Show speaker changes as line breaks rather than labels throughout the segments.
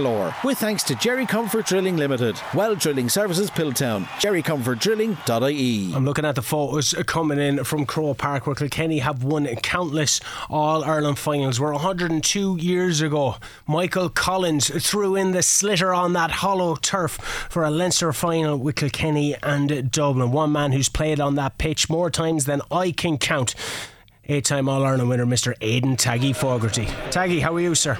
Lore. With thanks to Jerry Comfort Drilling Limited, Well Drilling Services Piltown, jerrycomfortdrilling.ie.
I'm looking at the photos coming in from Croke Park where Kilkenny have won countless All Ireland finals. Where 102 years ago, Michael Collins threw in the sliotar on that hollow turf for a Leinster final with Kilkenny and Dublin. One man who's played on that pitch more times than I can count. Eight time All Ireland winner, Mr. Aidan Taggy Fogarty. Taggy, how are you, sir?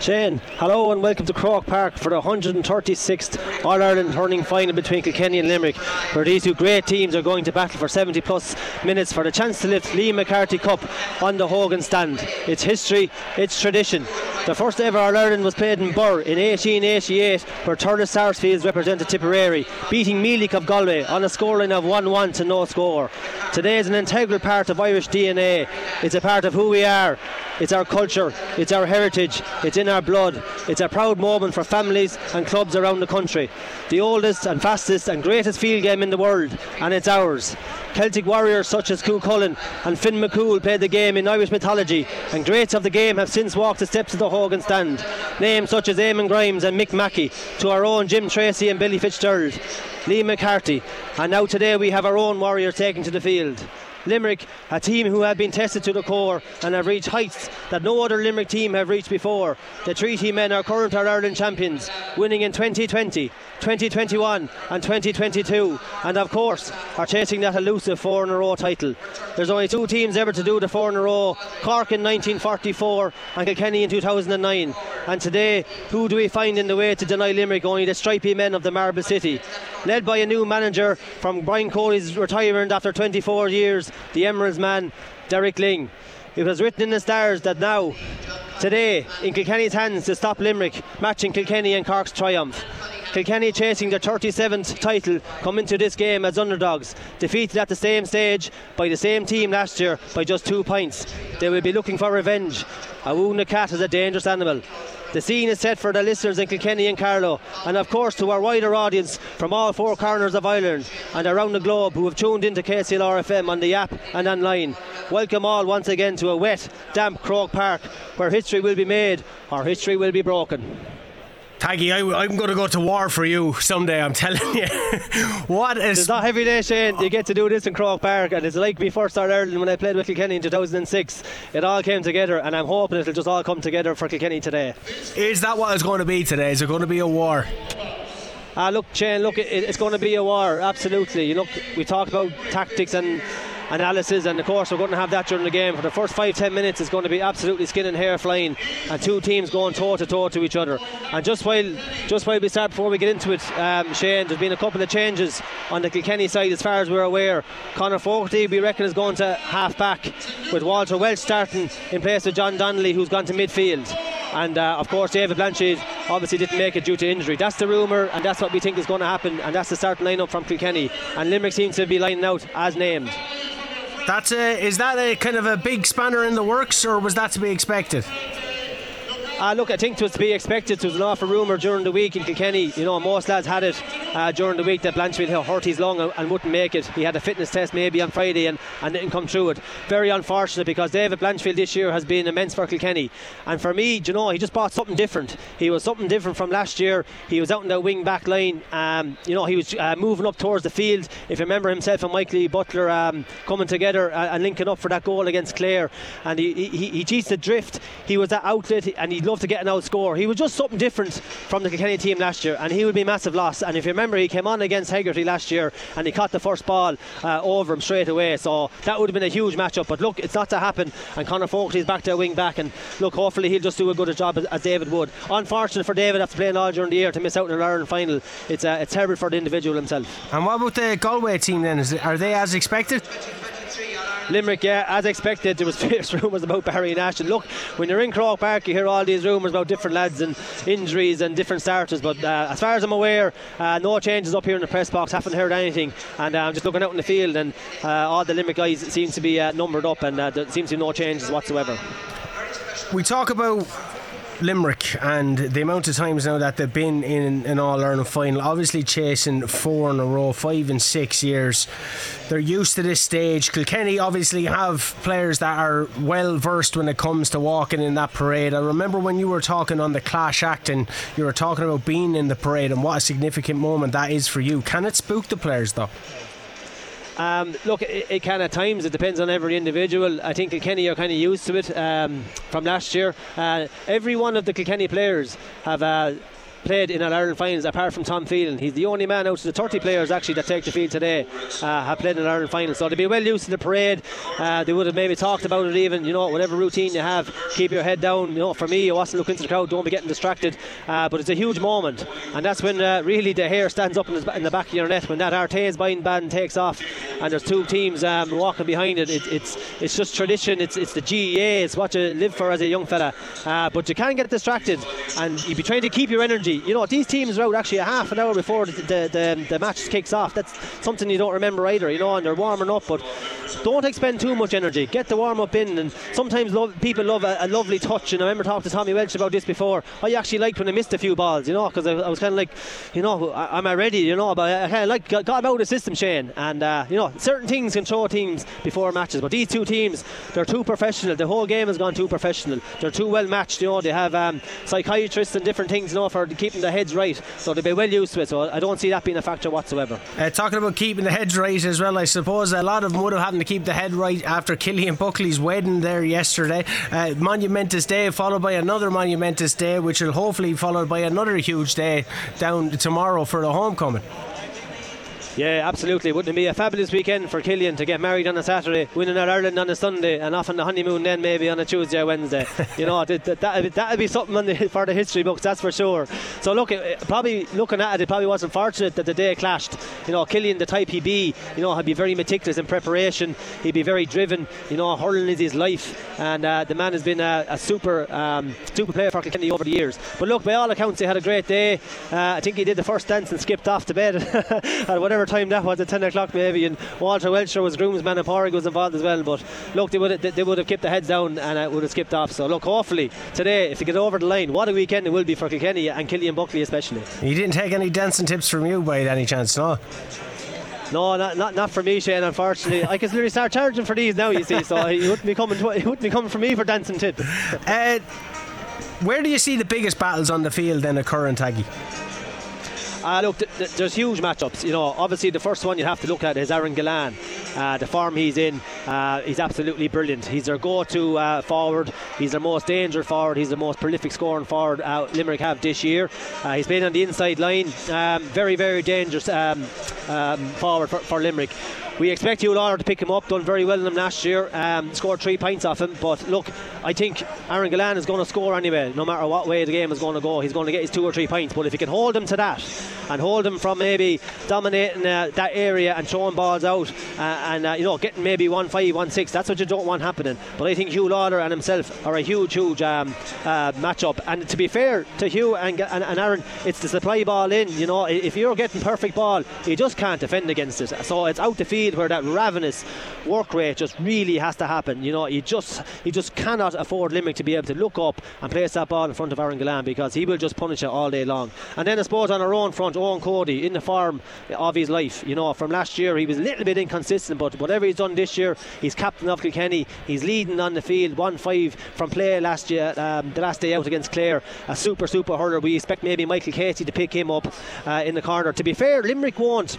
Shane, hello and welcome to Croke Park for the 136th All Ireland hurling final between Kilkenny and Limerick, where these two great teams are going to battle for 70 plus minutes for the chance to lift Liam McCarthy Cup on the Hogan stand. It's history, it's tradition. The first ever All Ireland was played in Birr in 1888, where Thurles Sarsfields represented Tipperary, beating Meelick of Galway on a scoreline of 1 1 to no score. Today is an integral part of Irish DNA. It's a part of who we are. It's our culture, it's our heritage, it's in our blood. It's a proud moment for families and clubs around the country. The oldest and fastest and greatest field game in the world, and it's ours. Celtic warriors such as Cú Chulainn and Finn McCool played the game in Irish mythology, and greats of the game have since walked the steps of the Hogan stand. Names such as Eamon Grimes and Mick Mackey, to our own Jim Tracy and Billy Fitzgerald, Lee McCarthy, and now today we have our own warrior taking to the field. Limerick, a team who have been tested to the core and have reached heights that no other Limerick team have reached before. The Treaty men are current Ireland champions, winning in 2020, 2021, and 2022, and of course are chasing that elusive four in a row title. There's only two teams ever to do the four in a row Cork in 1944 and Kilkenny in 2009. And today, who do we find in the way to deny Limerick only the stripy men of the Marble City? Led by a new manager from Brian Cody's retirement after 24 years, the Emeralds man, Derek Lyng. It was written in the stars that now, today, in Kilkenny's hands to stop Limerick, matching Kilkenny and Cork's triumph. Kilkenny chasing their 37th title come into this game as underdogs, defeated at the same stage by the same team last year by just two points. They will be looking for revenge. A wounded cat is a dangerous animal. The scene is set for the listeners in Kilkenny and Carlow, and of course to our wider audience from all four corners of Ireland and around the globe who have tuned into KCLR FM on the app and online. Welcome all once again to a wet, damp Croke Park where history will be made or history will be broken.
Taggy, I, am going to go to war for you someday. I'm telling you. what is?
It's not every day, Shane. You get to do this in Croke Park, and it's like before Start Ireland when I played with Kilkenny in 2006. It all came together, and I'm hoping it'll just all come together for Kilkenny today.
Is that what it's going to be today? Is it going to be a war?
Uh, look, Shane, look, it, it's going to be a war, absolutely. You look, we talk about tactics and analysis, and of course, we're going to have that during the game. For the first five, ten minutes, it's going to be absolutely skin and hair flying, and two teams going toe to toe to each other. And just while, just while we start, before we get into it, um, Shane, there's been a couple of changes on the Kilkenny side, as far as we're aware. Conor Fogarty, we reckon, is going to half back, with Walter Walsh starting in place of John Donnelly, who's gone to midfield. And uh, of course, David Blanchfield obviously didn't make it due to injury. That's the rumour, and that's what we think is going to happen, and that's the starting lineup from Kilkenny. And Limerick seems to be lining out as named.
That's a, is that a kind of a big spanner in the works, or was that to be expected?
Uh, look, I think it was to be expected. There was an awful rumour during the week in Kilkenny. You know, most lads had it uh, during the week that Blanchfield hurt his lung and wouldn't make it. He had a fitness test maybe on Friday and, and didn't come through it. Very unfortunate because David Blanchfield this year has been immense for Kilkenny. And for me, you know, he just brought something different. He was something different from last year. He was out in the wing back line. Um, you know, he was uh, moving up towards the field. If you remember himself and Michael Butler um, coming together uh, and linking up for that goal against Clare, and he he, he cheats the drift. He was that outlet, and he love to get an outscore. He was just something different from the Kilkenny team last year, and he would be a massive loss. And if you remember, he came on against Hegarty last year and he caught the first ball uh, over him straight away. So that would have been a huge matchup. But look, it's not to happen. And Conor Fogarty is back to wing back, and look, hopefully he'll just do a good a job as, as, David would. Unfortunate for David after playing all during the year to miss out in an Ireland final. It's uh, it's terrible for the individual himself.
And what about the Galway team then? Is are they as expected?
Limerick, yeah, as expected, there was fierce rumours about Barry Nash. And look, when you're in Croke Park, you hear all these rumours about different lads and injuries and different starters. But uh, as far as I'm aware, uh, no changes up here in the press box. Haven't heard anything. And uh, I'm just looking out in the field, and uh, all the Limerick guys seem to be uh, numbered up, and uh, there seems to be no changes whatsoever.
We talk about Limerick and the amount of times now that they've been in an All Ireland final, obviously chasing four in a row, five and six years. They're used to this stage. Kilkenny obviously have players that are well versed when it comes to walking in that parade. I remember when you were talking on the Clash Act and you were talking about being in the parade and what a significant moment that is for you. Can it spook the players though?
Um, look, it, it, can at times. It depends on every individual. I think Kilkenny are kind of used to it um, from last year. Uh, every one of the Kilkenny players have uh, played in an Ireland finals apart from Tom Phelan. He's the only man out of the 30 players actually that take the field today uh, have played in an Ireland final. So they'll be well used to the parade. Uh, they would have maybe talked about it even, you know, whatever routine you have, keep your head down. You know, for me, you wasn't looking into the crowd, don't be getting distracted. Uh, but it's a huge moment. And that's when uh, really the hair stands up in, in, the back of your net when that Artane band takes off and there's two teams um, walking behind it. it. It's it's just tradition. It's it's the GAA. It's what you live for as a young fella. Uh, but you can get distracted and you'd be trying to keep your energy you know, these teams are out actually a half an hour before the, the, the, the match kicks off. That's something you don't remember either, you know, and they're warming up. But don't expend too much energy. Get the warm up in. And sometimes love, people love a, a, lovely touch. And I remember talking to Tommy Walsh about this before. I actually liked when I missed a few balls, you know, because I, I, was kind of like, you know, am I ready, you know, but I kind of like got, got out of the system, Shane. And, uh, you know, certain things can throw teams before matches. But these two teams, they're too professional. The whole game has gone too professional. They're too well matched, you know. They have um, psychiatrists and different things, you know, for keeping the heads right. So they'll be well used to it. So I don't see that being a factor whatsoever.
Uh, talking about keeping the heads right as well, I suppose a lot of them would have having to keep the head right after Cillian Buckley's wedding there yesterday. Uh, monumentous day, followed by another monumentous day, which will hopefully be followed by another huge day down tomorrow for the homecoming.
Yeah, absolutely. Wouldn't it be a fabulous weekend for Cillian to get married on a Saturday, winning at Ireland on a Sunday, and off on the honeymoon then maybe on a Tuesday or Wednesday? you know, that, that, that'd, be something the, for the history books, that's for sure. So look, it, probably looking at it, it probably wasn't fortunate that the day clashed. You know, Cillian, the type he be, you know, he'd be very meticulous in preparation. He'd be very driven. You know, hurling is his life, and uh, the man has been a, a super, um, super player for Kilkenny over the years. But look, by all accounts, he had a great day. Uh, I think he did the first dance and skipped off to bed at whatever time that was at 10 o'clock maybe and Walter Welcher was groomsman and Pádraig was involved as well but look they would have, they would have kept their heads down and uh, would have skipped off so look hopefully today if they get over the line what a weekend it will be for Kilkenny and Cillian Buckley especially
he didn't take any dancing tips from you by any chance no
no, not, not not for me, Shane. Unfortunately, I can literally start charging for these now. You see, so he wouldn't be coming. To, he wouldn't be coming for me for dancing tips. Uh,
where do you see the biggest battles on the field then occurring, Taggy?
Uh, look, th- th- there's huge matchups. You know, obviously the first one you have to look at is Aaron Gillane. Uh, the form he's in, uh, he's absolutely brilliant. He's their go-to uh, forward. He's their most dangerous forward. He's the most prolific scoring forward uh, Limerick have this year. Uh, he's playing on the inside line. Um, very, very dangerous um, um, forward for, for Limerick. We expect Hugh Lawler to pick him up. Done very well in him last year. Um, scored three points off him. But look, I think Aaron Gillane is going to score anyway. No matter what way the game is going to go, he's going to get his two or three points. But if he can hold him to that and hold him from maybe dominating uh, that area and throwing balls out uh, and uh, you know getting maybe one five, one six, that's what you don't want happening. But I think Hugh Lawler and himself are a huge, huge um, uh, matchup. And to be fair to Hugh and, and, and Aaron, it's the supply ball in. You know, if you're getting perfect ball, you just can't defend against it. So it's out the field where that ravenous work rate just really has to happen. You know, you just you just cannot afford Limerick to be able to look up and place that ball in front of Aaron Gillane because he will just punish it all day long. And then I suppose on our own front, Eoin Cody in the form of his life. You know, from last year he was a little bit inconsistent, but whatever he's done this year, he's captain of Kilkenny. He's leading on the field, one five from play last year, um, the last day out against Clare. A super super hurler. We expect maybe Michael Casey to pick him up uh, in the corner. To be fair, Limerick won't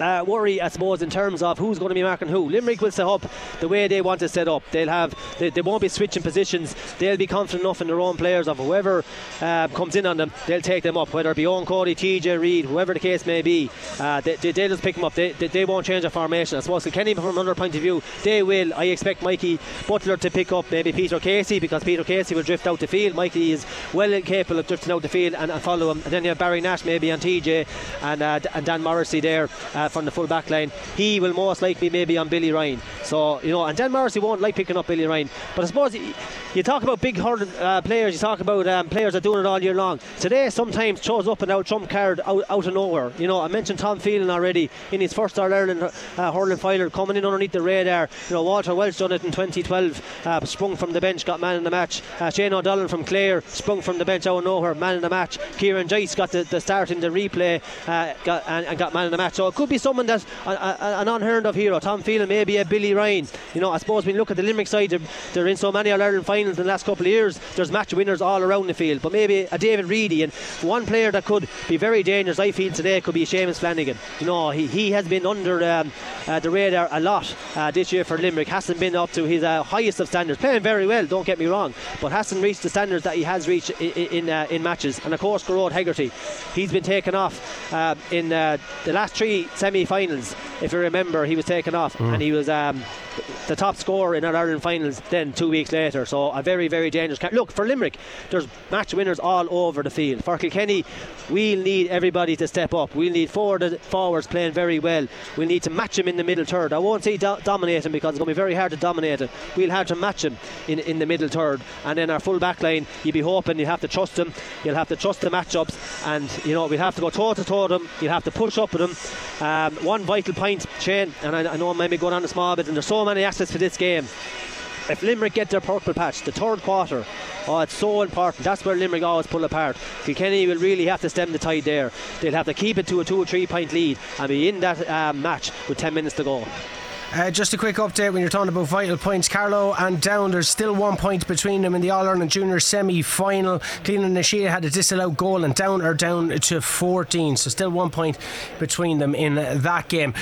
uh, worry, I suppose, in terms of who's going to be marking who. Limerick will set up the way they want to set up. They'll have they, they won't be switching positions. They'll be confident enough in their own players of whoever uh, comes in on them. They'll take them up, whether it be Eoin Cody, TJ Reid, whoever the case may be. Uh, they, they, will just pick them up. They, they, they, won't change the formation. I suppose Kenny, from another point of view, they will. I expect Mikey Butler to pick up maybe Peter Casey because Peter Casey will drift out the field. Mikey is well capable of drifting out the field and, and follow him. And then you have Barry Nash maybe on TJ and, uh, and Dan Morrissey there uh, from the full back line. He will most likely maybe on Billy Ryan. So, you know, and Dan Morrissey won't like picking up Billy Ryan. But I suppose you talk about big hurling uh, players, you talk about um, players that are doing it all year long. Today, sometimes shows up an out trump card out, out of nowhere. You know, I mentioned Tom Phelan already in his first All Ireland uh, hurling final, coming in underneath the radar. You know, Walter Welch done it in 2012, uh, sprung from the bench, got man in the match. Uh, Shane O'Donnell from Clare sprung from the bench out of nowhere, man in the match. Kieran Joyce got the, the start in the replay uh, got, and, and, got man in the match. So could be someone that's an unheard of hero. Tom Phelan, maybe a Billy Ryan. You know, I suppose when you look at the Limerick side, they're, they're in so many All Ireland finals in the last couple of years. There's match winners all around the field, but maybe a David Reidy and one player that could be very dangerous. I feel today could be Seamus Flanagan. You know, he, he has been under um, uh, the radar a lot uh, this year for Limerick. Hasn't been up to his uh, highest of standards. Playing very well, don't get me wrong, but hasn't reached the standards that he has reached in in, uh, in matches. And of course, Gearóid Hegarty, he's been taken off uh, in uh, the last three semi-finals. If you remember, he was taken off, mm. and he was. Um, the top scorer in our Ireland finals then two weeks later. So a very, very dangerous. Look, for Limerick, there's match winners all over the field. For Kilkenny, we'll need everybody to step up. We'll need forward forwards playing very well. We'll need to match him in the middle third. I won't say do- dominate him because it's going to be very hard to dominate him. We'll have to match him in, in the middle third. And then our full back line, you'll be hoping you have to trust him. You'll have to trust the matchups. And, you know, we'll have to go toe to toe with them. You'll have to push up with them. Um, one vital point, Shane, and I, I know I'm maybe going on a small bit, and there's so many assets for this game. If Limerick get their purple patch, the third quarter, oh, it's so important. That's where Limerick always pull apart. Kilkenny will really have to stem the tide there. They'll have to keep it to a two or three point lead and be in that uh, match with 10 minutes to go.
Uh, just a quick update when you're talking about vital points. Carlow and Down, there's still one point between them in the All Ireland Junior semi final. Cleanan na Siadha had a disallowed goal, and Down are down to 14, so still one point between them in that game.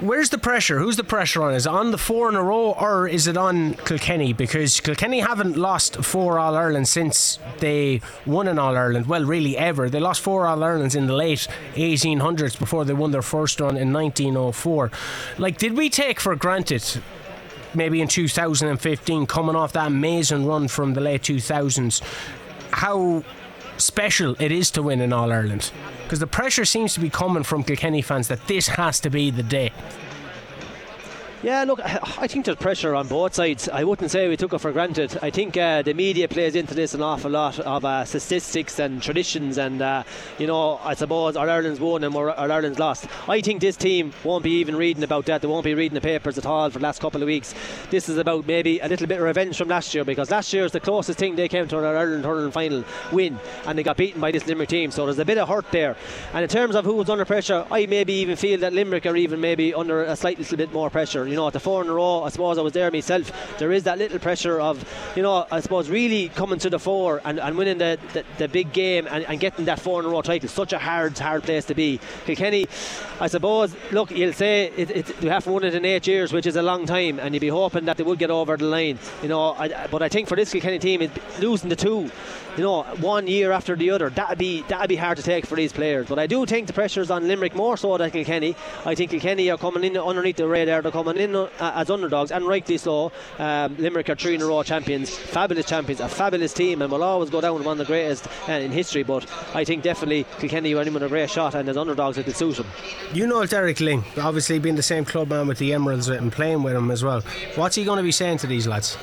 Where's the pressure? Who's the pressure on? Is it on the four in a row or is it on Kilkenny? Because Kilkenny haven't lost four All Ireland since they won an All Ireland. Well, really, ever. They lost four All Irelands in the late 1800s before they won their first one in 1904. Like, did we take for granted maybe in 2015, coming off that amazing run from the late 2000s, how special it is to win in All Ireland? Because the pressure seems to be coming from Kilkenny fans that this has to be the day.
Yeah, look, I think there's pressure on both sides. I wouldn't say we took it for granted. I think uh, the media plays into this an awful lot of uh, statistics and traditions, and uh, you know, I suppose our Ireland's won and our Ireland's lost. I think this team won't be even reading about that. They won't be reading the papers at all for the last couple of weeks. This is about maybe a little bit of revenge from last year because last year is the closest thing they came to an Ireland hurling final win, and they got beaten by this Limerick team. So there's a bit of hurt there. And in terms of who was under pressure, I maybe even feel that Limerick are even maybe under a slight little bit more pressure. You know, at the four in a row, I suppose I was there myself. There is that little pressure of, you know, I suppose really coming to the fore and, and winning the, the, the big game and, and, getting that four in a row title. Such a hard, hard place to be. Kilkenny, I suppose, look, you'll say it, it, they haven't won it in eight years, which is a long time, and you'd be hoping that they would get over the line. You know, I, but I think for this Kilkenny team, losing the two you know, one year after the other. That'd be that'd be hard to take for these players. But I do think the pressure's on Limerick more so than Kilkenny. I think Kilkenny are coming in underneath the radar. They're coming in uh, as underdogs, and rightly so. Um, Limerick are three in a row champions, fabulous champions, a fabulous team, and will always go down as one of the greatest uh, in history. But I think definitely Kilkenny are in with a great shot, and as underdogs, it could suit them.
You know Derek Lyng, obviously being the same club man with the Emeralds and playing with him as well. What's he going to be saying to these lads?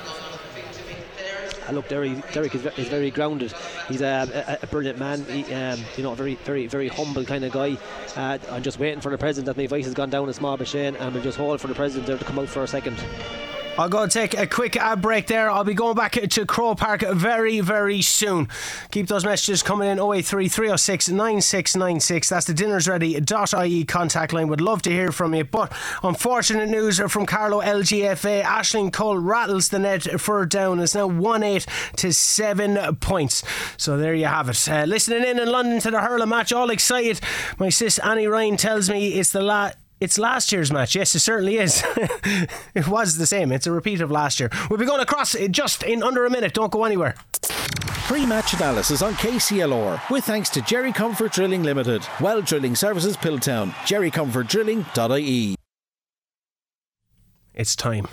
Look, Derek, Derek is, is very grounded. He's a, a, a brilliant man. He, um, you know, a very, very, very humble kind of guy. Uh, I'm just waiting for the president. That my voice has gone down a small bit, Shane, and we'll just hold for the president there to come out for a second.
I'll go take a quick ad break there. I'll be going back to Croke Park very, very soon. Keep those messages coming in 083 306 9696. That's the dinners ready.ie contact line. Would love to hear from you. But unfortunate news from Carlow LGFA. Ashling Cole rattles the net for down. It's now 1 8 to 7 points. So there you have it. Uh, listening in in London to the hurling match, all excited. My sis Annie Ryan tells me it's the last it's last year's match. Yes, it certainly is. it was the same. It's a repeat of last year. We'll be going across just in under a minute. Don't go anywhere.
Pre-match analysis on KCLR with thanks to Jerry Comfort Drilling Limited, Well Drilling Services Piltown, jerrycomfortdrilling.ie.
It's time.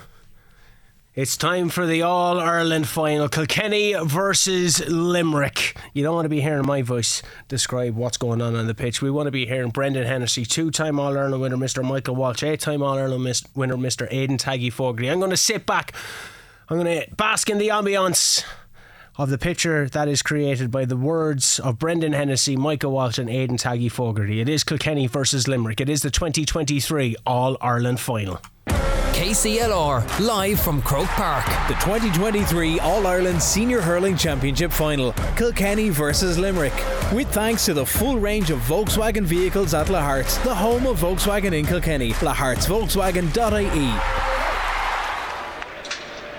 It's time for the All Ireland final. Kilkenny versus Limerick. You don't want to be hearing my voice describe what's going on on the pitch. We want to be hearing Brendan Hennessy, two time All Ireland winner Mr. Michael Walsh, eight time All Ireland winner Mr. Aidan Taggy Fogarty. I'm going to sit back, I'm going to bask in the ambience of the picture that is created by the words of Brendan Hennessy, Michael Walsh, and Aidan Taggy Fogarty. It is Kilkenny versus Limerick. It is the 2023 All Ireland final.
KCLR, live from Croke Park.
The 2023 All Ireland Senior Hurling Championship Final, Kilkenny versus Limerick. With thanks to the full range of Volkswagen vehicles at Lahart's, the home of Volkswagen in Kilkenny, lahartsvolkswagen.ie.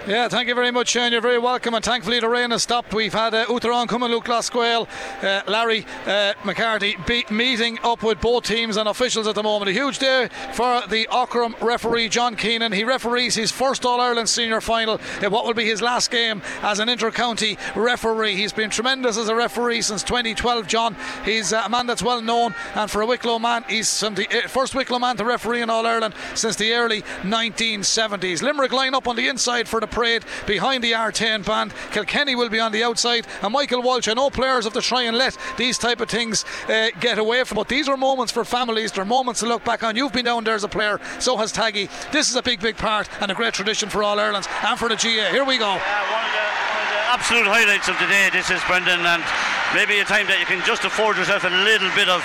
Yeah, thank you very much, Shane. You're very welcome, and thankfully the rain has stopped. We've had uh, Uachtaráin Cumann Lúthchleas Gael, uh, Larry uh, McCarthy be- meeting up with both teams and officials at the moment. A huge day for the Aughrim referee, John Keenan. He referees his first All Ireland senior final in what will be his last game as an inter county referee. He's been tremendous as a referee since 2012, John. He's uh, a man that's well known, and for a Wicklow man, he's the uh, first Wicklow man to referee in All Ireland since the early 1970s. Limerick line up on the inside for the parade behind the Artane band. Kilkenny will be on the outside, and Michael Walsh. I know players have to try and let these type of things uh, get away from, but these are moments for families. They're moments to look back on. You've been down there as a player, so has Taggy. This is a big, big part and a great tradition for all Ireland and for the GAA. Here we go.
Yeah, absolute highlights of the day. This is Brendan, and maybe a time that you can just afford yourself a little bit of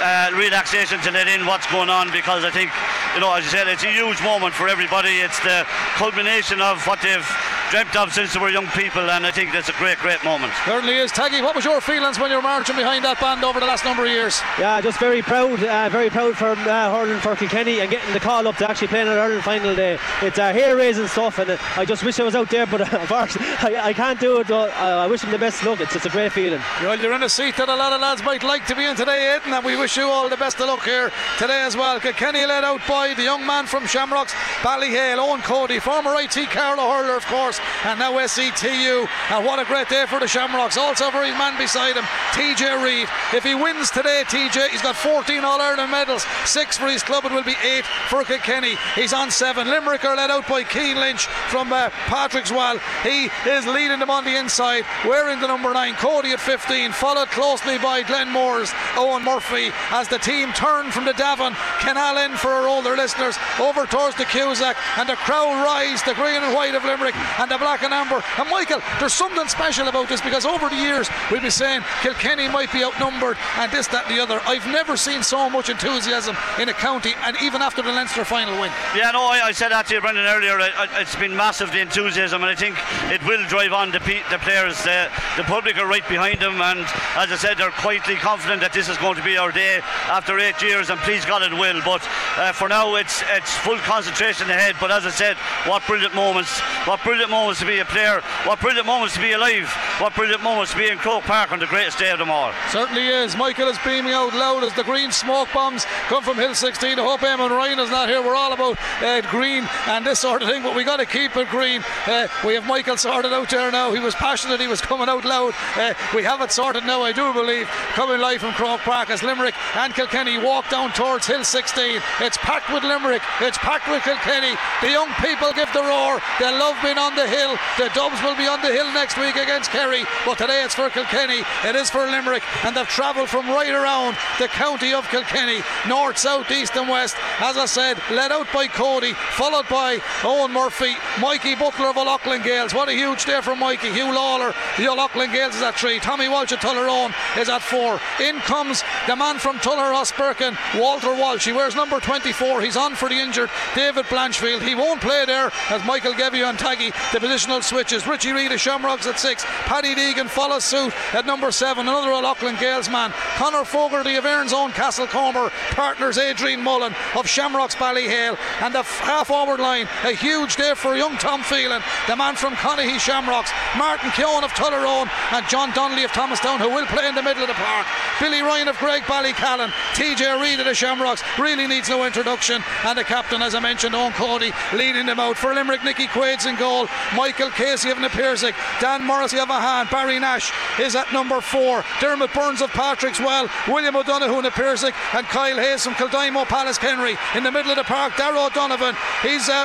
uh, relaxation to let in what's going on because I think, you know, as you said, it's a huge moment for everybody. It's the culmination of what they've dreamt of since we were young people, and I think that's a great, great moment.
Certainly is. Taggy, what was your feelings when you were marching behind that band over the last number of years?
Yeah, just very proud, uh, very proud for uh, hurling for Kilkenny and getting the call up to actually playing an Ireland final day. It's uh, hair raising stuff, and uh, I just wish I was out there, but uh, unfortunately, I, I can't do it. Though. I, I wish them the best luck. It's, it's a great feeling.
Well, you're in a seat that a lot of lads might like to be in today, Aidan, and we wish you all the best of luck here today as well. Kilkenny led out by the young man from Shamrocks, Ballyhale, Eoin Cody, former IT Carlow hurler, of course, and now SETU. And what a great day for the Shamrocks. Also, very man beside him, TJ Reid. If he wins today, TJ, he's got 14 All Ireland medals, six for his club, it will be eight for Kilkenny. He's on seven. Limerick are led out by Cian Lynch from uh, Patrickswell. He is leading them on the inside, wearing the number nine, Cody at 15, followed closely by Glenn Moore's Eoin Murphy as the team turn from the Davin Canal in for our older listeners over towards the Cusack and the crowd rise, the green and white of Limerick and the black and amber. And Michael, there's something special about this because over the years we've been saying Kilkenny might be outnumbered and this, that, and the other. I've never seen so much enthusiasm in a county, and even after the Leinster final win.
Yeah, no, I, I said that to you, Brendan, earlier. I, I, it's been massive the enthusiasm, and I think it will drive on the, pe- the players. The, the public are right behind them, and as I said, they're quietly confident that this is going to be our day after eight years, and please God it will. But uh, for now, it's it's full concentration ahead. But as I said, what brilliant moments! What brilliant moments to be a player! What brilliant moments to be alive! What brilliant moments to be in Croke Park on the greatest day of them all.
Certainly is. Michael is beaming out loud as the green smoke bombs come from Hill 16. I hope Eamon Ryan is not here. We're all about uh, green and this sort of thing, but we got to keep it green. Uh, we have Michael sorted out there now. He was passionate, he was coming out loud. Uh, we have it sorted now, I do believe. Coming live from Croke Park as Limerick and Kilkenny walk down towards Hill 16. It's packed with Limerick, it's packed with Kilkenny. The young people give the roar. They love being on the hill. The Dubs will be on the hill next week against Kerry, but today it's for Kilkenny. It is for Limerick, and they've travelled from right around the county of Kilkenny, north, south, east, and west. As I said, led out by Cody, followed by Eoin Murphy, Mikey Butler of O'Loughlin Gaels. What a huge day for Mikey. Hugh Lawler, the O'Loughlin Gaels is at three. Tommy Walsh of Tullaroan is at four. In comes the man from Tullogher Rosbercon, Walter Walsh. He wears number 24. He's on for the injured David Blanchfield. He won't play there as Michael Gevio and Taggy the positional switches. Richie Reid of Shamrocks at six. Paddy Deegan follows suit at number seven. Another O'Loughlin Gaels man. Conor Fogarty of Erin's own Castlecomer. Partners Adrian Mullen of Shamrocks Ballyhale. And the half forward line, a huge day for young Tom Phelan, the man from Conahy Shamrocks. Martin Keoghan of Tullaroan and John Donnelly of Thomastown, who will play in the middle of the park. Billy Ryan of Graigue Ballycallan. TJ Reid of the Shamrocks really needs no introduction. And the captain, as I mentioned, Owen Cody, leading them out. For Limerick, Nicky Quaid's in goal. Michael Casey of Na Piarsaigh. Dan Morrissey of Ahane. Barry Nash is at number four. Diarmaid Byrnes of Patrickswell, William O'Donoghue of Na Piarsaigh. And Kyle Hayes from Kildimo Pallaskenry. In the middle of the park, Darragh O'Donovan. He's uh,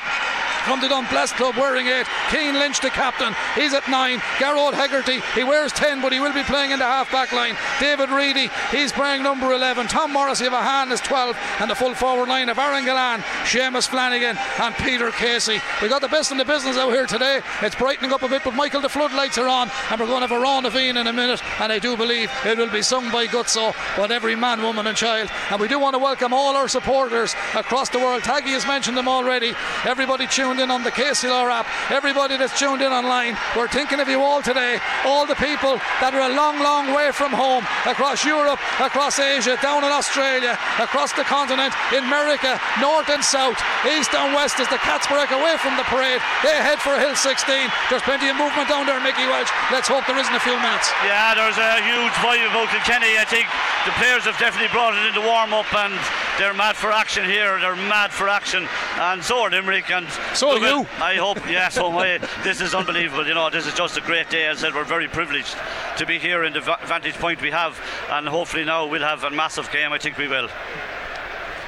come the Dunbless Club wearing eight. Cian Lynch, the captain. He's at nine. Gearóid Hegarty, he wears 10, but he will be playing in the half back line. David Reidy, he's wearing number 11. Tom Morrissey of Ahane is 12. And the full forward line of Aaron Gillane, Seamus Flanagan, and Peter Casey. We got the best in the business out here today. It's brightening up a bit, but Michael, the floodlights are on, and we're going to have a round of in a minute. And I do believe it will be sung by Gutso, but every man, woman, and child. And we do want to welcome all our supporters across the world. Taggy has mentioned them already. Everybody tuned in on the KCLR app, everybody that's tuned in online. We're thinking of you all today. All the people that are a long, long way from home across Europe, across Asia, down in Australia, across the continent, in America, north and south, east and west as the cats break away from the parade. They head for Hill 16. There's plenty of movement down there, Mickey Walsh. Let's hope there isn't a few minutes.
Yeah, there's a huge vibe about Kilkenny. I think the players have definitely brought it into warm up and they're mad for action here. They're mad for action, and so are Limerick. And
so are you.
I hope, yeah, so my, this is unbelievable. You know, this is just a great day. As I said, we're very privileged to be here in the vantage point we have, and hopefully now we'll have a massive game. I think we will.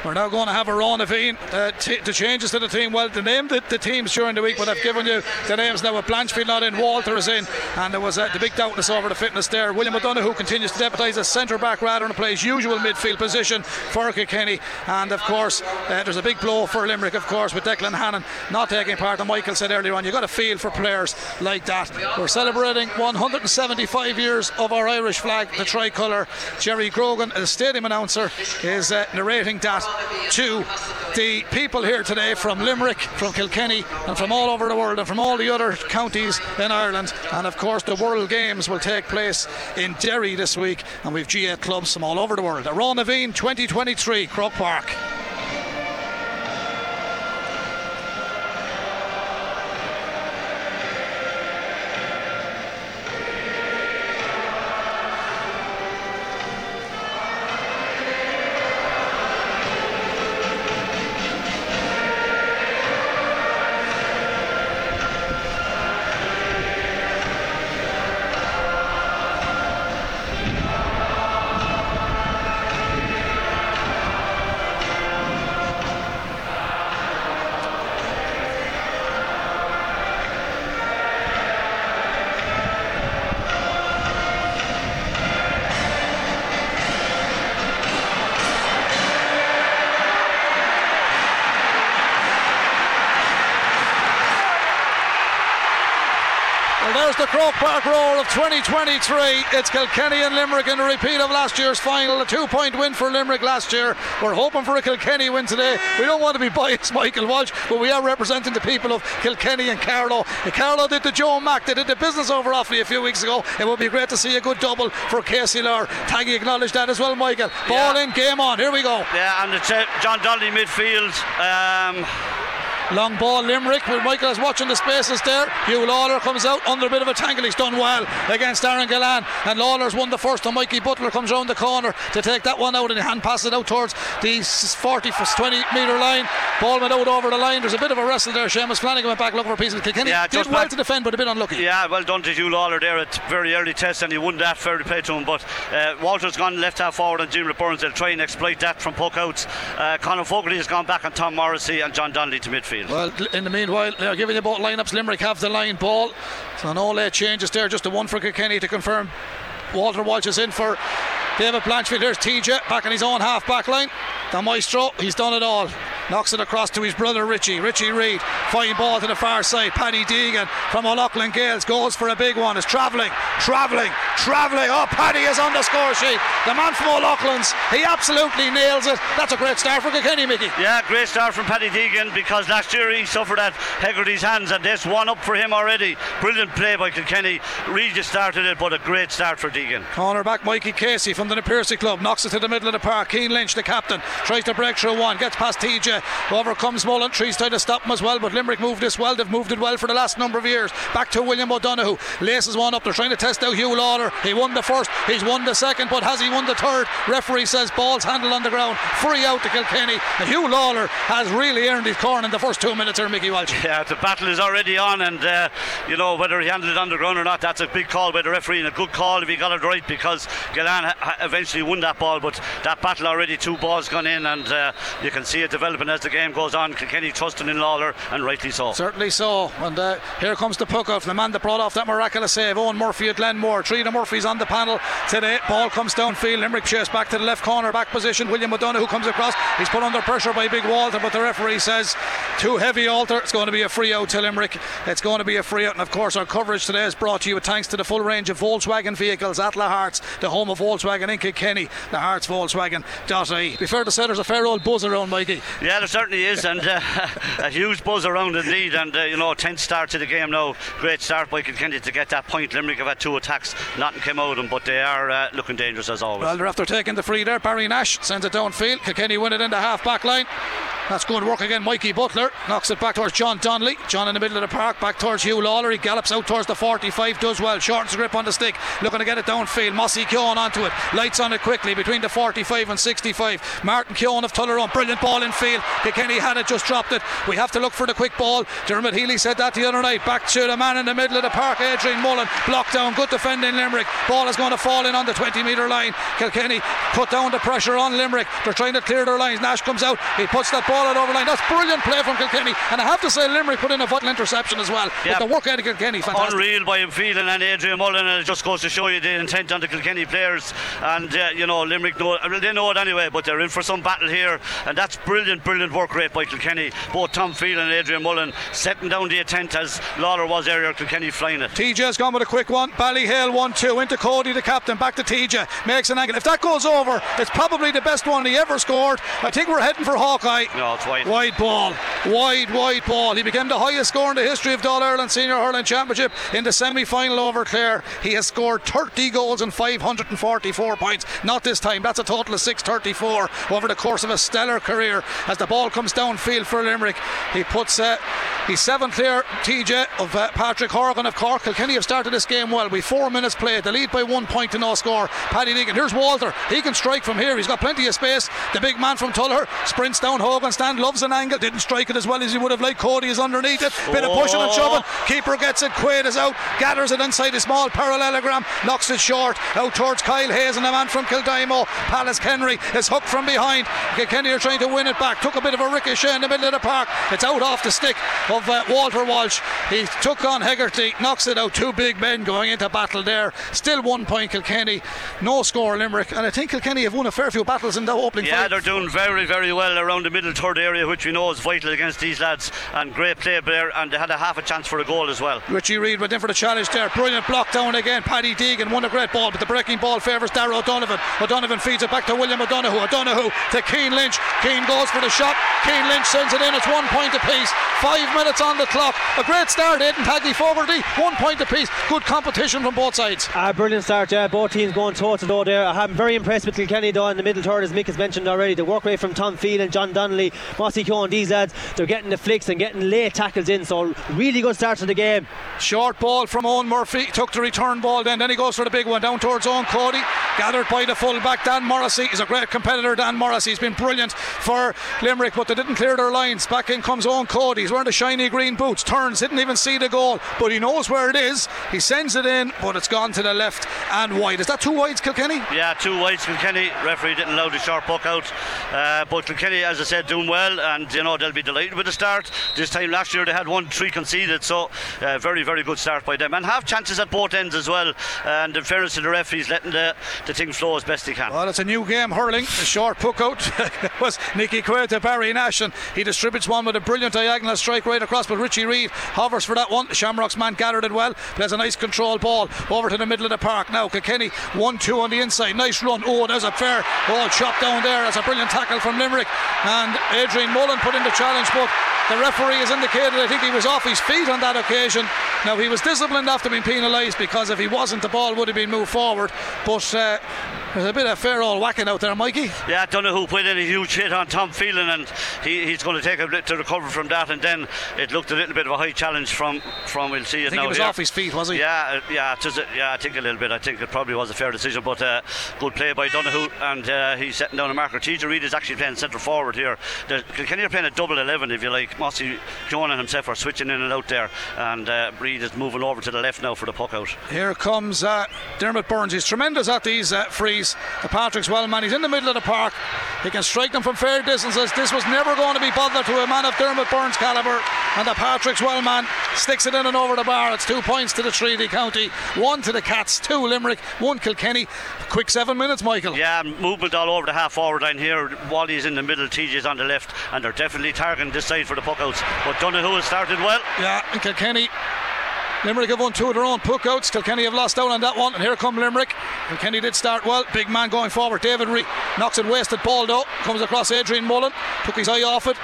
We're now going to have a run of uh, t- the changes to the team. Well, the name the, the teams during the week, but I've given you the names now with Blanchfield not in, Walter is in, and there was uh, the big doubtness over the fitness there. William O'Donoghue continues to deputise as centre back rather than play his usual midfield position for Kilkenny, and of course, uh, there's a big blow for Limerick, of course, with Declan Hannon not taking part. And Michael said earlier on, you've got a feel for players like that. We're celebrating 175 years of our Irish flag, the tricolour. Jerry Grogan, the stadium announcer, is uh, narrating that to the people here today from Limerick, from Kilkenny, and from all over the world, and from all the other counties in Ireland. And of course, the World Games will take place in Derry this week, and we've G8 clubs from all over the world. Aron Naveen 2023, Croke Park. Park Roar of 2023. It's Kilkenny and Limerick in a repeat of last year's final. A two point win for Limerick last year. We're hoping for a Kilkenny win today. We don't want to be biased, Michael Walsh, but we are representing the people of Kilkenny and Carlow. Carlow did the Joe Mack, they did the business over Offaly a few weeks ago. It would be great to see a good double for KCLR. Taggy acknowledged that as well, Michael. Ball yeah. in, game on. Here we go.
Yeah, and it's uh, John Donnelly midfield. Um,
Long ball, Limerick. But Michael is watching the spaces there. Hugh Lawler comes out under a bit of a tangle. He's done well against Aaron Gillane. And Lawler's won the first. And Mikey Butler comes round the corner to take that one out and hand pass it out towards the 40 20 metre line. Ball went out over the line. There's a bit of a wrestle there. Seamus Flanagan went back looking for a piece of Kilkenny yeah, did well to defend, but a bit unlucky.
Yeah, well done to Hugh Lawler there at very early test, and he won that fairly play to him. But uh, Walter's gone left half forward, and Jim Burns will try and exploit that from puck outs. Uh, Conor Fogarty has gone back on Tom Morrissey and John Donnelly to midfield.
Well, in the meanwhile, they're giving you both lineups. Limerick have the line ball. So no late changes there, just a one for Kilkenny to confirm. Walter Walsh is in for David Blanchfield. There's TJ back in his own half back line. The maestro, he's done it all. Knocks it across to his brother Richie. Richie Reid. Fine ball to the far side. Paddy Deegan from O'Loughlin Gaels goes for a big one. Is travelling, travelling, travelling. Oh, Paddy is on the score sheet. The man from O'Loughlin's. He absolutely nails it. That's a great start for Kilkenny, Mickey.
Yeah, great start from Paddy Deegan because last year he suffered at Hegarty's hands and this one up for him already. Brilliant play by Kilkenny. Reid just started it, but a great start for Deegan.
Corner back Mikey Casey from the Na Piarsaigh Club knocks it to the middle of the park. Cian Lynch, the captain, tries to break through one, gets past TJ overcomes Mullen. Trees trying to stop him as well, but Limerick moved this well. They've moved it well for the last number of years. Back to William O'Donoghue. Laces one up. They're trying to test out Hugh Lawler. Lawler. He won the first, he's won the second, but has he won the third? Referee says ball's handled on the ground, free out to Kilkenny. And Hugh Lawler has really earned his corn in the first two minutes here, Mickey Walsh.
Yeah, the battle is already on, and uh, you know whether he handled it on the ground or not, that's a big call by the referee and a good call if he got right because Gillane eventually won that ball, but that battle already two balls gone in, and uh, you can see it developing as the game goes on. Kilkenny trusting in Lawler, and rightly so.
Certainly so. And uh, here comes the puck off the man that brought off that miraculous save, Eoin Murphy at Glenmore. Three of Murphy's on the panel today. Ball comes downfield. Limerick chase back to the left corner, back position. William O'Donoghue comes across. He's put under pressure by Big Walter, but the referee says too heavy, Alter. It's going to be a free out to Limerick. It's going to be a free out. And of course, our coverage today is brought to you with thanks to the full range of Volkswagen vehicles at Lahart's, the home of Volkswagen in Kilkenny, the Hearts Volkswagen.ie. Be fair to say, there's a fair old buzz around, Mikey.
Yeah, there certainly is, and uh, a huge buzz around indeed. And uh, you know, 10th start to the game now. Great start by Kilkenny to get that point. Limerick have had two attacks, nothing came out of them, but they are uh, looking dangerous as always.
Well, they're after taking the free there. Barry Nash sends it downfield. Kilkenny win it in the half back line. That's good work again. Mikey Butler knocks it back towards John Donnelly. John in the middle of the park, back towards Hugh Lawler. He gallops out towards the 45, does well. Shortens the grip on the stick, looking to get it downfield. Mossy Keoghan onto it, lights on it quickly between the 45 and 65. Martin Keoghan of Tullaroan, brilliant ball in field. Kilkenny had it, just dropped it. We have to look for the quick ball. Dermot Healy said that the other night. Back to the man in the middle of the park, Adrian Mullen. Blocked down, good defending Limerick. Ball is going to fall in on the 20 metre line. Kilkenny put down the pressure on Limerick. They're trying to clear their lines. Nash comes out, he puts that ball out over line. That's brilliant play from Kilkenny. And I have to say, Limerick put in a vital interception as well.
Yeah.
But the work out of Kilkenny, fantastic.
Unreal by Phelan and Adrian Mullen, and it just goes to show you the intent on the Kilkenny players. And uh, you know, Limerick know well, they know it anyway, but they're in for some battle here, and that's brilliant, brilliant work rate by Kilkenny. Both Tom Phelan and Adrian Mullen setting down the intent as Lawler was earlier. Kilkenny flying it.
TJ's gone with a quick one. Ballyhale 1 2 into Cody, the captain. Back to TJ. Makes an angle. If that goes over, it's probably the best one he ever scored. I think we're heading for Hawkeye.
No, it's wide.
Wide ball. Wide, wide ball. He became the highest scorer in the history of the All Ireland Senior Hurling Championship in the semi final over Clare. He has scored 30 goals and 544 points. Not this time. That's a total of 634 over the course of a stellar career. As the ball comes downfield for Limerick, he puts. Uh, He's seventh here, TJ, of uh, Patrick Horgan of Cork. Kilkenny have started this game well. We four minutes played. The lead by one point to no score. Paddy Deegan. Here's Walter. He can strike from here. He's got plenty of space. The big man from Tuller sprints down Hogan stand, loves an angle. Didn't strike it as well as he would have liked. Cody is underneath it. Bit of pushing and shoving. Keeper gets it. Quaid is out. Gathers it inside a small parallelogram. Knocks it short. Out towards Kyle Hayes and the man from Kildimo. Pallaskenry is hooked from behind. Kilkenny are trying to win it back. Took a bit of a ricochet in the middle of the park. It's out off the stick of uh, Walter Walsh. He took on Hegarty, knocks it out. Two big men going into battle there. Still one point Kilkenny, no score Limerick, and I think Kilkenny have won a fair few battles in the opening.
Yeah,
five.
they're doing very, very well around the middle third area, which we know is vital against these lads. And great play there, and they had a half a chance for a goal as well.
Richie Reid went in for the challenge there. Brilliant block down again. Paddy Deegan a great ball, but the breaking ball favours Darragh O'Donovan. O'Donovan feeds it back to William O'Donoghue. O'Donoghue to Cian Lynch. Cian goes for the shot. Cian Lynch sends it in. It's one point apiece. Five minutes on the clock. A great start, Aidan Taggy Fogarty. One point apiece. Good competition from both sides.
A brilliant start, yeah. Both teams going toe to toe there. I'm very impressed with Kilkenny though in the middle third, as Mick has mentioned already. The work rate from Tom Field and John Donnelly, Mossy Keoghan, these lads, they're getting the flicks and getting late tackles in. So really good start to the game.
Short ball from Eoin Murphy. Took the return ball then. Then he goes for the big one down towards Eoin Cody. Gathered by the full back Dan Morrissey. He's a great competitor, Dan Morrissey. He's been brilliant for Limerick, but they didn't clear their lines. Back in comes Eoin Cody. He's wearing the shiny green boots. Turns, didn't even see the goal, but he knows where it is. He sends it in, but it's gone to the left and wide. Is that two wides, Kilkenny?
Yeah, two wides Kilkenny. Referee didn't allow the sharp puck out. Uh, but Kilkenny, as I said, doing well, and you know they'll be delighted with the start. This time last year they had one three conceded, so uh, very very good start by them, and have chances at both ends as well. And in fairness to the referees, letting the, the thing flow as best they can.
Well, it's a new game hurling. A short puck out was Nicky Quaid to Barry Nash, and he distributes one with a brilliant diagonal strike right across. But Richie Reid hovers for that one. The Shamrocks man gathered it well. Plays a nice control ball over to the middle of the park. Now Kilkenny 1 2 on the inside. Nice run. Oh, there's a fair ball chop down there. That's a brilliant tackle from Limerick. And Adrian Mullen put in the challenge, but The referee has indicated I think he was off his feet on that occasion. Now he was disciplined after being penalised because if he wasn't, the ball would have been moved forward. But uh, there's a bit of fair old whacking out there, Mikey.
Yeah, Donoghue put in a huge hit on Tom Phelan, and he, he's going to take a bit to recover from that. And then it looked a little bit of a high challenge from from we'll see it
I think
now.
he was
here.
off his feet, was he?
Yeah, uh, yeah, just, uh, yeah. I think a little bit. I think it probably was a fair decision, but uh, good play by Donoghue, and uh, he's setting down a marker. TJ Reid is actually playing centre forward here. The, Kilkenny are playing a double eleven, if you like. Mossy, John, and himself are switching in and out there, and uh, Reid is moving over to the left now for the puck out.
Here comes uh, Diarmaid Byrnes. He's tremendous at these uh, frees. The Patrickswell man. He's in the middle of the park. He can strike them from fair distances. This was never going to be bothered to a man of Diarmaid Byrnes' calibre. And the Patrickswell man sticks it in and over the bar. It's two points to the Treaty County, one to the Cats, two Limerick, one Kilkenny. Quick seven minutes, Michael.
Yeah, movement all over the half forward line here. Wally's in the middle, TJ's on the left, and they're definitely targeting this side for the puck outs. But Donoghue has started well.
Yeah, and Kilkenny. Limerick have won two of their own puck outs. Kilkenny have lost out on that one, and here come Limerick. Kilkenny did start well. Big man going forward. David Reed knocks it wasted ball though. Comes across Adrian Mullen. Took his eye off it.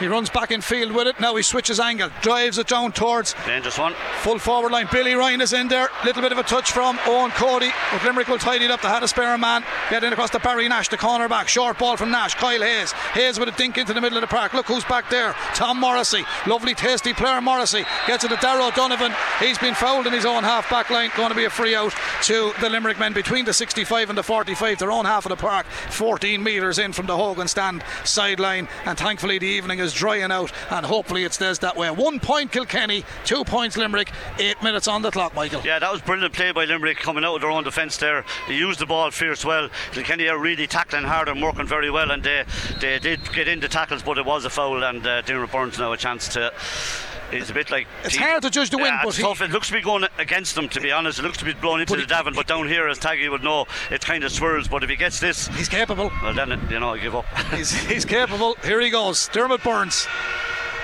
He runs back in field with it. Now he switches angle, drives it down towards
Dangerous one.
full forward line. Billy Ryan is in there. Little bit of a touch from Eoin Cody. But Limerick will tidy it up. They had a spare man. Getting across to Barry Nash, the corner back. Short ball from Nash. Kyle Hayes. Hayes with a dink into the middle of the park. Look who's back there. Tom Morrissey. Lovely, tasty player Morrissey. Gets it to Darragh Donovan. He's been fouled in his own half back line. Going to be a free out to the Limerick men between the 65 and the 45. Their own half of the park. 14 metres in from the Hogan stand sideline. And thankfully the evening is drying out. And hopefully it stays that way. One point Kilkenny, two points Limerick. Eight minutes on the clock, Michael.
Yeah, that was brilliant play by Limerick coming out of their own defence there. They used the ball fierce well. Kilkenny are really tackling hard and working very well, and they, they did get into tackles, but it was a foul, and uh, Diarmaid Byrnes now a chance to. It's a bit like
It's hard to judge the wind,
yeah,
but
it's
he-
It looks to be going against them, to be honest. It looks to be blown into the
he-
Davin, but down here, as Taggy would know, it kind of swirls. But if he gets this,
He's capable.
well, then you know, I give up.
He's, he's capable. Here he goes. Diarmaid Byrnes.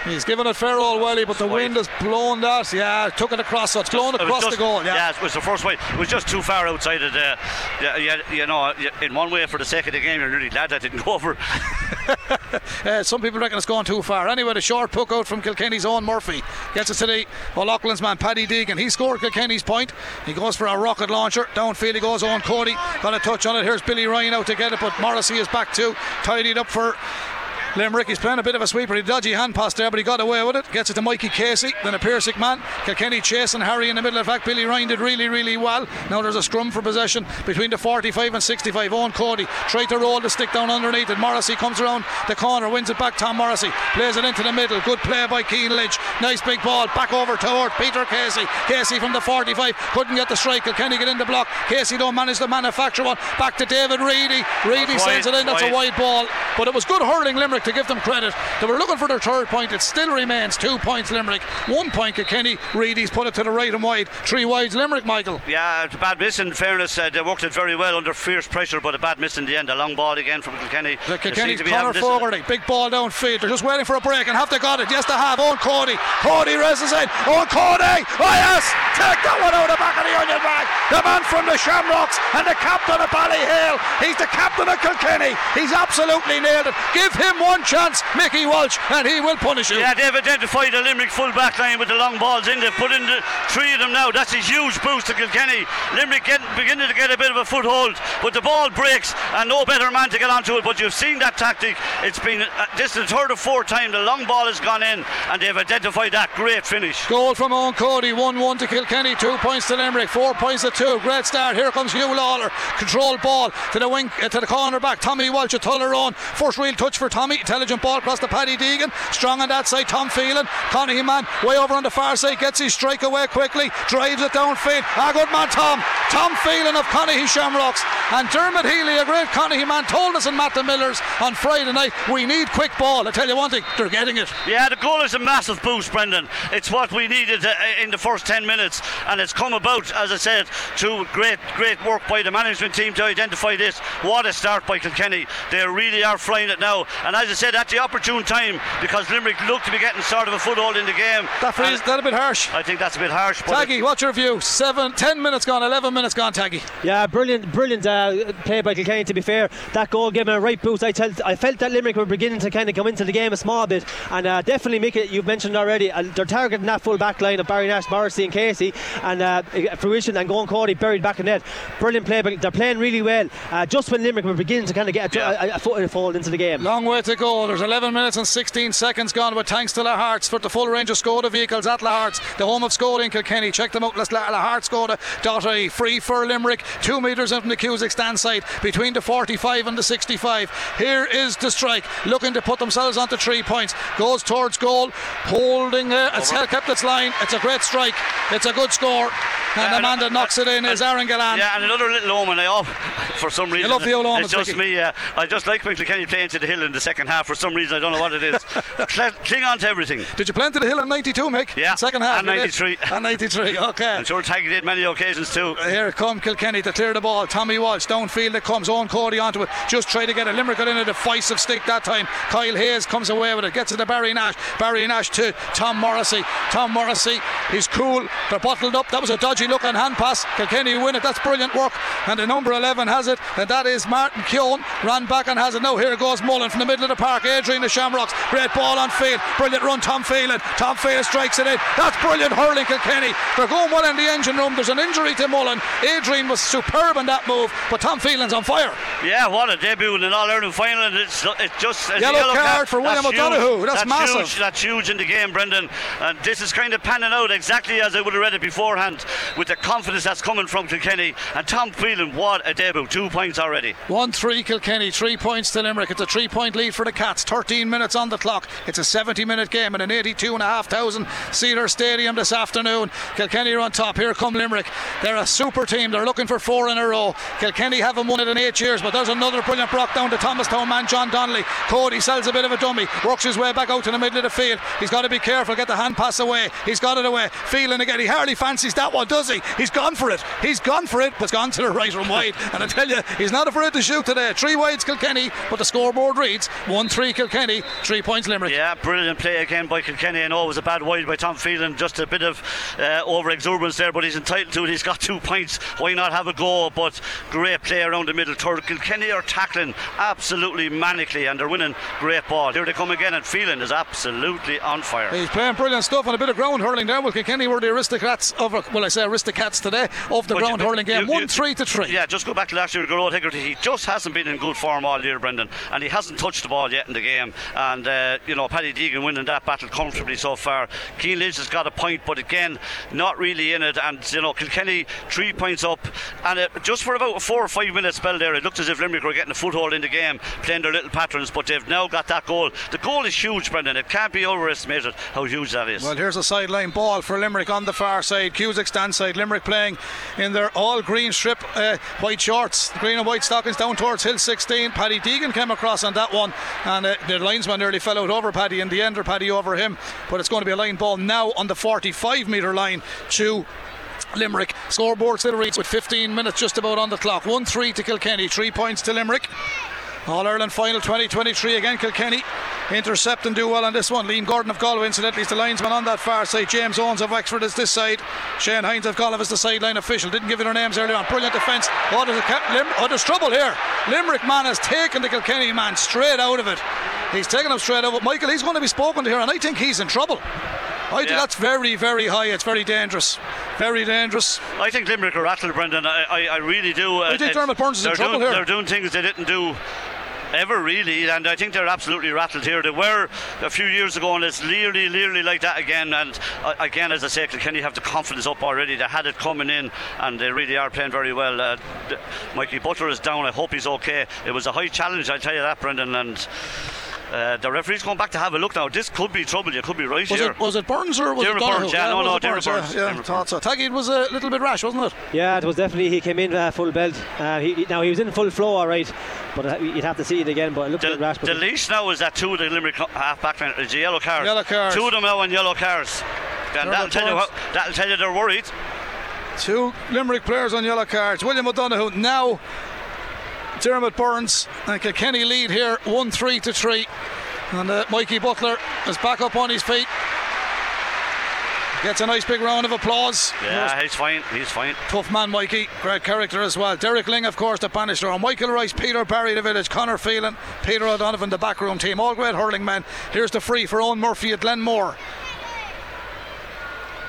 He's given it fair old welly, but the wind has blown that. Yeah, took it across. So it's blown
It
across
just-
the goal. Yeah.
it was the first way. It was just too far outside of the. Yeah, yeah, you know, in one way, for the sake of the game, you're really glad that didn't go over.
Uh, some people reckon it's gone too far. Anyway, the short puck out from Kilkenny's own Murphy gets it to the O'Loughlin's man, Paddy Deegan. He scored Kilkenny's point. He goes for a rocket launcher. Downfield he goes Eoin Cody. Got a touch on it. Here's Billy Ryan out to get it, but Morrissey is back too. Tidied up for Limerick, he's playing a bit of a sweeper. He dodgy hand pass there, but he got away with it. Gets it to Mikey Casey, the Na Piarsaigh man. Kilkenny chasing Harry in the middle. In fact, Billy Ryan did really, really well. Now there's a scrum for possession between the 45 and 65. Eoin Cody tried to roll the stick down underneath it. Morrissey comes around the corner, wins it back. Tom Morrissey plays it into the middle. Good play by Cian Lynch. Nice big ball back over toward Peter Casey. Casey from the 45 couldn't get the strike. Kilkenny get in the block. Casey don't manage to manufacture one. Back to David Reidy.
Reidy
sends it in. That's a
wide.
wide ball, but it was good hurling Limerick to give them credit. They were looking for their third point. It still remains two points Limerick, one point Kilkenny. Reidy's put it to the right and wide. Three wides Limerick, Michael.
Yeah, it's a bad miss. In fairness, uh, they worked it very well under fierce pressure, but a bad miss in the end. A long ball again from Kilkenny.
The Kilkenny's corner forward, big ball downfield. They're just waiting for a break and have they got it? Yes, they have. Eoin Cody. Cody races in. Eoin Cody. Oh, yes. Take that one out of the back of the onion bag. The man from the Shamrocks and the captain of Ballyhale. He's the captain of Kilkenny. He's absolutely nailed it. Give him one chance, Mickey Walsh, and he will punish you.
Yeah, they've identified the Limerick full back line with the long balls in. They've put in the three of them now. That's a huge boost to Kilkenny. Limerick get, beginning to get a bit of a foothold, but the ball breaks and no better man to get onto it. But you've seen that tactic. It's been uh, this is the third or fourth time the long ball has gone in, and they've identified that great finish.
Goal from Eoin Cody, 1 1 to Kilkenny, 2 points to Limerick, 4 points to 2. Great start. Here comes Huw Lawlor. Control ball to the wing, uh, to the corner back. Tommy Walsh at Tullaroan. First real touch for Tommy. Intelligent ball across to Paddy Deegan. Strong on that side. Tom Phelan. Conahy man way over on the far side. Gets his strike away quickly. Drives it downfield. Ah, good man, Tom. Tom Phelan of Conahy Shamrocks. And Dermot Healy, a great Conahy man, told us in Matt the Millers on Friday night we need quick ball. I tell you one thing, they're getting it.
Yeah, the goal is a massive boost, Brendan. It's what we needed uh, in the first 10 minutes, and it's come about, as I said, through great, great work by the management team to identify this. What a start by Kilkenny. They really are flying it now. And as as I said, at the opportune time because Limerick looked to be getting sort of a foothold in the game.
That freeze, that a bit harsh.
I think that's a bit harsh.
Taggy, what's your view? Seven, ten minutes gone, eleven minutes gone. Taggy.
Yeah, brilliant, brilliant uh, play by Kilkenny. To be fair, that goal gave him a right boost. I, tell, I felt that Limerick were beginning to kind of come into the game a small bit, and uh, definitely make it. You've mentioned already, uh, they're targeting that full back line of Barry Nash, Morrissey, and Casey, and uh, fruition and going Cody buried back in net. Brilliant play, but they're playing really well. Uh, just when Limerick were beginning to kind of get a, yeah. a, a foot in the fold into the game.
Long way to go. There's 11 minutes and 16 seconds gone, but thanks to Lahart's for the full range of Skoda vehicles at Lahart's, the home of Skoda in Kilkenny. Check them out. Let's Lahart Skoda.ie. Free for Limerick, two metres in from the Cusack stand side, between the 45 and the 65. Here is the strike, looking to put themselves onto three points. Goes towards goal, holding uh, it's held kept its line. It's a great strike. It's a good score. And the man that knocks it in is Aaron Gallan.
Yeah, and another little omen. I off for some reason.
I love the old
It's just me. Uh, I just like when Kilkenny playing to the hill in the second half for some reason. I don't know what it is. Cling on to everything.
Did you play to the hill in 92, Mick?
Yeah.
Second half.
And 93.
And 93. Okay.
I'm sure Taggy did many occasions too.
Uh, here come Kilkenny to clear the ball. Tommy Walsh downfield. It comes Eoin Cody onto it. Just try to get a Limerick got in a decisive stick that time. Kyle Hayes comes away with it. Gets it to Barry Nash. Barry Nash to Tom Morrissey. Tom Morrissey. He's cool. They're bottled up. That was a dodgy looking hand pass. Kilkenny win it. That's brilliant work. And the number 11 has it. And that is Martin Keoghan. Ran back and has it. Now here goes Mullen from the middle of the park. Adrian the Shamrocks. Great ball on field. Brilliant run. Tom Phelan. Tom Phelan strikes it in. That's brilliant hurling Kilkenny. They're going well in the engine room. There's an injury to Mullen. Adrian was superb in that move. But Tom Phelan's on fire.
Yeah, what a debut in an All Ireland final. And it's, it's just
yellow, yellow card, card for William O'Donoghue. That's,
that's,
massive.
Huge. That's huge in the game, Brendan. And this is kind of panning out exactly as I would have read it beforehand with the confidence that's coming from Kilkenny. And Tom Phelan, what a debut. Two points already.
1 3 Kilkenny, three points to Limerick. It's a three point lead for the Cats. 13 minutes on the clock. It's a 70 minute game in an 82,500 seater stadium this afternoon. Kilkenny are on top. Here come Limerick. They're a super team. They're looking for four in a row. Kilkenny haven't won it in eight years, but there's another brilliant block down to Thomastown man John Donnelly. Cody sells a bit of a dummy, works his way back out to the middle of the field. He's got to be careful, get the hand pass away. He's got it away. Feeling again. He hardly fancies that one, does he? He's gone for it. He's gone for it, but it's gone to the right and wide. And I tell you, he's not afraid to shoot today. Three wides Kilkenny, but the scoreboard reads 1 3 Kilkenny, three points Limerick.
Yeah, brilliant play again by Kilkenny. I know it was a bad wide by Tom Phelan, just a bit of uh, over exuberance there, but he's entitled to it. He's got two points. Why not have a go? But great play around the middle. third. Kilkenny are tackling absolutely manically and they're winning great ball. Here they come again, and Phelan is absolutely on fire.
He's playing brilliant stuff and a bit of ground hurling there. Well, Kilkenny were the aristocrats of, well, I say aristocrats today of the but ground you, hurling game. You, 1 3 to 3.
Yeah, just go back to last year with Gearóid Hegarty. He just hasn't been in good form all year, Brendan, and he hasn't touched the ball yet in the game. And, uh, you know, Paddy Deegan winning that battle comfortably so far. Cian Lynch has got a point, but again, not really in it. And, you know, Kilkenny three points up. And uh, just for about a four or five minute spell there, it looked as if Limerick were getting a foothold in the game, playing their little patterns, but they've now got that goal. The goal is huge, Brendan. It can't be overestimated how huge that is.
Well, here's a sideline ball for Limerick on the far side. Cusack stand side. Limerick playing in their all green strip, uh, white shorts, green and white stockings down towards Hill 16. Paddy Deegan came across on that one, and uh, the linesman nearly fell out over Paddy in the end, or Paddy over him. But it's going to be a line ball now on the 45 metre line to Limerick. Scoreboard still reads with 15 minutes just about on the clock. 1 3 to Kilkenny, 3 points to Limerick. All Ireland final 2023 again. Kilkenny intercept and do well on this one. Liam Gordon of Galway, incidentally, is the linesman on that far side. James Owens of Wexford is this side. Shane Hines of Galway is the sideline official. Didn't give you their names earlier on. Brilliant defence. Oh, there's, a, Lim- oh, there's trouble here. Limerick man has taken the Kilkenny man straight out of it. He's taken him straight out. Michael, he's going to be spoken to here, and I think he's in trouble. I think yeah. that's very, very high. It's very dangerous. Very dangerous.
I think Limerick are rattled, Brendan. I, I, I really do.
I uh, think Diarmaid Byrnes is in trouble
doing,
here.
They're doing things they didn't do ever really, and I think they're absolutely rattled here. They were a few years ago, and it's nearly, nearly like that again. And uh, again, as I say, you have the confidence up already? They had it coming in, and they really are playing very well. Uh, Mikey Butler is down. I hope he's okay. It was a high challenge, I tell you that, Brendan, and. Uh, the referee's going back to have a look now. This could be trouble. You could be right
was
here.
It, was it Byrnes or was
Diarmaid
it Donoghue?
Byrnes? Yeah, yeah no, no, Diarmaid Byrnes.
Yeah, yeah thought so. Taggy was a little bit rash, wasn't it?
Yeah, it was definitely. He came in uh, full belt. Uh, he, now he was in full flow, all right, but uh, you'd have to see it again. But it looked
the,
a bit rash.
The leash now is that two of the Limerick half back line. It's yellow card.
Yellow cards.
Two of them now on yellow cards. And that'll tell, you how, that'll tell you they're worried.
Two Limerick players on yellow cards. William O'Donoghue now Diarmaid Byrnes and Kilkenny lead here 1 3 to 3. And uh, Mikey Butler is back up on his feet. Gets a nice big round of applause.
Yeah, he's fine. He's fine.
Tough man, Mikey. Great character as well. Derek Lyng, of course, the Bannister. Michael Rice, Peter Barry, the village. Conor Phelan, Peter O'Donovan, the backroom team. All great hurling men. Here's the free for Eoin Murphy at Glenmore.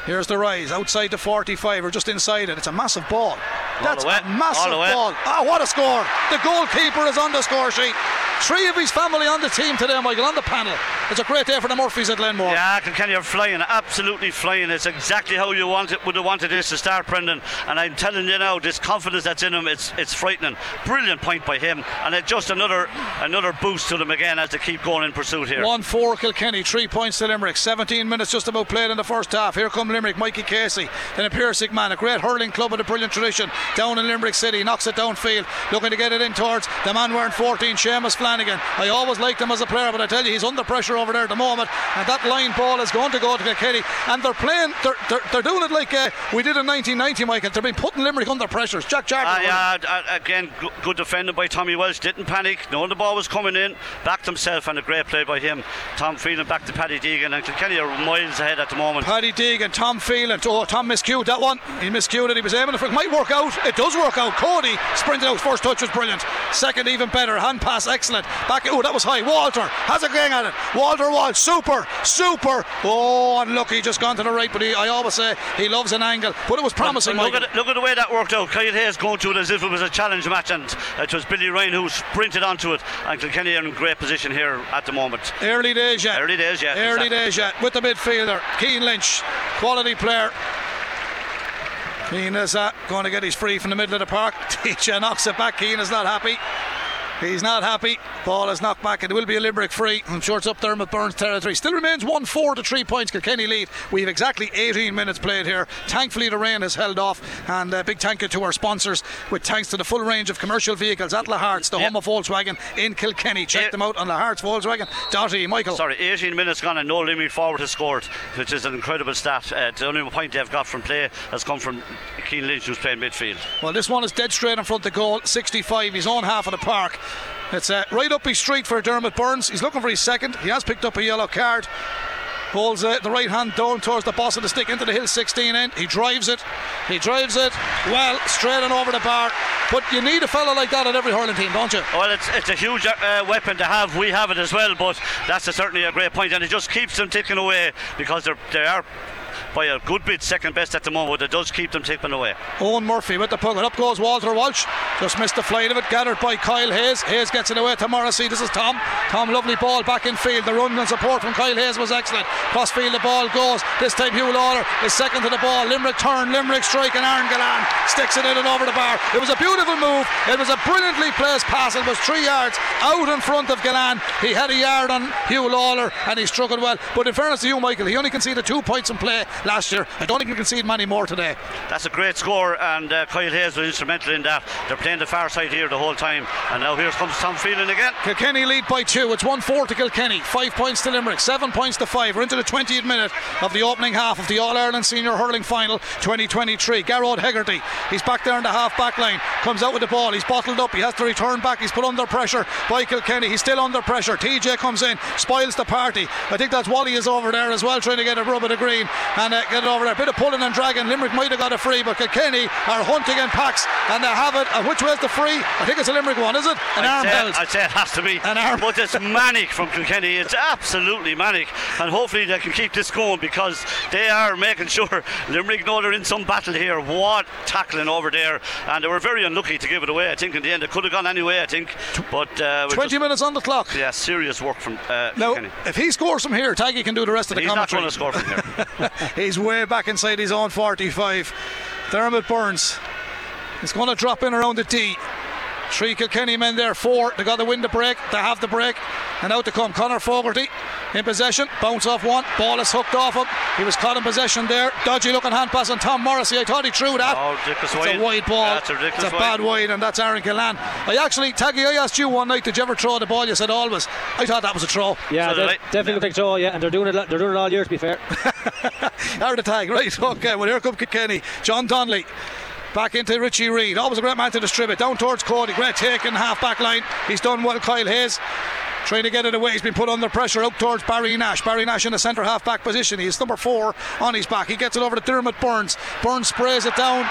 Here's the rise outside the 45 or just inside it. It's a massive ball. That's a massive ball. Ah, what a score! The goalkeeper is on the score sheet. Three of his family on the team today, Michael, on the panel. It's a great day for the Murphys at Glenmore.
Yeah, Kilkenny are flying, absolutely flying. It's exactly how you want it, would have wanted this to start, Brendan. And I'm telling you now, this confidence that's in him, it's it's frightening. Brilliant point by him, and it's just another another boost to them again as they keep going in pursuit here.
One four Kilkenny, three points to Limerick. 17 minutes just about played in the first half. Here come Limerick, Mikey Casey, the Na Piarsaigh man, a great hurling club with a brilliant tradition down in Limerick City, knocks it downfield, looking to get it in towards the man wearing 14, Seamus Flanagan. I always liked him as a player, but I tell you, he's under pressure over there at the moment, and that line ball is going to go to Kilkenny, and they're playing, they're, they're, they're doing it like uh, we did in 1990, Michael. They've been putting Limerick under pressure. Jack Jack.
Uh, yeah, uh, again, good defending by Tommy Walsh. Didn't panic, knowing the ball was coming in, backed himself, and a great play by him. Tom Phelan back to Paddy Deegan, and Kilkenny are miles ahead at the moment.
Paddy Deegan, Tom Phelan. Oh, Tom miscued that one. He miscued it. He was aiming for it. Might work out. It does work out. Cody sprinted out. First touch was brilliant. Second, even better. Hand pass, excellent. Back. Oh, that was high. Walter has a gang at it. Walter Walsh, super, super. Oh, unlucky. Just gone to the right. But he, I always say he loves an angle. But it was promising.
Look, at, look, at, the way that worked out. Kyle Hayes going to it as if it was a challenge match, and it was Billy Ryan who sprinted onto it. And Kilkenny are in great position here at the moment.
Early days yet.
Early days yet.
Early
exactly.
days yet. With the midfielder, Cian Lynch, quality player. Cian is uh, going to get his free from the middle of the park. TJ knocks it back. Cian is not happy. He's not happy. Ball is knocked back. And it will be a Limerick free. I'm sure it's up there with Byrnes territory. Still remains 1 4 to 3 points. Kilkenny lead. We have exactly 18 minutes played here. Thankfully, the rain has held off. And a big thank you to our sponsors, with thanks to the full range of commercial vehicles at Lahart's, the yep. home of Volkswagen in Kilkenny. Check them out on Lahart's Volkswagen. Dotty, Michael.
Sorry, 18 minutes gone and no Limerick forward has scored, which is an incredible stat. Uh, the only point they've got from play has come from Cian Lynch, who's playing midfield.
Well, this one is dead straight in front of the goal. 65, He's on half of the park. It's uh, right up his street for Diarmaid Byrnes. He's looking for his second. He has picked up a yellow card. Holds uh, the right hand down towards the boss of the stick into the hill 16 end. He drives it. He drives it well straight and over the bar. But you need a fella like that at every hurling team, don't you?
Well, it's, it's a huge uh, weapon to have. We have it as well, but that's a, certainly a great point, and it just keeps them ticking away because they're, they are by a good bit second best at the moment, but it does keep them tipping away.
Eoin Murphy with the puck, and up goes Walter Walsh. Just missed the flight of it, gathered by Kyle Hayes. Hayes gets it away to Morrissey. This is Tom. Tom, lovely ball back in field. The run and support from Kyle Hayes was excellent. Cross field, the ball goes. This time Huw Lawlor is second to the ball. Limerick turn, Limerick strike, and Aaron Gillane sticks it in and over the bar. It was a beautiful move. It was a brilliantly placed pass. It was three yards out in front of Gillane. He had a yard on Huw Lawlor, and he struck it well. But in fairness to you, Michael, he only conceded two points in play last year. I don't think he concede many more today.
That's a great score, and uh, Kyle Hayes was instrumental in that. They're playing the far side here the whole time, and now here comes Tom Phelan again.
Kilkenny lead by two. It's 1 4 to Kilkenny, five points to Limerick, seven points to five. We're into the 20th minute of the opening half of the All Ireland Senior Hurling Final 2023. Gearóid Hegarty, he's back there in the half back line, comes out with the ball. He's bottled up, he has to return back. He's put under pressure by Kilkenny. He's still under pressure. TJ comes in, spoils the party. I think that's Wally is over there as well, trying to get a rub of the green and uh, get it over there. A bit of pulling and dragging. Limerick might have got a free, but Kilkenny are hunting in packs and they have it. And which way's the free? I think it's a Limerick one, is it? An
I'd
arm
say,
held.
I'd say it has to be.
An arm.
But it's manic from Kilkenny. It's absolutely manic. And hopefully they can keep this going because they are making sure Limerick know they're in some battle here. What tackling over there. And they were very unlucky to give it away. I think in the end it could have gone anyway, I think. But uh,
20
just,
minutes on the clock.
Yeah, serious work from uh,
now,
Kilkenny.
if he scores from here, Taggy can do the rest of the
He's
commentary.
not going to score from here.
He's way back inside his own 45. Diarmaid Byrnes is going to drop in around the D. Three Kilkenny men there, four. They got the win the break, they have the break. And out to come Conor Fogarty in possession. Bounce off one. Ball is hooked off him. He was caught in possession there. Dodgy looking hand pass on Tom Morrissey. I thought he threw that.
Oh, ridiculous
it's
wide.
a wide ball.
Yeah, a ridiculous
it's a
wide.
bad wide, and that's Aaron Gillane. I actually, Taggy, I asked you one night, did you ever throw the ball? You said always. I thought that was a throw.
Yeah,
So
they
did I.
definitely look like Joe. Yeah, and they're doing it. They're doing it all year. To be fair,
Out the tag, right? Okay, well, here come Kilkenny. John Donnelly. Back into Richie Reid. Always a great man to distribute. Down towards Cody. Great take in half back line. He's done well. Kyle Hayes trying to get it away. He's been put under pressure out towards Barry Nash. Barry Nash in the centre half back position. He's number four on his back. He gets it over to Diarmaid Byrnes. Byrnes sprays it down.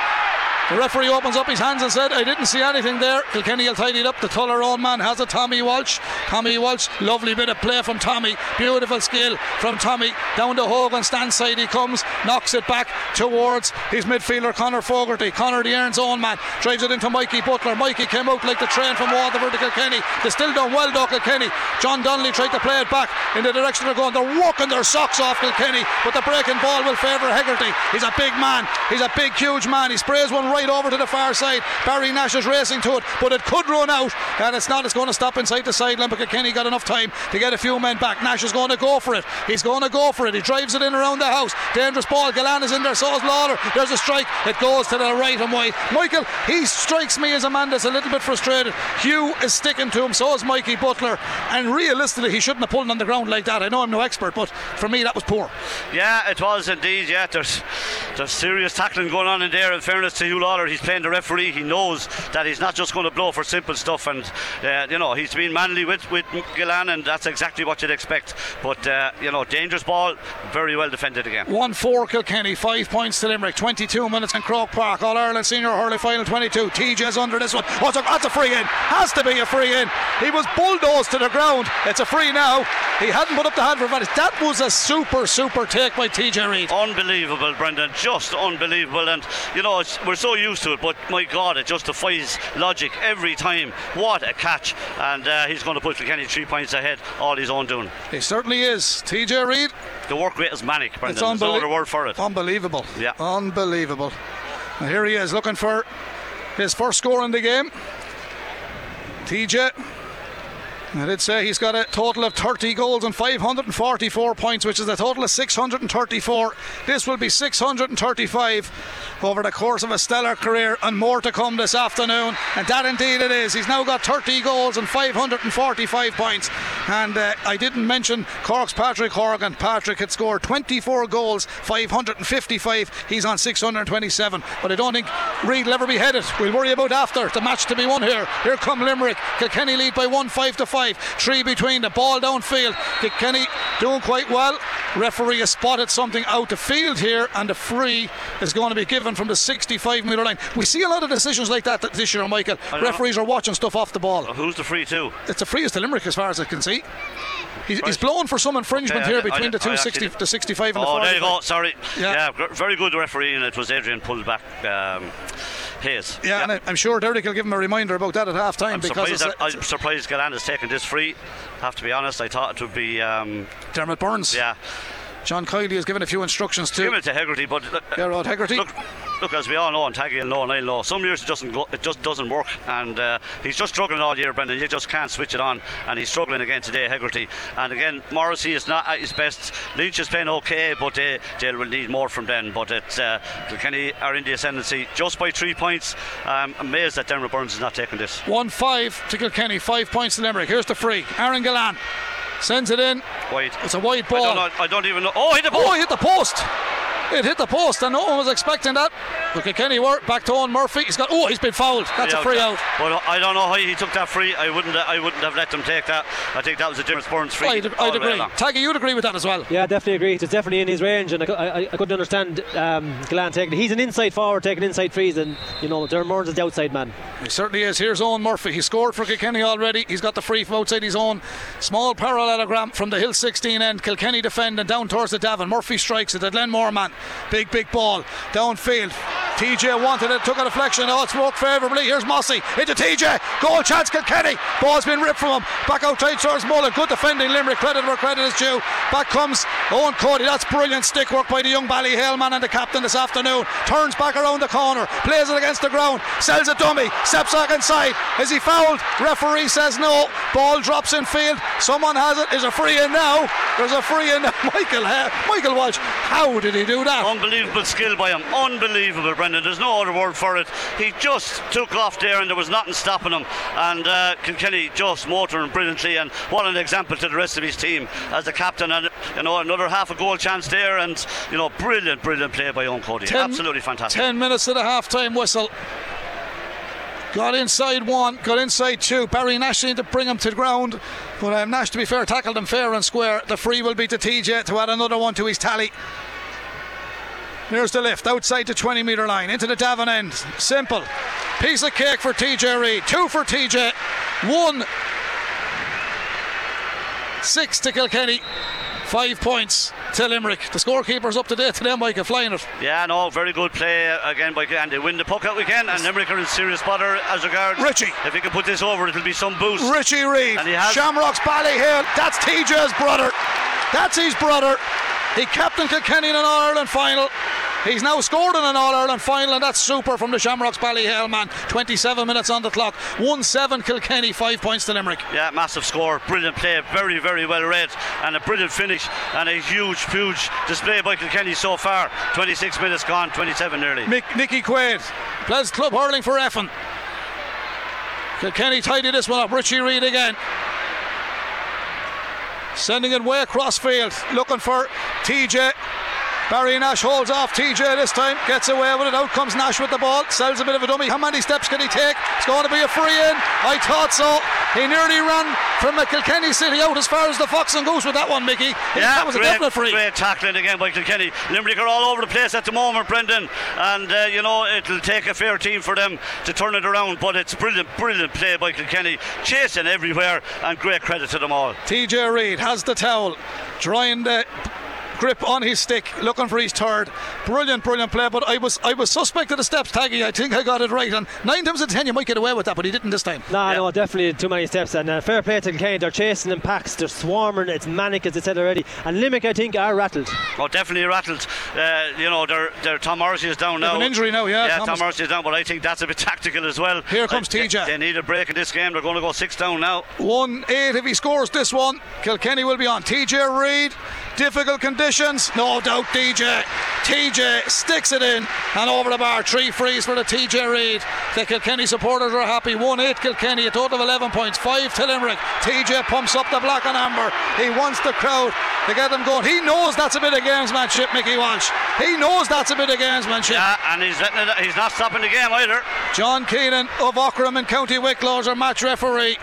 The referee opens up his hands and said, I didn't see anything there. Kilkenny will tidy it up. The Tullaroan man has a Tommy Walsh. Tommy Walsh, lovely bit of play from Tommy. Beautiful skill from Tommy. Down to Hogan, stand side he comes, knocks it back towards his midfielder Conor Fogarty. Conor the Erin's Own man drives it into Mikey Butler. Mikey came out like the train from Waterford to Kilkenny. They still done well though, Kilkenny. John Donnelly tried to play it back in the direction they're going. They're walking their socks off Kilkenny, but the breaking ball will favour Hegarty. He's a big man. He's a big, huge man. He sprays one right over to the far side. Barry Nash is racing to it, but it could run out, and it's not. It's going to stop inside the sideline. But Kenny got enough time to get a few men back. Nash is going to go for it. He's going to go for it. He drives it in around the house. Dangerous ball. Gillane is in there. So is Lawlor. There's a strike. It goes to the right and wide. Michael, he strikes me as a man that's a little bit frustrated. Huw is sticking to him. So is Mikey Butler. And realistically, he shouldn't have pulled on the ground like that. I know I'm no expert, but for me, that was poor.
Yeah, it was indeed. Yeah, there's there's serious tackling going on in there. In fairness to Huw Lawlor, he's playing the referee. He knows that he's not just going to blow for simple stuff, and uh, you know he's been manly with with Gillane, and that's exactly what you'd expect. But uh, you know, dangerous ball, very well defended again.
One four Kilkenny, five points to Limerick, 22 minutes in Croke Park. All Ireland Senior Hurling Final 22. TJ's under this one. Oh, a, that's a free in. Has to be a free in. He was bulldozed to the ground. It's a free now. He hadn't put up the hand for advantage. That was a super super take by TJ Reid.
Unbelievable, Brendan. Just unbelievable. And you know, we're so used to it, but my God, it just defies logic every time. What a catch! And uh, he's going to put Kilkenny three points ahead, all his own doing.
He certainly is. TJ Reid.
The work rate is manic, Brendan.
It's unbelie-
no word for it.
Unbelievable.
Yeah.
Unbelievable. And here he is looking for his first score in the game. TJ I did say he's got a total of 30 goals and 544 points, which is a total of 634. This will be 635 over the course of a stellar career, and more to come this afternoon. And that indeed it is. He's now got 30 goals and 545 points. And uh, I didn't mention Cork's Patrick Horgan. Patrick had scored 24 goals, 555. He's on 627. But I don't think Reid will ever be headed. We'll worry about after the match to be won here. Here come Limerick. Kilkenny lead by 1 5 to 5 five. Three between the ball downfield. Kenny doing quite well. Referee has spotted something out the field here, and the free is going to be given from the 65 metre line. We see a lot of decisions like that this year, Michael. Referees know. are watching stuff off the ball.
who's the free to?
It's a free as to Limerick, as far as I can see. He's, right. he's blown for some infringement okay, here between I, the two 60, the 65 and
oh,
the 45.
there you go. Sorry. Yeah, yeah very good referee, and it was Adrian pulled back. Um, Hayes.
Yeah, yeah. and I'm sure Derek will give him a reminder about that at half time
I'm
because
surprised I'm surprised Gillane has taken this free. I Have to be honest, I thought it would be um,
Diarmaid Byrnes.
Yeah.
John Kiely has given a few instructions to.
Give it to Hegarty, but uh,
Gearóid Hegarty.
Look, look, as we all know, and Taggy will know, and I know, some years it doesn't go, it just doesn't work, and uh, he's just struggling all year, Brendan. You just can't switch it on, and he's struggling again today, Hegarty. And again, Morrissey is not at his best. Lynch is playing okay, but they, they will need more from them. But it's uh, Kilkenny are in the ascendancy just by three points. I'm amazed that Diarmaid Byrnes is not taking this.
One five to Kilkenny, five points to Limerick. Here's the free. Aaron Gillane sends it in.
Wide.
It's a wide ball.
I don't, know, I don't even know. Oh, hit the oh, post.
Oh, hit the post. It hit the post, and no one was expecting that. Look at Kenny Work back to Eoin Murphy. He's got. Oh, he's been fouled. That's a free out.
But I don't know how he took that free. I wouldn't. I wouldn't have let them take that. I think that was a James Burns free.
I'd, I'd agree. Taggy, you'd agree with that as well.
Yeah, definitely agree. It's definitely in his range, and I, I, I couldn't understand um, Gillane taking. He's an inside forward taking inside frees, and you know Diarmaid Byrnes is the outside man.
He certainly is. Here's Eoin Murphy. He scored for Kilkenny already. He's got the free from outside his own. Small parallelogram from the Hill 16 end. Kilkenny defend and down towards the Davin. Murphy strikes it at Glenmore man. Big, big ball downfield. TJ wanted it, took a deflection. Oh, it's worked favourably. Here's Mossy into TJ. Goal chance, Kilkenny. Ball's been ripped from him. Back out outside towards Mullen. Good defending, Limerick. Credit where credit is due. Back comes Eoin Cody. That's brilliant stick work by the young Ballyhale man and the captain this afternoon. Turns back around the corner, plays it against the ground, sells a dummy, steps back inside. Is he fouled? Referee says no. Ball drops in field. Someone has it. Is a free in now. There's a free in. now. Michael, Michael Walsh. How did he do that?
Unbelievable skill by him. Unbelievable, Brendan. There's no other word for it. He just took off there and there was nothing stopping him. And uh, Kilkenny just motoring brilliantly. And what an example to the rest of his team as the captain. And, you know, another half a goal chance there. And, you know, brilliant, brilliant play by Eoin Cody. Ten, Absolutely fantastic.
10 minutes to the half time whistle. Got inside one, got inside two. Barry Nash needed to bring him to the ground. But um, Nash, to be fair, tackled him fair and square. The free will be to TJ to add another one to his tally. There's the lift outside the 20 metre line into the Davin end. Simple. Piece of cake for TJ Reid. Two for TJ. One. Six to Kilkenny. Five points to Limerick. The scorekeeper's up to date today, Michael, flying it.
Yeah, no, very good play again by and they win the puck out again. And Limerick are in serious bother as regards.
Richie.
If he can put this over, it'll be some boost.
Richie Reid.
And he has-
Shamrocks Ballyhale. That's TJ's brother. That's his brother. He captained Kilkenny in an All Ireland final. He's now scored in an All Ireland final, and that's super from the Shamrocks Ballyhale man. 27 minutes on the clock. 1 7 Kilkenny, 5 points to Limerick.
Yeah, massive score, brilliant play, very, very well read, and a brilliant finish, and a huge, huge display by Kilkenny so far. 26 minutes gone, 27 nearly.
Mick, Nicky Quaid plays club hurling for Effin. Kilkenny tidy this one up. Richie Reid again. Sending it way across field. Looking for TJ. Barry Nash holds off TJ this time, gets away with it. Out comes Nash with the ball, sells a bit of a dummy. How many steps can he take? It's going to be a free in. I thought so. He nearly ran from Kilkenny City out as far as the Fox and Goose with that one, Mickey.
Yeah,
that was
great,
a definite free.
great tackling again by Kilkenny. Limerick are all over the place at the moment, Brendan, and uh, you know it'll take a fair team for them to turn it around. But it's brilliant, brilliant play by Kilkenny, chasing everywhere, and great credit to them all.
TJ Reid has the towel, drawing the grip on his stick, looking for his third. Brilliant, brilliant play. But I was I was suspect of the steps, Taggy. I think I got it right. And nine times out of ten, you might get away with that, but he didn't this time.
No,
Yeah.
no, definitely too many steps. And uh, fair play to Kilkenny. They're chasing in packs. They're swarming. It's manic, as I said already. And Limerick, I think, are rattled.
Oh, definitely rattled. Uh, you know, they're, they're, Tom Morrissey is down now.
an injury now, yeah,
Yeah,
Thomas-
Tom Morrissey is down, but I think that's a bit tactical as well.
Here comes
Uh,
TJ.
They need a break in this game. They're going to go six down now.
One eight if he scores this one. Kilkenny will be on. TJ Reid, difficult conditions, no doubt. TJ, TJ sticks it in and over the bar. Three frees for the TJ Reid. The Kilkenny supporters are happy. One eight Kilkenny, a total of 11 points. Five to Limerick. TJ pumps up the black and amber. He wants the crowd to get them going. He knows that's a bit of gamesmanship, Mickey Walsh. He knows that's a bit of gamesmanship.
Yeah, and he's letting it, he's not stopping the game either.
John Keenan of Aughrim in County Wicklow is our match referee.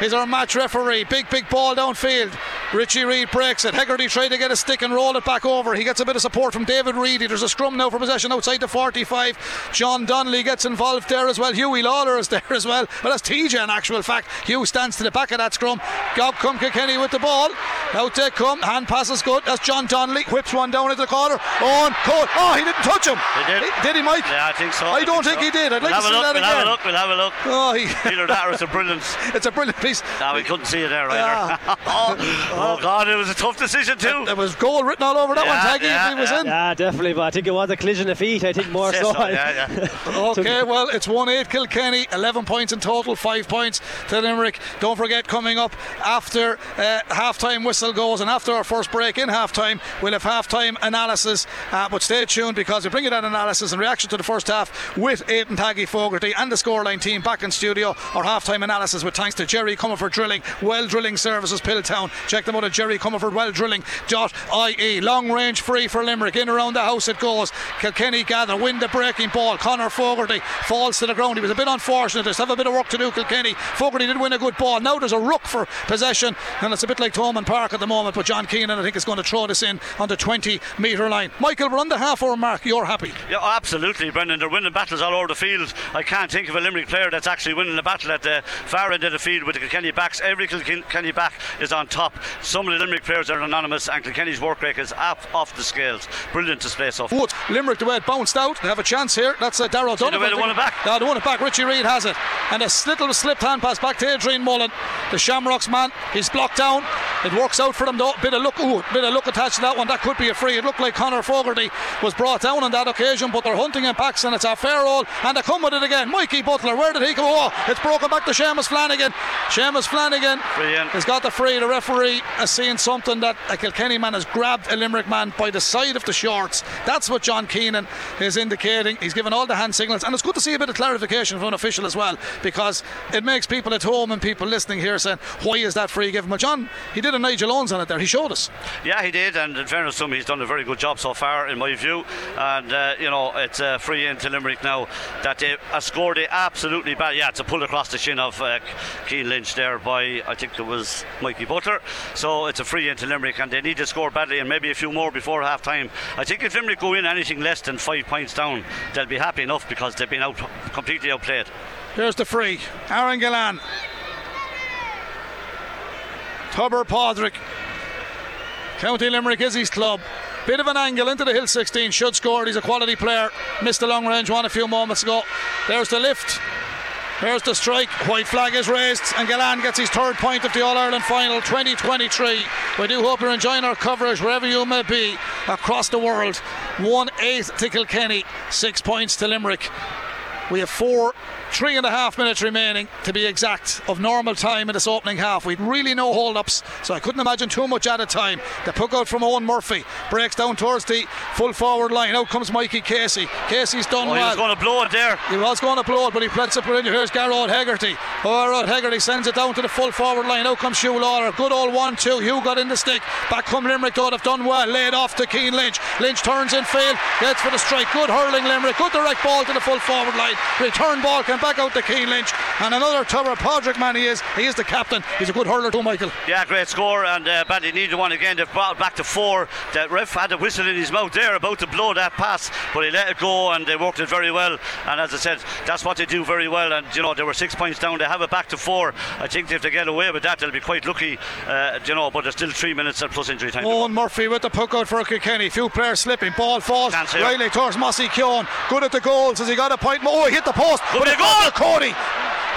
He's our match referee. Big, big ball downfield. Richie Reid breaks it. Hegarty tried to get a stick and roll it back over. He gets a bit of support from David Reidy. There's a scrum now for possession outside the 45. John Donnelly gets involved there as well. Huey Lawlor is there as well. Well, that's TJ in actual fact. Huw stands to the back of that scrum. Gob come Kilkenny with the ball. Out they come. Hand pass is good. That's John Donnelly. Whips one down at the corner. On Cole. Oh, he didn't touch him.
He did.
Did he, Mike?
Yeah, I think so.
I don't think
so.
he did. I'd like
we'll
to see
look,
that
we'll
again.
Have a look, we'll have a look.
Oh, he.
Peter that was a brilliant.
It's a brilliant piece.
No, we couldn't see it there either. oh, oh, God, it was a tough decision too.
There was goal written all over that
Yeah,
one, Taggy,
yeah,
if he was in.
Yeah, definitely. But I think it was a collision of feet. I think more
Says
so.
so, yeah, yeah.
Okay, well, it's 1 8 Kilkenny, 11 points in total, 5 points to Limerick. Don't forget, coming up after uh, half time whistle goes and after our first break in half time, we'll have half time analysis. Uh, but stay tuned because we bring you that analysis and reaction to the first half with Aidan Taggy Fogarty and the scoreline team back in studio. Our half time analysis with thanks to Jerry Comerford Drilling, Well Drilling Services, Piltown. Check them out at Jerry Comerford Well Drilling.ie. Long range free for Limerick. In around the house it goes. Kilkenny gather, win the breaking ball. Conor Fogarty falls to the ground. He was a bit unfortunate. There's have a bit of work to do, Kilkenny. Fogarty did win a good ball. Now there's a ruck for possession, and it's a bit like Thomond Park at the moment. But John Keenan, I think, is going to throw this in on the 20 metre line. Michael, we're on the half hour mark. You're happy.
Yeah, oh, absolutely, Brendan. They're winning battles all over the field. I can't think of a Limerick player that's actually winning a battle at the far end of the field with the Kilkenny backs. Every Kilkenny back is on top. Some of the Limerick players are anonymous, and Kilkenny's work rate is off, off the scales. Brilliant display so far.
Wood, Limerick the way it bounced out. They have a chance here. That's uh,
Darragh
O'Donovan.
way they won it back.
They won it back. Richie Reid has it. And a little slipped hand pass back to Adrian Mullen. The Shamrocks man. He's blocked down. It works out for them though. Bit of look. Ooh, bit of look attached to that one. That could be a free. It looked like Conor Fogarty was brought down on that occasion, but they're hunting in packs and it's a fair roll. And they come with it again. Mikey Butler. Where did he go? Oh, it's broken back to Seamus Flanagan. Seamus Flanagan
in.
has got the free. The referee has seen something that a Kilkenny man has grabbed a Limerick man by the side of the shorts. That's what John Keenan is indicating. He's given all the hand signals, and it's good to see a bit of clarification from an official as well because it makes people at home and people listening here saying, "Why is that free given?" Well, John, he did a Nigel Owens on it there. He showed us.
Yeah, he did, and in fairness to him, he's done a very good job so far, in my view. And uh, you know, it's a free into Limerick now that they uh, scored it absolutely bad. Yeah, it's a pull across the shin of uh, Lynch there by I think it was Mikey Butler. So it's a free into Limerick, and they need to score badly, and maybe a few more before half time. I think if Limerick go in anything less than five points down, they'll be happy enough because they've been out completely outplayed.
Here's the free. Aaron Gillane. Tobar Phádraig. County Limerick is his club. Bit of an angle into the hill 16. Should score. He's a quality player. Missed the long range one a few moments ago. There's the lift. There's the strike. White flag is raised, and Gillane gets his third point of the All Ireland final 2023. We do hope you're enjoying our coverage wherever you may be across the world. 1 8 to Kilkenny, 6 points to Limerick. We have four Three and a half minutes remaining, to be exact, of normal time in this opening half. We'd really no hold ups, so I couldn't imagine too much at a time. The puck out from Eoin Murphy breaks down towards the full forward line. Out comes Mikey Casey. Casey's done
oh,
well.
He was going to blow it there.
He was going to blow it, but he played it in. Here's Gearóid Hegarty. Oh, Gearóid Hegarty sends it down to the full forward line. Out comes Huw Lawlor. Good old 1 2. Huw got in the stick. Back come Limerick, though, have done well. Laid off to Cian Lynch. Lynch turns in field, gets for the strike. Good hurling Limerick. Good direct ball to the full forward line. Return ball came back out to Cian Lynch. And another Tobar Phádraig man he is. He is the captain. He's a good hurler too, Michael.
Yeah, great score. And uh, Badly needed one again. They've brought back to four. The ref had a whistle in his mouth there about to blow that pass, but he let it go and they worked it very well. And as I said, that's what they do very well. And you know, they were six points down. They have it back to four. I think if they get away with that, they'll be quite lucky. Uh, you know, but there's still three minutes and plus injury time.
Eoin Murphy with the puck out for Kilkenny. Few players slipping. Ball falls. Riley towards Mossy Keoghan. Good at the goals. Has he got a point? Oh, he hit the post.
But a goal.
Cody.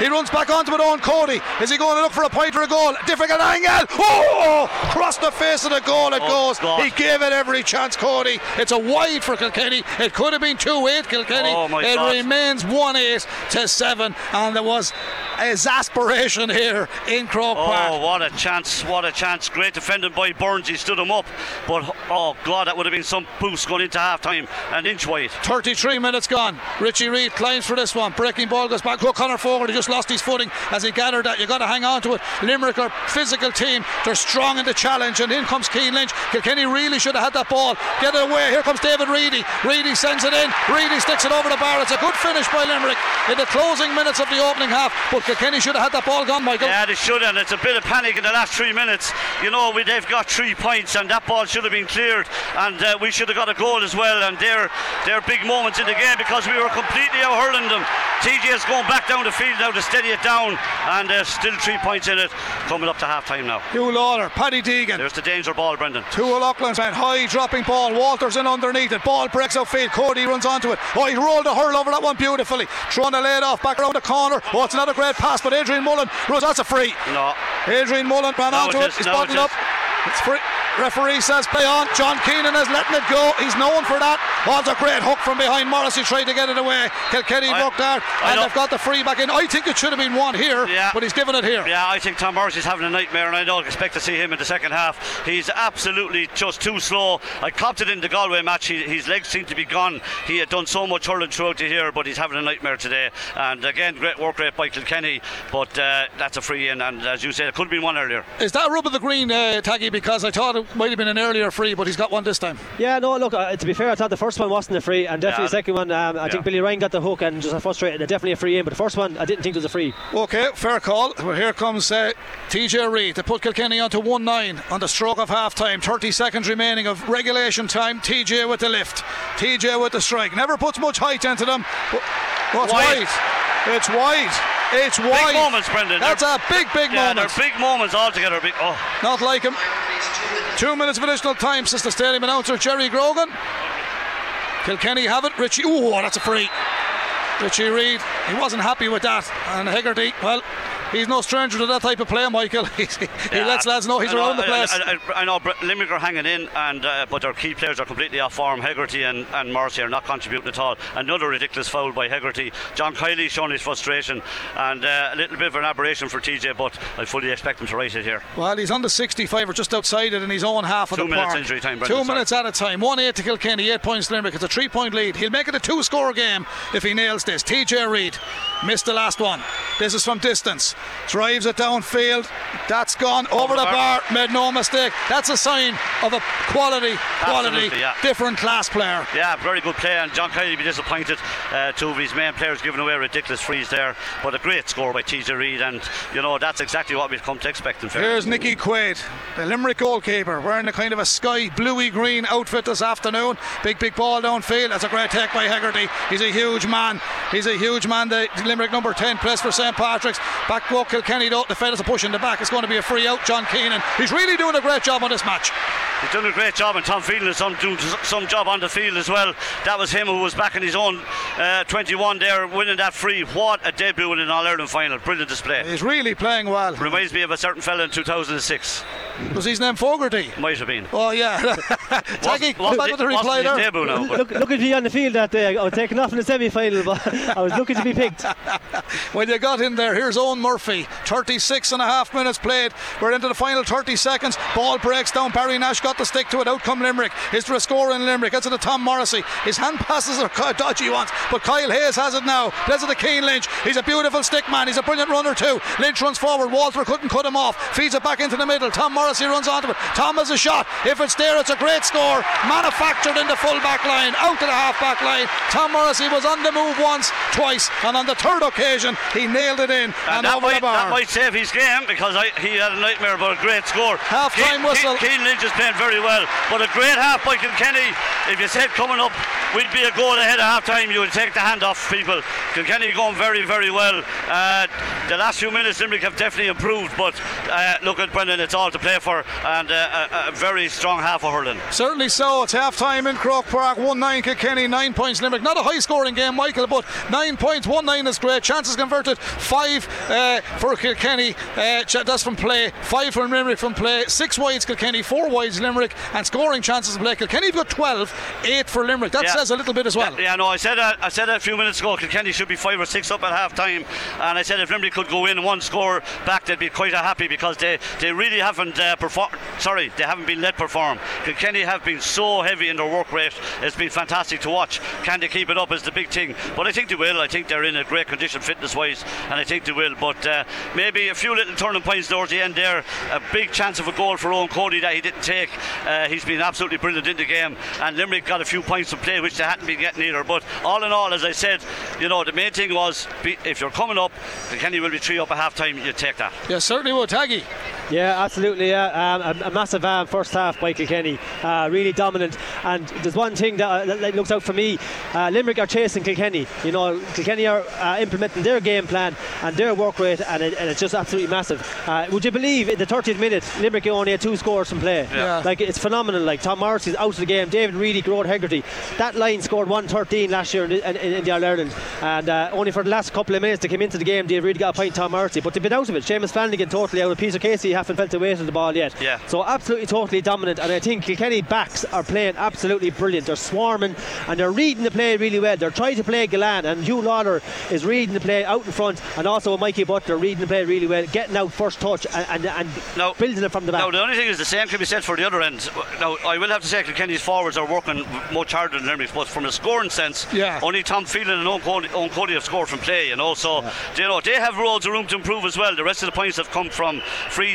He runs back onto it Eoin Cody. Is he going to look for a point or a goal? Difficult angle. Oh! Across the face of the goal it oh, goes. God. He gave it every chance, Cody. It's a wide for Kilkenny. It could have been 2 8 Kilkenny.
Oh,
it
God.
remains 1 8 to 7. And there was exasperation here in Croke
oh,
Park.
Oh, what a chance. What a chance. Great defending by Byrnes. He stood him up. But, oh, God, that would have been some boost going into half time. An inch wide.
33 minutes gone. Richie Reid climbs for this one. Breaking ball goes back. O'Connor forward. He just lost his footing as he gathered that. You've got to hang on to it. Limerick are physical team. They're strong in the challenge. And in comes Cian Lynch. Kilkenny really should have had that ball. Get it away. Here comes David Reidy. Reidy sends it in. Reidy sticks it over the bar. It's a good finish by Limerick in the closing minutes of the opening half. But Kilkenny should have had that ball gone, Michael.
Yeah, they should, and it's a bit of panic in the last three minutes. You know, we, they've got three points, and that ball should have been cleared, and uh, we should have got a goal as well. And they're they're big moments in the game because we were completely out hurling them. TJ is going back down the field now to steady it down, and there's still three points in it coming up to half time now.
Huw Lawlor, Paddy Deegan.
There's the danger ball, Brendan.
Two O'Loughlin's man, high dropping ball. Walters in underneath it. Ball breaks out field. Cody runs onto it. Oh, he rolled a hurl over that one beautifully. Trying to lay it off back around the corner. Oh, it's not a great pass, but Adrian Mullen runs. That's a free.
No.
Adrian Mullen ran no, onto it. it. He's no, bottled up. It's free. Referee says play on. John Keenan is letting it go. He's known for that. Oh, a great hook from behind Morrissey trying to get it away. Kilkenny I, looked there and they've got the free back in. I think it should have been one here, yeah. but he's given it here.
Yeah, I think Tom Morris is having a nightmare and I don't expect to see him in the second half. He's absolutely just too slow. I copped it in the Galway match. He, his legs seem to be gone. He had done so much hurling throughout the year, but he's having a nightmare today. And again, great work rate by Kilkenny, but uh, that's a free in. And as you said, it could have been one earlier.
Is that rub of the green, uh, Taggy? Because I thought it might have been an earlier free, but he's got one this time.
Yeah, no, look, uh, to be fair, I thought the first one wasn't a free, and definitely yeah. the second one, um, I yeah. think Billy Ryan got the hook and just frustrated. Definitely a free in, but the first one, I didn't think it was a free.
Okay, fair call. Well, here comes uh, TJ Reid to put Kilkenny on to 1 9 on the stroke of half time. 30 seconds remaining of regulation time. TJ with the lift, TJ with the strike. Never puts much height into them. What's wide? It's wide. It's wide.
Big moments, Brendan.
That's they're, a big, big
yeah,
moment.
They're big moments altogether. Big, oh.
Not like him. Two minutes of additional time, says the stadium announcer Jerry Grogan. Kilkenny have it. Richie. Oh, that's a free. Richie Reid. He wasn't happy with that. And Hegarty, well, he's no stranger to that type of play, Michael. he yeah, lets lads know he's around the place.
I, I, I, know Limerick are hanging in, and uh, but their key players are completely off form. Hegarty and, and Morrissey are not contributing at all. Another ridiculous foul by Hegarty. John Kiely showing his frustration, and uh, a little bit of an aberration for TJ, but I fully expect him to race it here.
Well, he's on the 65 or just outside it in his own half of
Two
the
minutes
park.
injury time.
Brendan, Two sorry. minutes at a time. One eight to Kilkenny, eight points to Limerick. It's a three point lead. He'll make it a two score game if he nails this. TJ Reid missed the last one. This is from distance. Drives it downfield. That's gone over, the bar. Made no mistake. That's a sign of a quality, quality,
yeah.
different class player.
Yeah, very good player. and John Kennedy be disappointed. Uh, two of his main players giving away ridiculous frees there, but a great score by TJ Reid, and you know that's exactly what we've come to expect. In fairness.
Here's Nicky Quaid, the Limerick goalkeeper, wearing a kind of a sky bluey green outfit this afternoon. Big, big ball downfield. That's a great take by Hegarty. He's a huge man. He's a huge man. The Limerick number 10 plays for St. Patrick's. Back go Kilkenny though. The fellas are pushing the back. It's going to be a free out. John Keenan. He's really doing a great job on this match.
He's done a great job, and Tom Phelan is some, doing some job on the field as well. That was him who was back in his own uh, 21 there, winning that free. What a debut in an All Ireland final! Brilliant display.
He's really playing well.
Reminds me of a certain fella in 2006.
Was his name Fogarty?
Might have been.
Oh, yeah. Taggy, come back with the
Wasn't his
there.
debut now, but-
Look, look at me on the field that day. I was taken off in the semi final, but I was looking to be picked.
when you got in there. Here's Eoin Murphy. 36 and a half minutes played. We're into the final 30 seconds. Ball breaks down. Barry Nash got the stick to it. Out come Limerick. Is there a score in Limerick? Gets it to Tom Morrissey. His hand passes are dodgy ones, but Kyle Hayes has it now. Plays it to Cian Lynch. He's a beautiful stick man. He's a brilliant runner too. Lynch runs forward. Walter couldn't cut him off. Feeds it back into the middle. Tom Morrissey runs onto it. Tom has a shot. If it's there, it's a great score. Manufactured in the full back line. Out to the half back line. Tom Morrissey was on the move once, twice, and on the third occasion, he nailed it in and,
And that might, that might save his game because I, he had a nightmare about a great score.
Half-time
Cian-
whistle.
Cian Lynch is playing very well, but a great half by Kilkenny. If you said coming up, we'd be a goal ahead of half time, you would take the hand off people. Kilkenny going very, very well. Uh, the last few minutes, Limerick have definitely improved, but uh, look at Brendan, it's all to play for, and uh, a, a very strong half of hurling.
Certainly so. It's half time in Croke Park. 1 9 Kilkenny, 9 points Limerick. Not a high scoring game, Michael, but 9 points. 1 9 is great. Chances converted 5 uh, for Kilkenny. Uh, that's from play. 5 from Limerick from play. 6 wides Kilkenny, 4 wides Limerick. And scoring chances of play. Kilkenny have got 12, 8 for Limerick. That
Yeah.
says a little bit as well.
Yeah, no, I said that. I said that a few minutes ago. Kilkenny should be five or six up at half time, and I said if Limerick could go in one score back, they'd be quite happy because they, they really haven't uh, performed. Sorry, they haven't been let perform. Kilkenny have been so heavy in their work rate. It's been fantastic to watch. Can they keep it up? Is the big thing. But I think they will. I think they're in a great condition fitness wise, and I think they will. But uh, maybe a few little turning points towards the end there. A big chance of a goal for Eoin Cody that he didn't take. Uh, he's been absolutely brilliant in the game, and Limerick got a few points to play, which they hadn't been getting either. But all in all, as I said, you know, the main thing was be, if you're coming up, Kenny will be three up at half time, you take that.
Yeah, certainly would. Taggy.
Yeah, absolutely. Yeah, um, a, a massive um, first half by Kilkenny, uh, really dominant. And there's one thing that, uh, that looks out for me: uh, Limerick are chasing Kilkenny. You know, Kilkenny are uh, implementing their game plan and their work rate, and, it, and it's just absolutely massive. Uh, would you believe in the 30th minute, Limerick only had two scores from play?
Yeah.
Like it's phenomenal. Like Tom Morrissey's out of the game. David Reidy, Gearóid Hegarty. That line scored 113 last year in, the- in, in the All Ireland, and uh, only for the last couple of minutes they came into the game. They really got a point. Tom Morrissey, but they've been out of it. Seamus Flanagan totally out. Of Peter Casey haven't felt the weight of the ball yet.
Yeah.
So absolutely, totally dominant. And I think Kilkenny backs are playing absolutely brilliant. They're swarming and they're reading the play really well. They're trying to play Gillane, and Huw Lawlor is reading the play out in front, and also Mikey Butler reading the play really well, getting out first touch and, and, and
No.
building it from the back.
Now, the only thing is the same can be said for the other end. Now, I will have to say Kilkenny's forwards are working much harder than Limerick's, but from a scoring sense,
Yeah.
only Tom Phelan and Eoin Cody, Eoin Cody have scored from play, you know. So, you know, they have roads of room to improve as well. The rest of the points have come from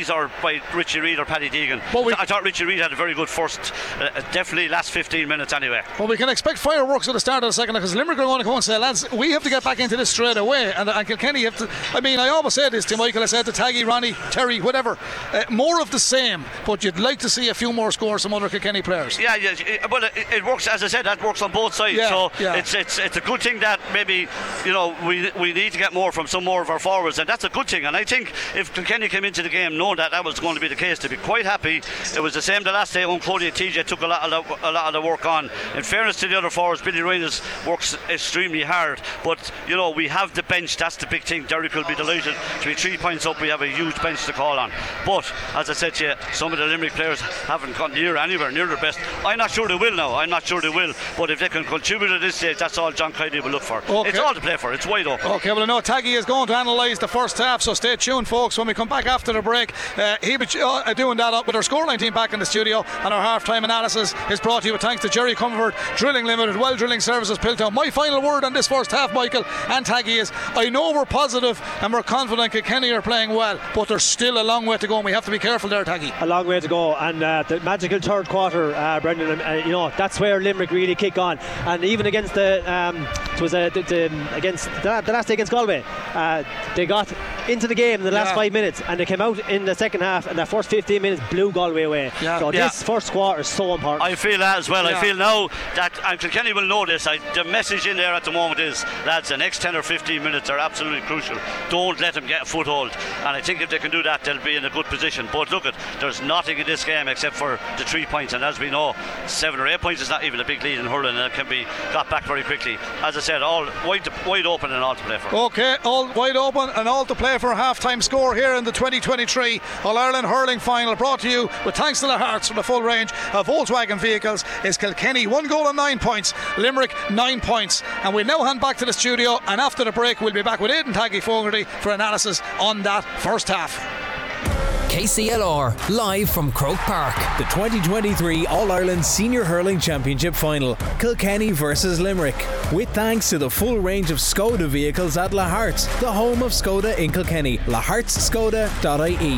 or by Richie Reid or Paddy Deegan.
But we-
I thought Richie Reid had a very good first, uh, definitely last 15 minutes anyway.
Well, we can expect fireworks at the start of the second because Limerick are going to come and say, lads, we have to get back into this straight away. And, and Kilkenny have to. I mean, I always said this to Michael, I said to Taggy, Ronnie, Terry, whatever. Uh, more of the same, but you'd like to see a few more scores from other Kilkenny players.
Yeah, yeah, but it, it works as I said. That works on both sides.
Yeah,
so
yeah.
it's it's it's a good thing that maybe you know we we need to get more from some more of our forwards, and that's a good thing. And I think if Kilkenny came into the game knowing that that was going to be the case, to be quite happy. It was the same the last day when and TJ took a lot of the, a lot of the work on. In fairness to the other forwards, Billy Reynolds works extremely hard. But you know we have the bench. That's the big thing. Derek will be delighted to be three points up. We have a huge bench to call on. But as I said to you, some of the Limerick players haven't gone near anywhere near their best. I'm not sure they will now. I'm not sure they will. But if they can contribute at this stage, that's all John Kennedy will look for.
Okay.
It's all to play for. It's wide open.
Okay, well, I know Taggy is going to analyse the first half, so stay tuned, folks. When we come back after the break, Uh, he uh, doing that up with our scoreline team back in the studio, and our half-time analysis is brought to you with thanks to Jerry Comerford Drilling Limited, Well Drilling Services, Piltown. My final word on this first half, Michael and Taggy, is I know we're positive and we're confident Kilkenny are playing well, but there's still a long way to go, and we have to be careful there, Taggy.
A long way to go, and uh, the magical third quarter, uh, Brendan. Uh, you know that's where Limerick really kick on, and even against the um, it was uh, the, the, against the, the, last day against Galway, uh, they got into the game in the last yeah. five minutes, and they came out in the second half, and that first 15 minutes blew Galway away. Yeah. So yeah. this first quarter is so important.
I feel that as well. I feel now that and Kilkenny will know this. I, the message in there at the moment is, lads, the next 10 or 15 minutes are absolutely crucial. Don't let them get a foothold, and I think if they can do that, they'll be in a good position. But look at, there's nothing in this game except for the three points, and as we know, seven or eight points is not even a big lead in hurling, and it can be got back very quickly. As I said, all wide, wide open and all to play for.
Okay, all wide open and all to play for. A half time score here in the 2023 All Ireland hurling final, brought to you with thanks to the Hearts for the full range of Volkswagen vehicles. Is Kilkenny one goal and nine points, Limerick nine points, and we'll now hand back to the studio. And after the break, we'll be back with Aidan Taggy Fogarty for analysis on that first half.
KCLR, live from Croke Park.
The 2023 All Ireland Senior Hurling Championship Final, Kilkenny versus Limerick. With thanks to the full range of Skoda vehicles at Lahart's, the home of Skoda in Kilkenny. lahartsskoda.ie.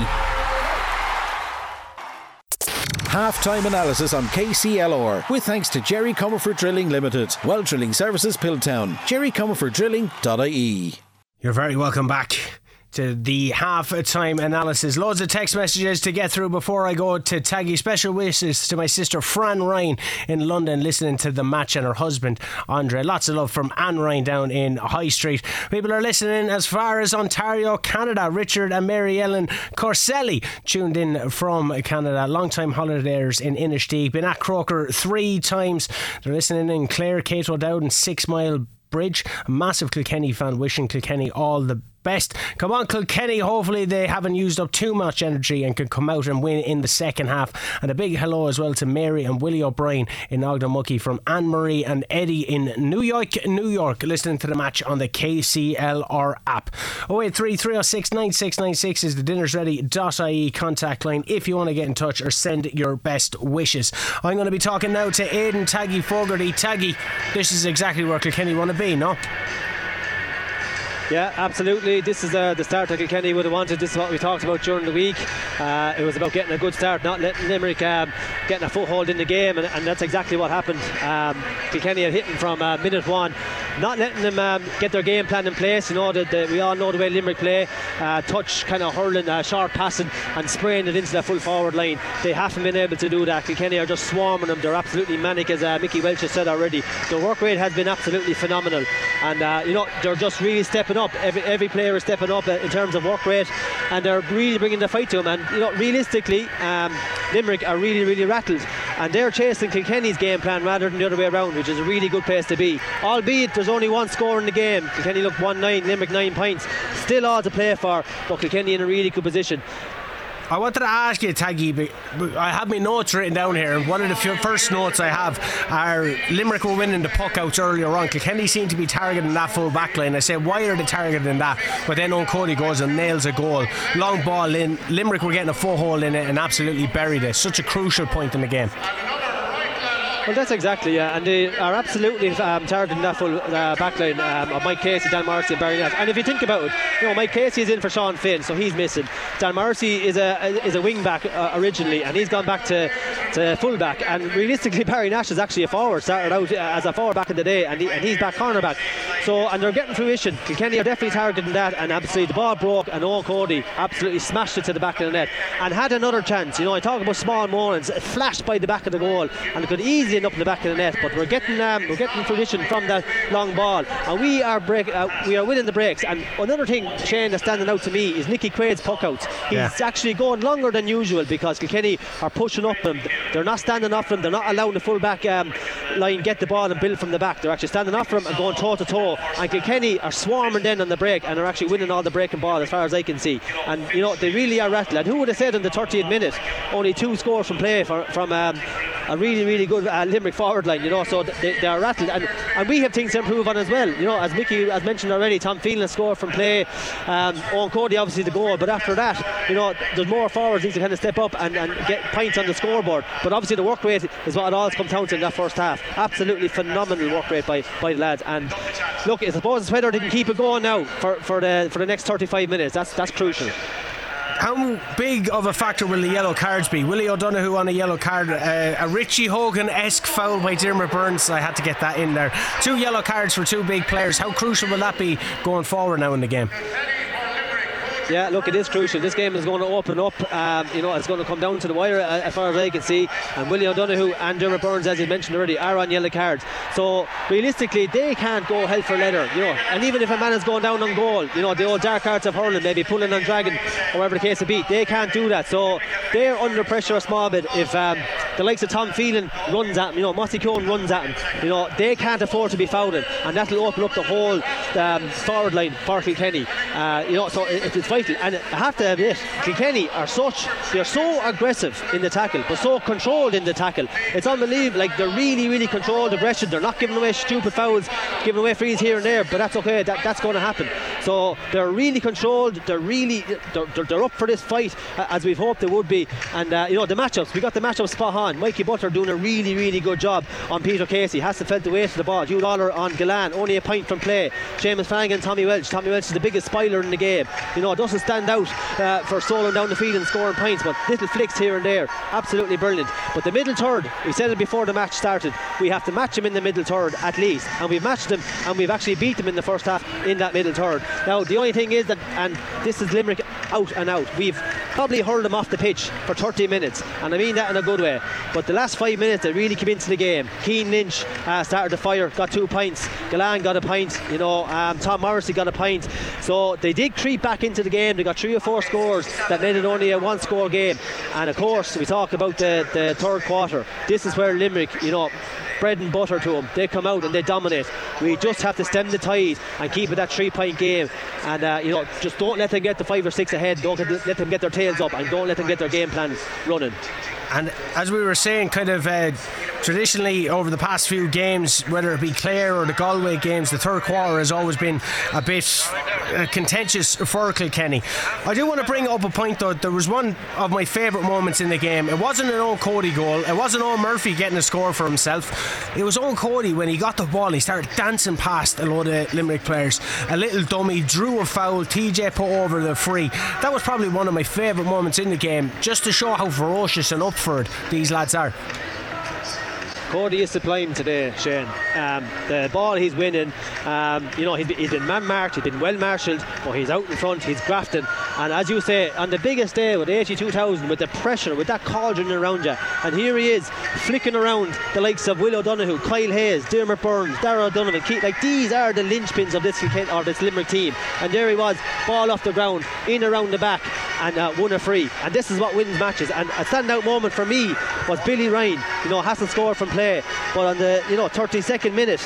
Half-time analysis on KCLR with thanks to Jerry Comerford Drilling Limited, Well Drilling Services Piltown, jerrycomerforddrilling.ie.
You're very welcome back to the half time analysis. Loads of text messages to get through before I go to Taggy. Special wishes to my sister Fran Ryan in London listening to the match and her husband Andre. Lots of love from Anne Ryan down in High Street. People are listening as far as Ontario, Canada. Richard and Mary Ellen Corselli tuned in from Canada. Long time holidayers in Inistioge. Been at Croker three times. They're listening in Clare, Kate O'Dowd, and Six Mile Bridge. A massive Kilkenny fan wishing Kilkenny all the best. Come on, Kilkenny. Hopefully, they haven't used up too much energy and can come out and win in the second half. And a big hello as well to Mary and Willie O'Brien in Ogdenmucky from Anne Marie and Eddie in New York, New York, listening to the match on the KCLR app. 083 306 9696 is the dinners ready.ie contact line if you want to get in touch or send your best wishes. I'm going to be talking now to Aidan Taggy Fogarty. Taggy, this is exactly where Kilkenny want to be, no?
Yeah, absolutely. This is uh, the start that Kilkenny would have wanted. This is what we talked about during the week. Uh, it was about getting a good start, not letting Limerick um, getting a foothold in the game, and, and that's exactly what happened. Um, Kilkenny are hitting from uh, minute one, not letting them um, get their game plan in place. You know that we all know the way Limerick play, uh, touch, kind of hurling, uh, short passing, and spraying it into the full forward line. They haven't been able to do that. Kilkenny are just swarming them. They're absolutely manic, as uh, Mickey Walsh has said already. The work rate has been absolutely phenomenal, and you know they're just really stepping up. Every, every player is stepping up in terms of work rate, and they're really bringing the fight to them. And you know, realistically, um, Limerick are really, really rattled, and they're chasing Kilkenny's game plan rather than the other way around, which is a really good place to be. Albeit there's only one score in the game. Kilkenny look one nine, Limerick nine points. Still all to play for, but Kilkenny in a really good position.
I wanted to ask you, Taggy, but I have my notes written down here, and one of the first notes I have are Limerick were winning the puck outs earlier on. Kilkenny seemed to be targeting that full back line. I said, why are they targeting that? But then Eoin Cody goes and nails a goal. Long ball in. Limerick were getting a foothold in it and absolutely buried it. Such a crucial point in the game.
Well, that's exactly, yeah. And they are absolutely um, targeting that full uh, backline um, of Mike Casey, Dan Morrissey, and Barry Nash. And if you think about it, you know, Mike Casey is in for Sean Finn, so he's missing. Dan Morrissey is a is a wing back uh, originally, and he's gone back to, to full back. And realistically, Barry Nash is actually a forward, started out uh, as a forward back in the day, and, he, and he's back cornerback. So, and they're getting fruition. Kilkenny are definitely targeting that, and absolutely the ball broke, and Eoin Cody absolutely smashed it to the back of the net and had another chance. You know, I talk about small moments, flashed by the back of the goal, and it could easily up in the back of the net. But we're getting um, we're getting fruition from that long ball, and we are break uh, we are winning the breaks. And another thing, Shane, that's standing out to me is Nicky Quaid's puck out. He's yeah. actually going longer than usual because Kilkenny are pushing up them. They're not standing for him. They're not allowing the full back um, line get the ball and build from the back. They're actually standing for him and going toe to toe. And Kilkenny are swarming then on the break and are actually winning all the breaking ball as far as I can see. And you know they really are rattling. And who would have said in the 30th minute only two scores from play for, from um, a really, really good uh, Limerick forward line, you know, so they, they are rattled. And, and we have things to improve on as well. You know, as Mickey has mentioned already, Tom Phelan scored from play, um, Eoin Cody obviously the goal, but after that, you know, there's more forwards need to kind of step up and, and get points on the scoreboard. But obviously the work rate is what it all comes down to in that first half. Absolutely phenomenal work rate by, by the lads. And look, I suppose whether they can keep it going now for, for the for the next 35 minutes. That's that's crucial.
How big of a factor will the yellow cards be? Willie O'Donoghue on a yellow card, uh, a Richie Hogan esque foul by Diarmaid Byrnes. I had to get that in there. Two yellow cards for two big players. How crucial will that be going forward now in the game?
Yeah, look, it is crucial. This game is going to open up. Um, you know, it's going to come down to the wire uh, as far as I can see. And Willie O'Donoghue and Diarmaid Byrnes, as you mentioned already, are on yellow cards. So realistically, they can't go hell for leather. You know, and even if a man is going down on goal, you know, the old dark arts of hurling, maybe pulling on dragon, or whatever the case may be, they can't do that. So they're under pressure a small bit. If um, the likes of Tom Phelan runs at them, you know, Mossy Keoghan runs at them, you know, they can't afford to be fouled, and that'll open up the whole um, forward line for Kilkenny. Uh, you know, so it, it's. And I have to admit, Kilkenny are such, they're so aggressive in the tackle, but so controlled in the tackle. It's unbelievable. Like they're really, really controlled aggression. They're not giving away stupid fouls, giving away frees here and there, but that's okay. That, that's going to happen. So they're really controlled. They're really, they're, they're, they're up for this fight as we've hoped they would be. And uh, you know the matchups, we got the matchup spot on. Mikey Butler doing a really, really good job on Peter Casey. Has to felt the weight of the ball. Huw Lawlor on Gillane, only a point from play. Seamus Flanagan, Tommy Walsh. Tommy Walsh is the biggest spoiler in the game. You know, doesn't stand out uh, for strolling down the field and scoring points, but little flicks here and there, absolutely brilliant. But the middle third, we said it before the match started, we have to match him in the middle third at least, and we've matched him, and we've actually beat them in the first half in that middle third. Now the only thing is that, and this is Limerick out and out. We've probably hurled them off the pitch for 30 minutes, and I mean that in a good way. But the last five minutes, they really came into the game. Cian Lynch uh, started to fire, got two points. Gillane got a pint. You know, um, Tom Morrissey got a pint. So they did creep back into the game. They got three or four scores that made it only a one-score game. And of course, we talk about the, the third quarter. This is where Limerick, you know, bread and butter to them. They come out and they dominate. We just have to stem the tide and keep it that three point game. And, uh, you know, just don't let them get the five or six ahead. Don't let them get their tails up and don't let them get their game plan running.
And as we were saying, kind of uh, traditionally over the past few games, whether it be Clare or the Galway games, the third quarter has always been a bit uh, contentious for Kilkenny. I do want to bring up a point though. There was one of my favourite moments in the game. It wasn't an Eoin Cody goal. It wasn't Eoin Murphy getting a score for himself. It was Eoin Cody when he got the ball. He started dancing past a lot of Limerick players. A little dummy drew a foul. TJ put over the free. That was probably one of my favourite moments in the game, just to show how ferocious and up for it these lads are.
Cody is sublime today, Shane. Um, the ball he's winning, um, you know, he's, he's been man marked, he's been well marshalled, but he's out in front, he's grafting. And as you say, on the biggest day with 82,000, with the pressure, with that cauldron around you, and here he is flicking around the likes of Will O'Donoghue, Kyle Hayes, Diarmaid Byrnes, Darragh O'Donovan. Like these are the linchpins of this or this Limerick team. And there he was, ball off the ground, in around the back, and uh, won a free. And this is what wins matches. And a standout moment for me was Billy Ryan. You know, hasn't scored from play, but on the you know 32nd minute,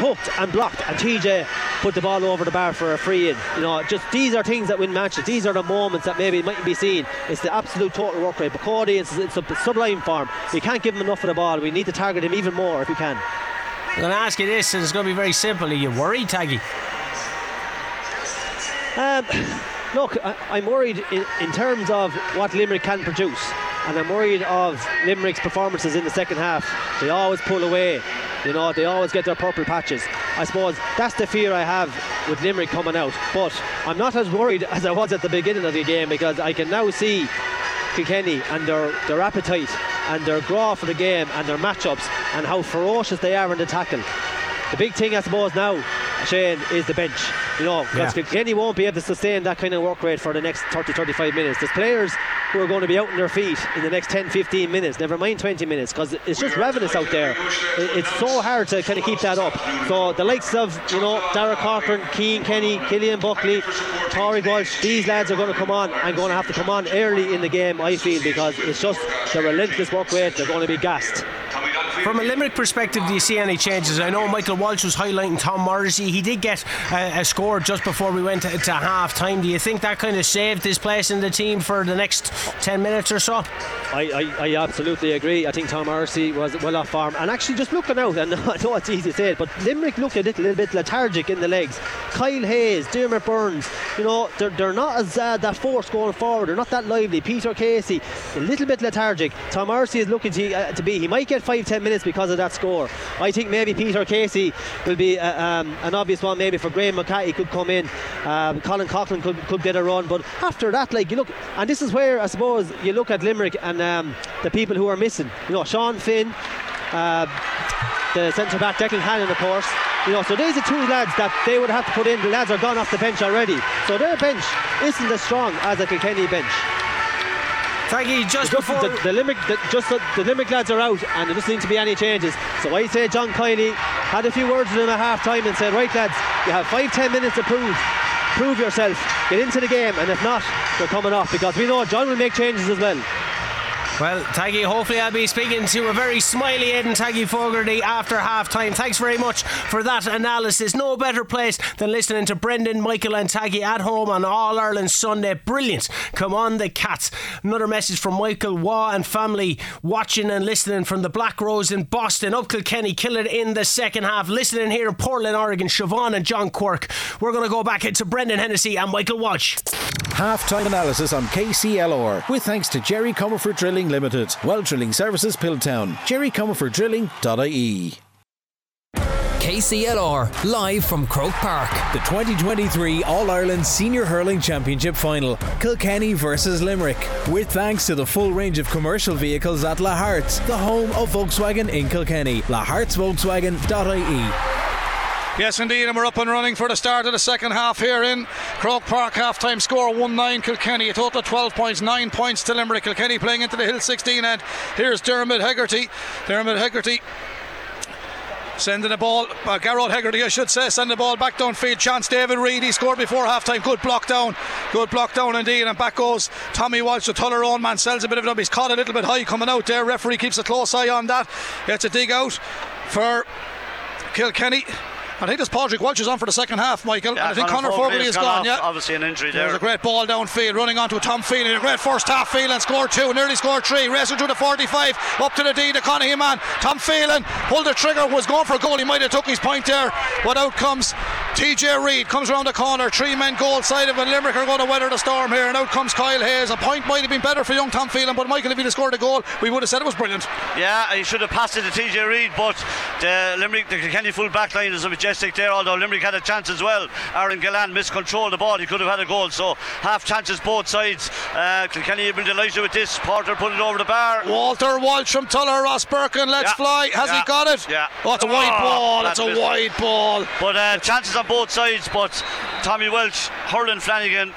hooked and blocked, and TJ put the ball over the bar for a free in. You know, just these are things that win matches. These are the moments that maybe mightn't be seen. It's the absolute total work rate. But Cody, it's, it's a sublime form. We can't give him enough of the ball. We need to target him even more if we can.
I'm going to ask you this, and it's going to be very simple. Are you worried, Taggy?
Um, look, I, am worried in, in terms of what Limerick can produce and I'm worried of Limerick's performances in the second half. They always pull away, you know, they always get their purple patches. I suppose that's the fear I have with Limerick coming out. But I'm not as worried as I was at the beginning of the game because I can now see Kilkenny and their, their appetite and their draw for the game and their matchups and how ferocious they are in the tackle. The big thing, I suppose, now, Shane, is the bench. You know, because yeah. Kenny won't be able to sustain that kind of work rate for the next 30 35 minutes. There's players who are going to be out on their feet in the next 10 15 minutes, never mind 20 minutes, because it's just ravenous out there. It's so hard to kind of keep that up. So the likes of, you know, Dara Corcoran, Cian Kenny, Killian Buckley, Tory Walsh, these lads are going to come on and going to have to come on early in the game, I feel, because it's just the relentless work rate, they're going to be gassed.
From a Limerick perspective, do you see any changes? I know Michael Walsh was highlighting Tom Morrissey. He did get a, a score just before we went to, to half time. Do you think that kind of saved his place in the team for the next 10 minutes or so?
I, I, I absolutely agree. I think Tom Morrissey was well off form. And actually, just looking out, and I know it's easy to say it, but Limerick looked a little, little bit lethargic in the legs. Kyle Hayes, Diarmaid Byrnes, you know, they're, they're not as uh, that force going forward. They're not that lively. Peter Casey, a little bit lethargic. Tom Morrissey is looking to, uh, to be. He might get five, ten minutes because of that score. I think maybe Peter Casey will be uh, um, an obvious one. Maybe for Graeme Mulcahy could come in. Um, Colin Coughlin could, could get a run. But after that, like you look, and this is where I suppose you look at Limerick and um, the people who are missing. You know, Sean Finn. Uh, the centre back Declan Hannon, of course. You know, so these are two lads that they would have to put in. The lads are gone off the bench already, so their bench isn't as strong as a Kilkenny bench.
Thank. Just,
just
before
the, the Limerick, the, just the, the Limerick lads are out, and there doesn't seem to be any changes. So I say John Kiely had a few words with him at half time and said, right lads, you have five ten minutes to prove prove yourself, get into the game, and if not, you're coming off because we know John will make changes as well.
Well, Taggy, hopefully I'll be speaking to a very smiley Aidan Taggy Fogarty after half time. Thanks very much for that analysis. No better place than listening to Brendan, Michael, and Taggy at home on All Ireland Sunday. Brilliant. Come on, the Cats. Another message from Michael Waugh and family watching and listening from the Black Rose in Boston. Up Kilkenny, kill it in the second half. Listening here in Portland, Oregon, Siobhan and John Quirk. We're going to go back into Brendan Hennessy and Michael Walsh.
Half time analysis on KCLR with thanks to Jerry Comerford Drilling Limited, Well Drilling Services Piltown, jerrycomerforddrilling.ie.
KCLR, live from Croke Park.
The 2023 All Ireland Senior Hurling Championship Final, Kilkenny versus Limerick. With thanks to the full range of commercial vehicles at Lahart's, the home of Volkswagen in Kilkenny. LaHart'sVolkswagen.ie.
Yes, indeed, and we're up and running for the start of the second half here in Croke Park. Half time score 1 9 Kilkenny, a total of 12 points, 9 points to Limerick. Kilkenny playing into the Hill 16 end. Here's Dermot Hegarty. Dermot Hegarty Sending the ball, uh, Gearóid Hegarty, I should say, sending the ball back downfield. Chance David Reid, he scored before half time. Good block down, good block down indeed. And back goes Tommy Walsh, the Tullaroan man, sells a bit of it up. He's caught a little bit high coming out there. Referee keeps a close eye on that. It's a dig out for Kilkenny. I think there's Patrick Walsh is on for the second half, Michael.
Yeah,
and I think
Conor
Conor Fogarty is gone.
off,
Yeah,
obviously an injury there.
There's a great ball downfield, running onto a Tom Phelan. A great first half. Phelan scored two, nearly scored three. Racing to the 45, up to the D, the Conahy man. Tom Phelan pulled the trigger, was going for a goal. He might have took his point there, but out comes TJ Reid. Comes around the corner, three men goal side of it. Limerick are going to weather the storm here, and out comes Kyle Hayes. A point might have been better for young Tom Phelan, but Michael, if he'd have scored a goal, we would have said it was brilliant.
Yeah, he should have passed it to TJ Reid, but the Limerick, the Kenny full back line is a majestic there, although Limerick had a chance as well. Aaron Gillane miscontrolled the ball, he could have had a goal, so half chances both sides. Uh, Kilkenny have been delighted with this. Porter put it over the bar.
Walter Walsh from Tullogher, Ross Birkin, let's
Yeah.
fly. Has
Yeah.
he got it?
Yeah.
Oh, it's a wide
Oh,
ball.
that's
It's a
missed.
wide ball.
But uh, chances on both sides, but Tommy Walsh, hurling Flanagan.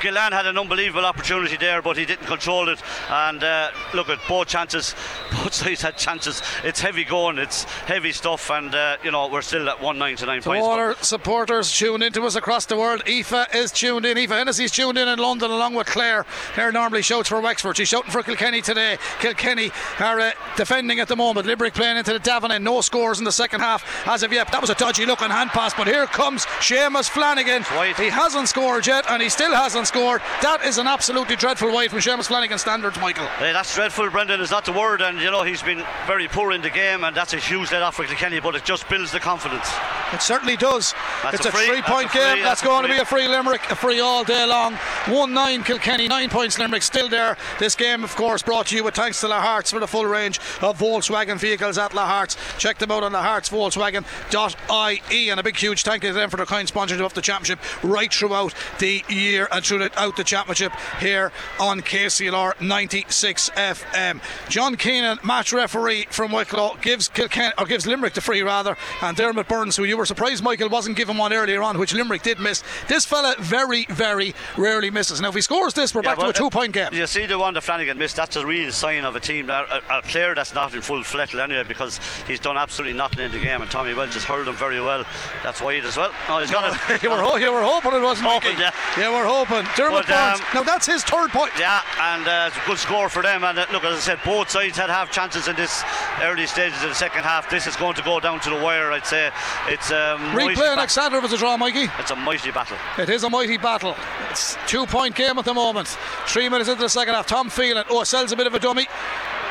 Gillane had an unbelievable opportunity there, but he didn't control it. And uh, look at both chances, both sides had chances. It's heavy going, it's heavy stuff, and uh, you know we're still at 199
To
points.
all our supporters tuned into us across the world, Aoife is tuned in. Aoife Hennessy's tuned in in London along with Claire. Claire normally shouts for Wexford. She's shouting for Kilkenny today. Kilkenny are uh, defending at the moment. Limerick playing into the Davin end. No scores in the second half as of yet. That was a dodgy looking hand pass, but here comes Seamus Flanagan. He hasn't scored yet, and he still hasn't scored. That is an absolutely dreadful wide from Seamus Flanagan standards, Michael.
Hey, that's dreadful, Brendan, is not the word, and you know he's been very poor in the game, and that's a huge let off for Kilkenny, but it just builds the confidence.
It certainly does.
That's
it's
a
a,
free,
three point
that's a free,
game. That's,
that's
going to be a free Limerick, a free all day long. 1 9 Kilkenny, 9 points Limerick still there. This game, of course, brought to you with thanks to Lahart's for the full range of Volkswagen vehicles at Lahart's. Check them out on La Hearts Volkswagen.ie. And a big, huge thank you to them for their kind sponsorship of the championship right throughout the year and throughout the championship here on KCLR 96 FM. John Keenan, match referee from Wicklow, gives Kilkenny, or gives Limerick the free rather, and Diarmaid Byrnes, who you were surprised Michael wasn't given one earlier on, which Limerick did miss. This fella very, very rarely misses. Now, if he scores this, we're back to a two point game.
You see the one that Flanagan missed, that's a real sign of a team, a, a, a player that's not in full flettle anyway, because he's done absolutely nothing in the game, and Tommy Walsh has hurled him very well. That's wide as well. Oh, he's got it.
you, were, you were hoping it wasn't
Hoping, yeah.
You were hoping. Dermot
But, um,
Now that's his third point.
Yeah, and uh, it's a good score for them. And uh, look, as I said, both sides had have chances in this early stages of the second half. This is going to go down to the wire. I'd say it's a mighty
Replay next Saturday was a draw, Mikey.
It's a mighty battle.
It is a mighty battle. It's two point game at the moment. Three minutes into the second half. Tom Phelan. Oh, sells a bit of a dummy.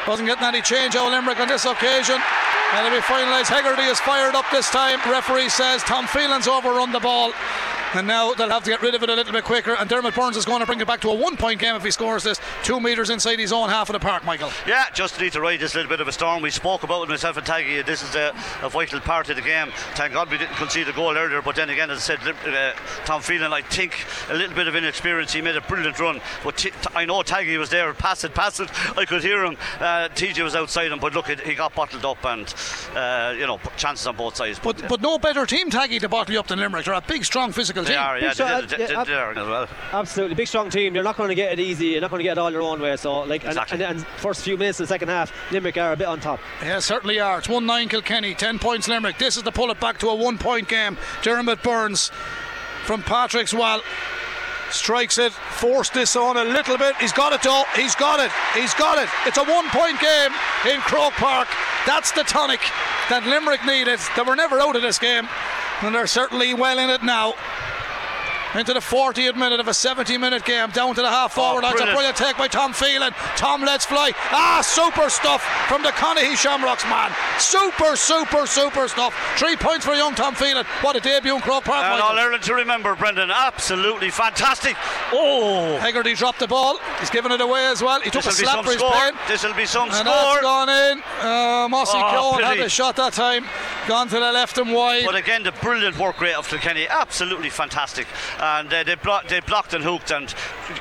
Wasn't getting any change out of Limerick on this occasion. And it'll be finalised. Hegarty is fired up this time. Referee says Tom Phelan's overrun the ball. And now they'll have to get rid of it a little bit quicker. And Diarmaid Byrnes is going to bring it back to a one point game if he scores this. Two metres inside his own half of the park, Michael.
Yeah, just need to ride this little bit of a storm. We spoke about it myself and Taggy. This is a, a vital part of the game. Thank God we didn't concede a goal earlier, but then again, as I said, uh, Tom Phelan, I think a little bit of inexperience. He made a brilliant run, but t- t- I know Taggy was there, pass it, pass it. I could hear him. Uh, TJ was outside him, but look, it, he got bottled up, and uh, you know, chances on both sides.
But but no better team taggy to bottle you up than Limerick. They're a big, strong physical
they
team.
are, yeah,
So,
they, they, they, they are as well.
Absolutely, big strong team. They're not going to get it easy. You're not going to get it all your own way. So, like, and-
Exactly.
and, and, first few minutes of the second half, Limerick are a bit on top.
Yeah, certainly are. It's 1 9 Kilkenny, 10 points Limerick. This is to pull it back to a one point game. Diarmaid Byrnes from Patrickswell strikes it, forced this on a little bit. He's got it though. He's got it. He's got it. It's a one point game in Croke Park. That's the tonic that Limerick needed. They were never out of this game, and they're certainly well in it now. Into the 40th minute of a 70 minute game, down to the half forward. That's a
brilliant.
brilliant take by Tom Phelan. Tom lets fly. Ah, super stuff from the Conahy Shamrocks man. Super, super, super stuff. Three points for young Tom Phelan. What a debut in Croke Park.
And All Ireland to remember, Brendan. Absolutely fantastic. Oh,
Hegarty dropped the ball. He's given it away as well. He took
This'll be
slap for his
score.
pain.
This will be some
And that's
score.
gone in. Uh, Mossy
Oh,
had a shot that time. Gone to the left and wide.
But again, the brilliant work rate of Kilkenny, absolutely fantastic. And uh, they, blo- they blocked and hooked, and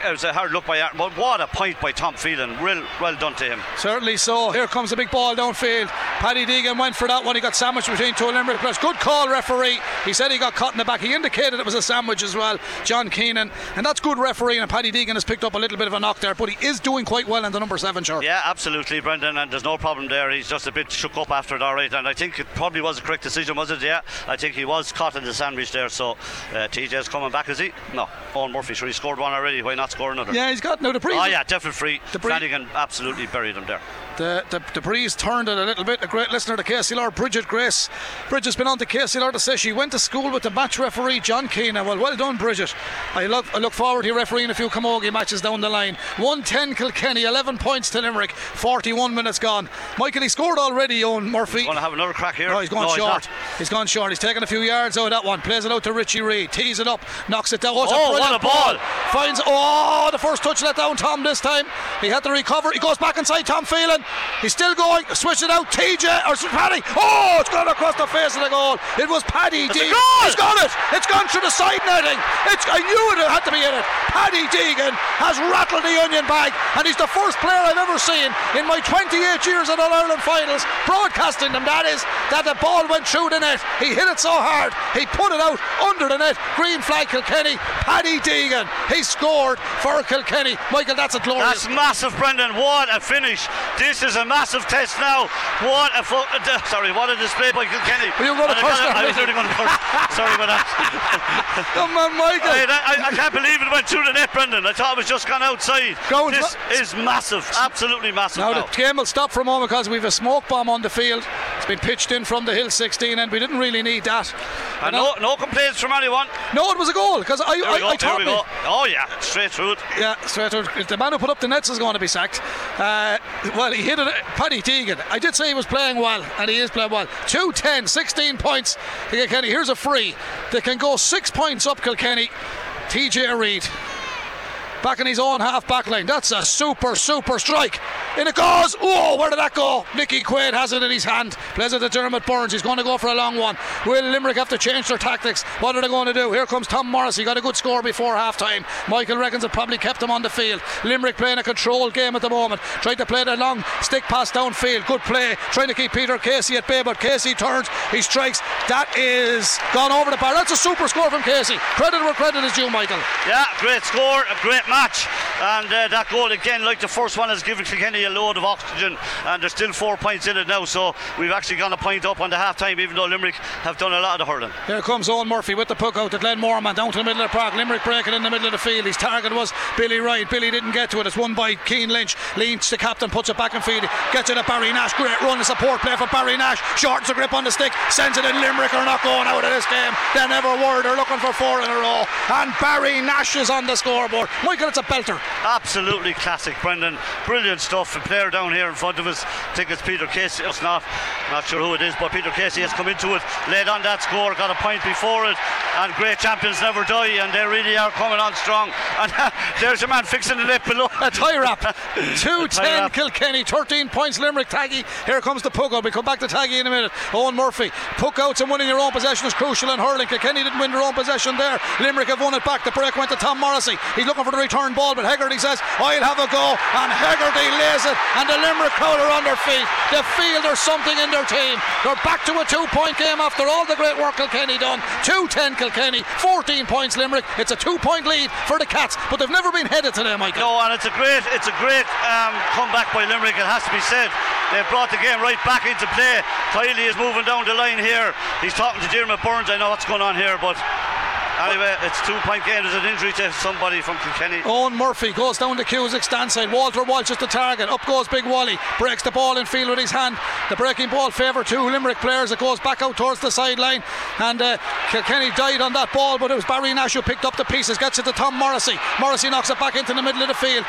it was a hard look by Aaron. But what a point by Tom Phelan. Real well done to him.
Certainly so. Here comes a big ball downfield. Paddy Deegan went for that one. He got sandwiched between two Limerick players. Good call, referee. He said he got caught in the back. He indicated it was a sandwich as well, John Keenan. And that's good refereeing. And Paddy Deegan has picked up a little bit of a knock there, but he is doing quite well in the number seven shirt.
Yeah, absolutely, Brendan. And there's no problem there. He's just a bit shook up after it, all right. And I think it probably was a correct decision, was it? Yeah, I think he was caught in the sandwich there. So uh, TJ's coming back, is he? No. Eoin Murphy, sure, he scored one already. Why not score another?
Yeah, he's got no the breeze.
Oh, yeah, definitely free.
The bre-
Flanagan absolutely buried him there.
The, the, the breeze turned it a little bit. A great listener to KCLR, Bridget Grace. Bridget's been on to KCLR to say she went to school with the match referee, John Keenan. Well, well done, Bridget. I look, I look forward to refereeing a few Camogie matches down the line. 110 Kilkenny, 11 points to Limerick, 41 minutes gone. Michael, he scored already, Eoin Murphy.
Going to have another crack here.
No, he's gone
No,
short.
not.
he's gone short. He's taken a few yards out of that one. Plays it out to Richie Reid. Tees it up. Knocks it down. Oh,
Oh, what a ball.
Finds. Oh, the first touch let down Tom this time. He had to recover. He goes back inside Tom Phelan. He's still going. Switch it out. TJ or Paddy. Oh, it's gone across the face of the goal. It was Paddy Deegan. He's got it. It's gone through the side netting. It's. I knew it had to be in it. Paddy Deegan has rattled the onion bag, and he's the first player I've ever seen in my 28 years at All Ireland finals broadcasting them. That is that the ball went through the net. He hit it so hard. He put it out under the net. Green flag Kilkenny. Paddy Deegan. He scored for Kilkenny. Michael, that's a glorious.
That's massive, Brendan. What a finish. This is a massive test now. What a fo- uh, sorry, what a display by Kilkenny.
Were you
And I
curse
I was really going to curse. Sorry about that.
Come on, Michael.
I, I, I can't believe it went through the net, Brendan. I thought it was just gone outside.
Ground's
this
ma-
is massive. Absolutely massive.
Now
now.
the game will stop for a moment because we've a smoke bomb on the field. It's been pitched in from the hill 16, and we didn't really need that.
And no, no complaints from anyone.
No, it was a goal because I, I,
go.
I thought
we
we-
Oh yeah, straight through it.
Yeah, straight out. If the man who put up the nets is going to be sacked, uh, well, he hit it. Paddy Deegan. I did say he was playing well, and he is playing well. 2 10, 16 points. to Kilkenny. Here's a free. They can go six points up, Kilkenny. TJ Reid. Back in his own half back line. That's a super, super strike. In it goes. Oh, where did that go? Nicky Quaid has it in his hand. Plays it to Diarmaid Byrnes. He's going to go for a long one. Will Limerick have to change their tactics? What are they going to do? Here comes Tom Morris. He got a good score before half time. Michael reckons it probably kept him on the field. Limerick playing a controlled game at the moment. Tried to play the long stick pass downfield. Good play. Trying to keep Peter Casey at bay, but Casey turns. He strikes. That is gone over the bar. That's a super score from Casey. Credit where credit is due, Michael.
Yeah, great score, a great match. And uh, that goal again, like the first one, has given Kilkenny a load of oxygen, and there's still four points in it now. So we've actually gone a point up on the half time, even though Limerick have done a lot of the hurling.
Here comes Eoin Murphy with the puck out to Glenmore man down to the middle of the park. Limerick breaking in the middle of the field. His target was Billy Wright. Billy didn't get to it. It's won by Cian Lynch. Lynch, the captain, puts it back in field. Gets it to Barry Nash. Great run, a support play for Barry Nash. Shortens the grip on the stick, sends it in. Limerick are not going out of this game. They never were. They're looking for four in a row. And Barry Nash is on the scoreboard. Michael, it's a belter.
Absolutely classic, Brendan. Brilliant stuff. A player down here in front of us. I think it's Peter Casey. It's not. Not sure who it is, but Peter Casey has come into it, laid on that score, got a point before it, and great champions never die, and they really are coming on strong. And uh, there's a man fixing the net below.
A tie wrap. 2 10 Kilkenny, 13 points Limerick. Taggy. Here comes the puck out. We come back to Taggy in a minute. Eoin Murphy. Puck outs and winning your own possession is crucial in hurling. Kilkenny didn't win their own possession there. Limerick have won it back. The break went to Tom Morrissey. He's looking for the return ball, but Hegarty says, I'll have a go. And Hegarty lays it, and the Limerick crowd are on their feet. They feel there's something in their team. They're back to a two point game after all the great work Kilkenny done. 2 10 Kilkenny, 14 points Limerick. It's a two point lead for the Cats, but they've never been headed today, Michael.
No, and it's a great, it's a great um, comeback by Limerick. It has to be said. They've brought the game right back into play. Kiely is moving down the line here. He's talking to Diarmaid Byrnes. I know what's going on here, but Anyway, it's two point game. There's an injury to somebody from Kilkenny.
Eoin Murphy goes down the Cusack stand side. Walter Walsh is the target. Up goes Big Wally. Breaks the ball in field with his hand. The breaking ball favour two Limerick players. It goes back out towards the sideline. And uh, Kilkenny died on that ball, but it was Barry Nash who picked up the pieces. Gets it to Tom Morrissey. Morrissey knocks it back into the middle of the field.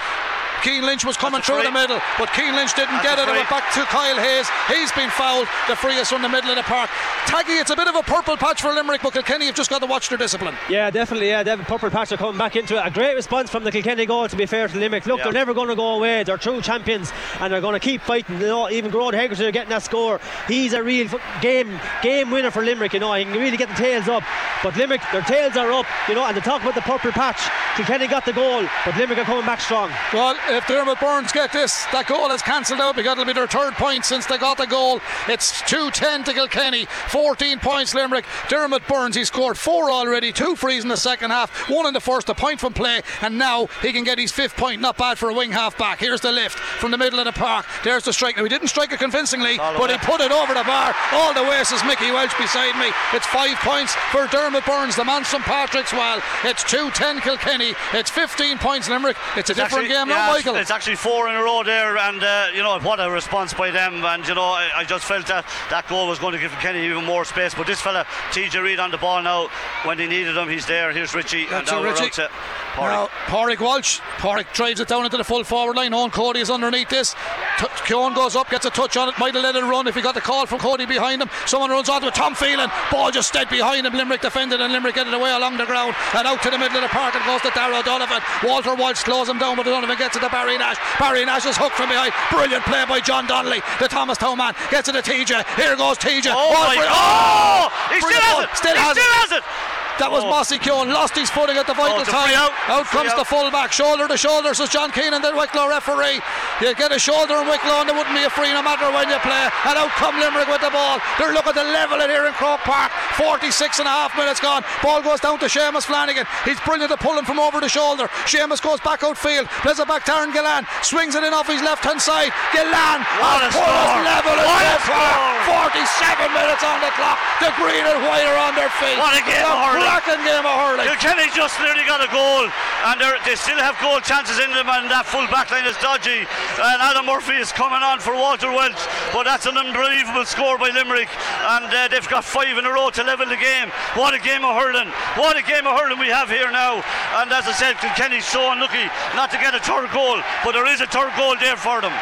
Cian Lynch was coming through the middle, but Cian Lynch didn't
That's
get it.
a
It went back to Kyle Hayes. He's been fouled. The freest from the middle of the park. Taggy, it's a bit of a purple patch for Limerick, but Kilkenny have just got to watch their discipline.
Yeah, definitely. Yeah, Devin Purple Patch are coming back into it. A great response from the Kilkenny goal, to be fair to Limerick. Look,
Yeah.
they're never going to go away. They're true champions and they're going to keep fighting. You know, even Gearóid Hegarty are getting that score. He's a real f- game game winner for Limerick. You know, he can really get the tails up. But Limerick, their tails are up. You know, and they talk about the Purple Patch. Kilkenny got the goal, but Limerick are coming back strong.
Well, if Diarmaid Byrnes get this, that goal is cancelled out because it'll be their third point since they got the goal. It's 2-10 to Kilkenny, 14 points Limerick. Diarmaid Byrnes, he scored four already, two frees in the second half, one in the first, a point from play, and now he can get his fifth point. Not bad for a wing half back. Here's the lift from the middle of the park. There's the strike. Now he didn't strike it convincingly, but he put it over the bar all the way. Says Mickey Walsh beside me. It's five points for Diarmaid Byrnes, the man from Patrickswell. It's 2-10 Kilkenny. It's 15 points Limerick. It's a
It's
different
actually-
game
yeah,
now,
it's-
Michael.
It's actually four in a row there, and uh, you know what a response by them. And you know, I, I just felt that that goal was going to give Kenny even more space. But this fella, TJ Reid on the ball now. When they needed him, he's there. Here's Richie, and
That's
now
it,
we're
Richie.
out
Now.
Pádraig
Walsh. Pádraig drives it down into the full forward line. Eoin Cody is underneath this. T- Keown goes up, gets a touch on it. Might have let it run if he got the call from Cody behind him. Someone runs onto it. Tom Phelan. Ball just stayed behind him. Limerick defended and Limerick get it away along the ground. And out to the middle of the park. It goes to Darragh O'Donovan. Walter Walsh slows him down, but O'Donovan gets it to Barry Nash. Barry Nash is hooked from behind. Brilliant play by John Donnelly. The Thomastown man gets it to TJ. Here goes TJ.
Oh my God! Oh! He still has
ball.
it.
Still
he
has
still
it.
has it.
That was
Oh.
Mossy Keoghan, lost his footing at the vital
Oh,
time.
free out.
Comes
out.
the fullback, shoulder to shoulder, says John Keenan, and the Wicklow referee. You get a shoulder in Wicklow and there wouldn't be a free no matter when you play. And out come Limerick with the ball. They're looking to level it here in Croke Park. 46 and a half minutes gone. Ball goes down to Seamus Flanagan. He's brilliant at pulling from over the shoulder. Seamus goes back outfield, plays it back to Aaron Gillane, swings it in off his left hand side. Gillane
What a score.
level
What a score.
47 minutes on the clock. The green and white are on their feet.
What a game
It's
of hurling.
Cracking game of hurling.
Kilkenny just nearly got a goal, and they're, still have goal chances in them, and that full back line is dodgy. And Adam Murphy is coming on for Walter Walsh, but that's an unbelievable score by Limerick, and uh, they've got five in a row to level the game. What a game of hurling! What a game of hurling we have here now. And as I said, Kilkenny's so unlucky not to get a third goal, but there is a third goal there for them.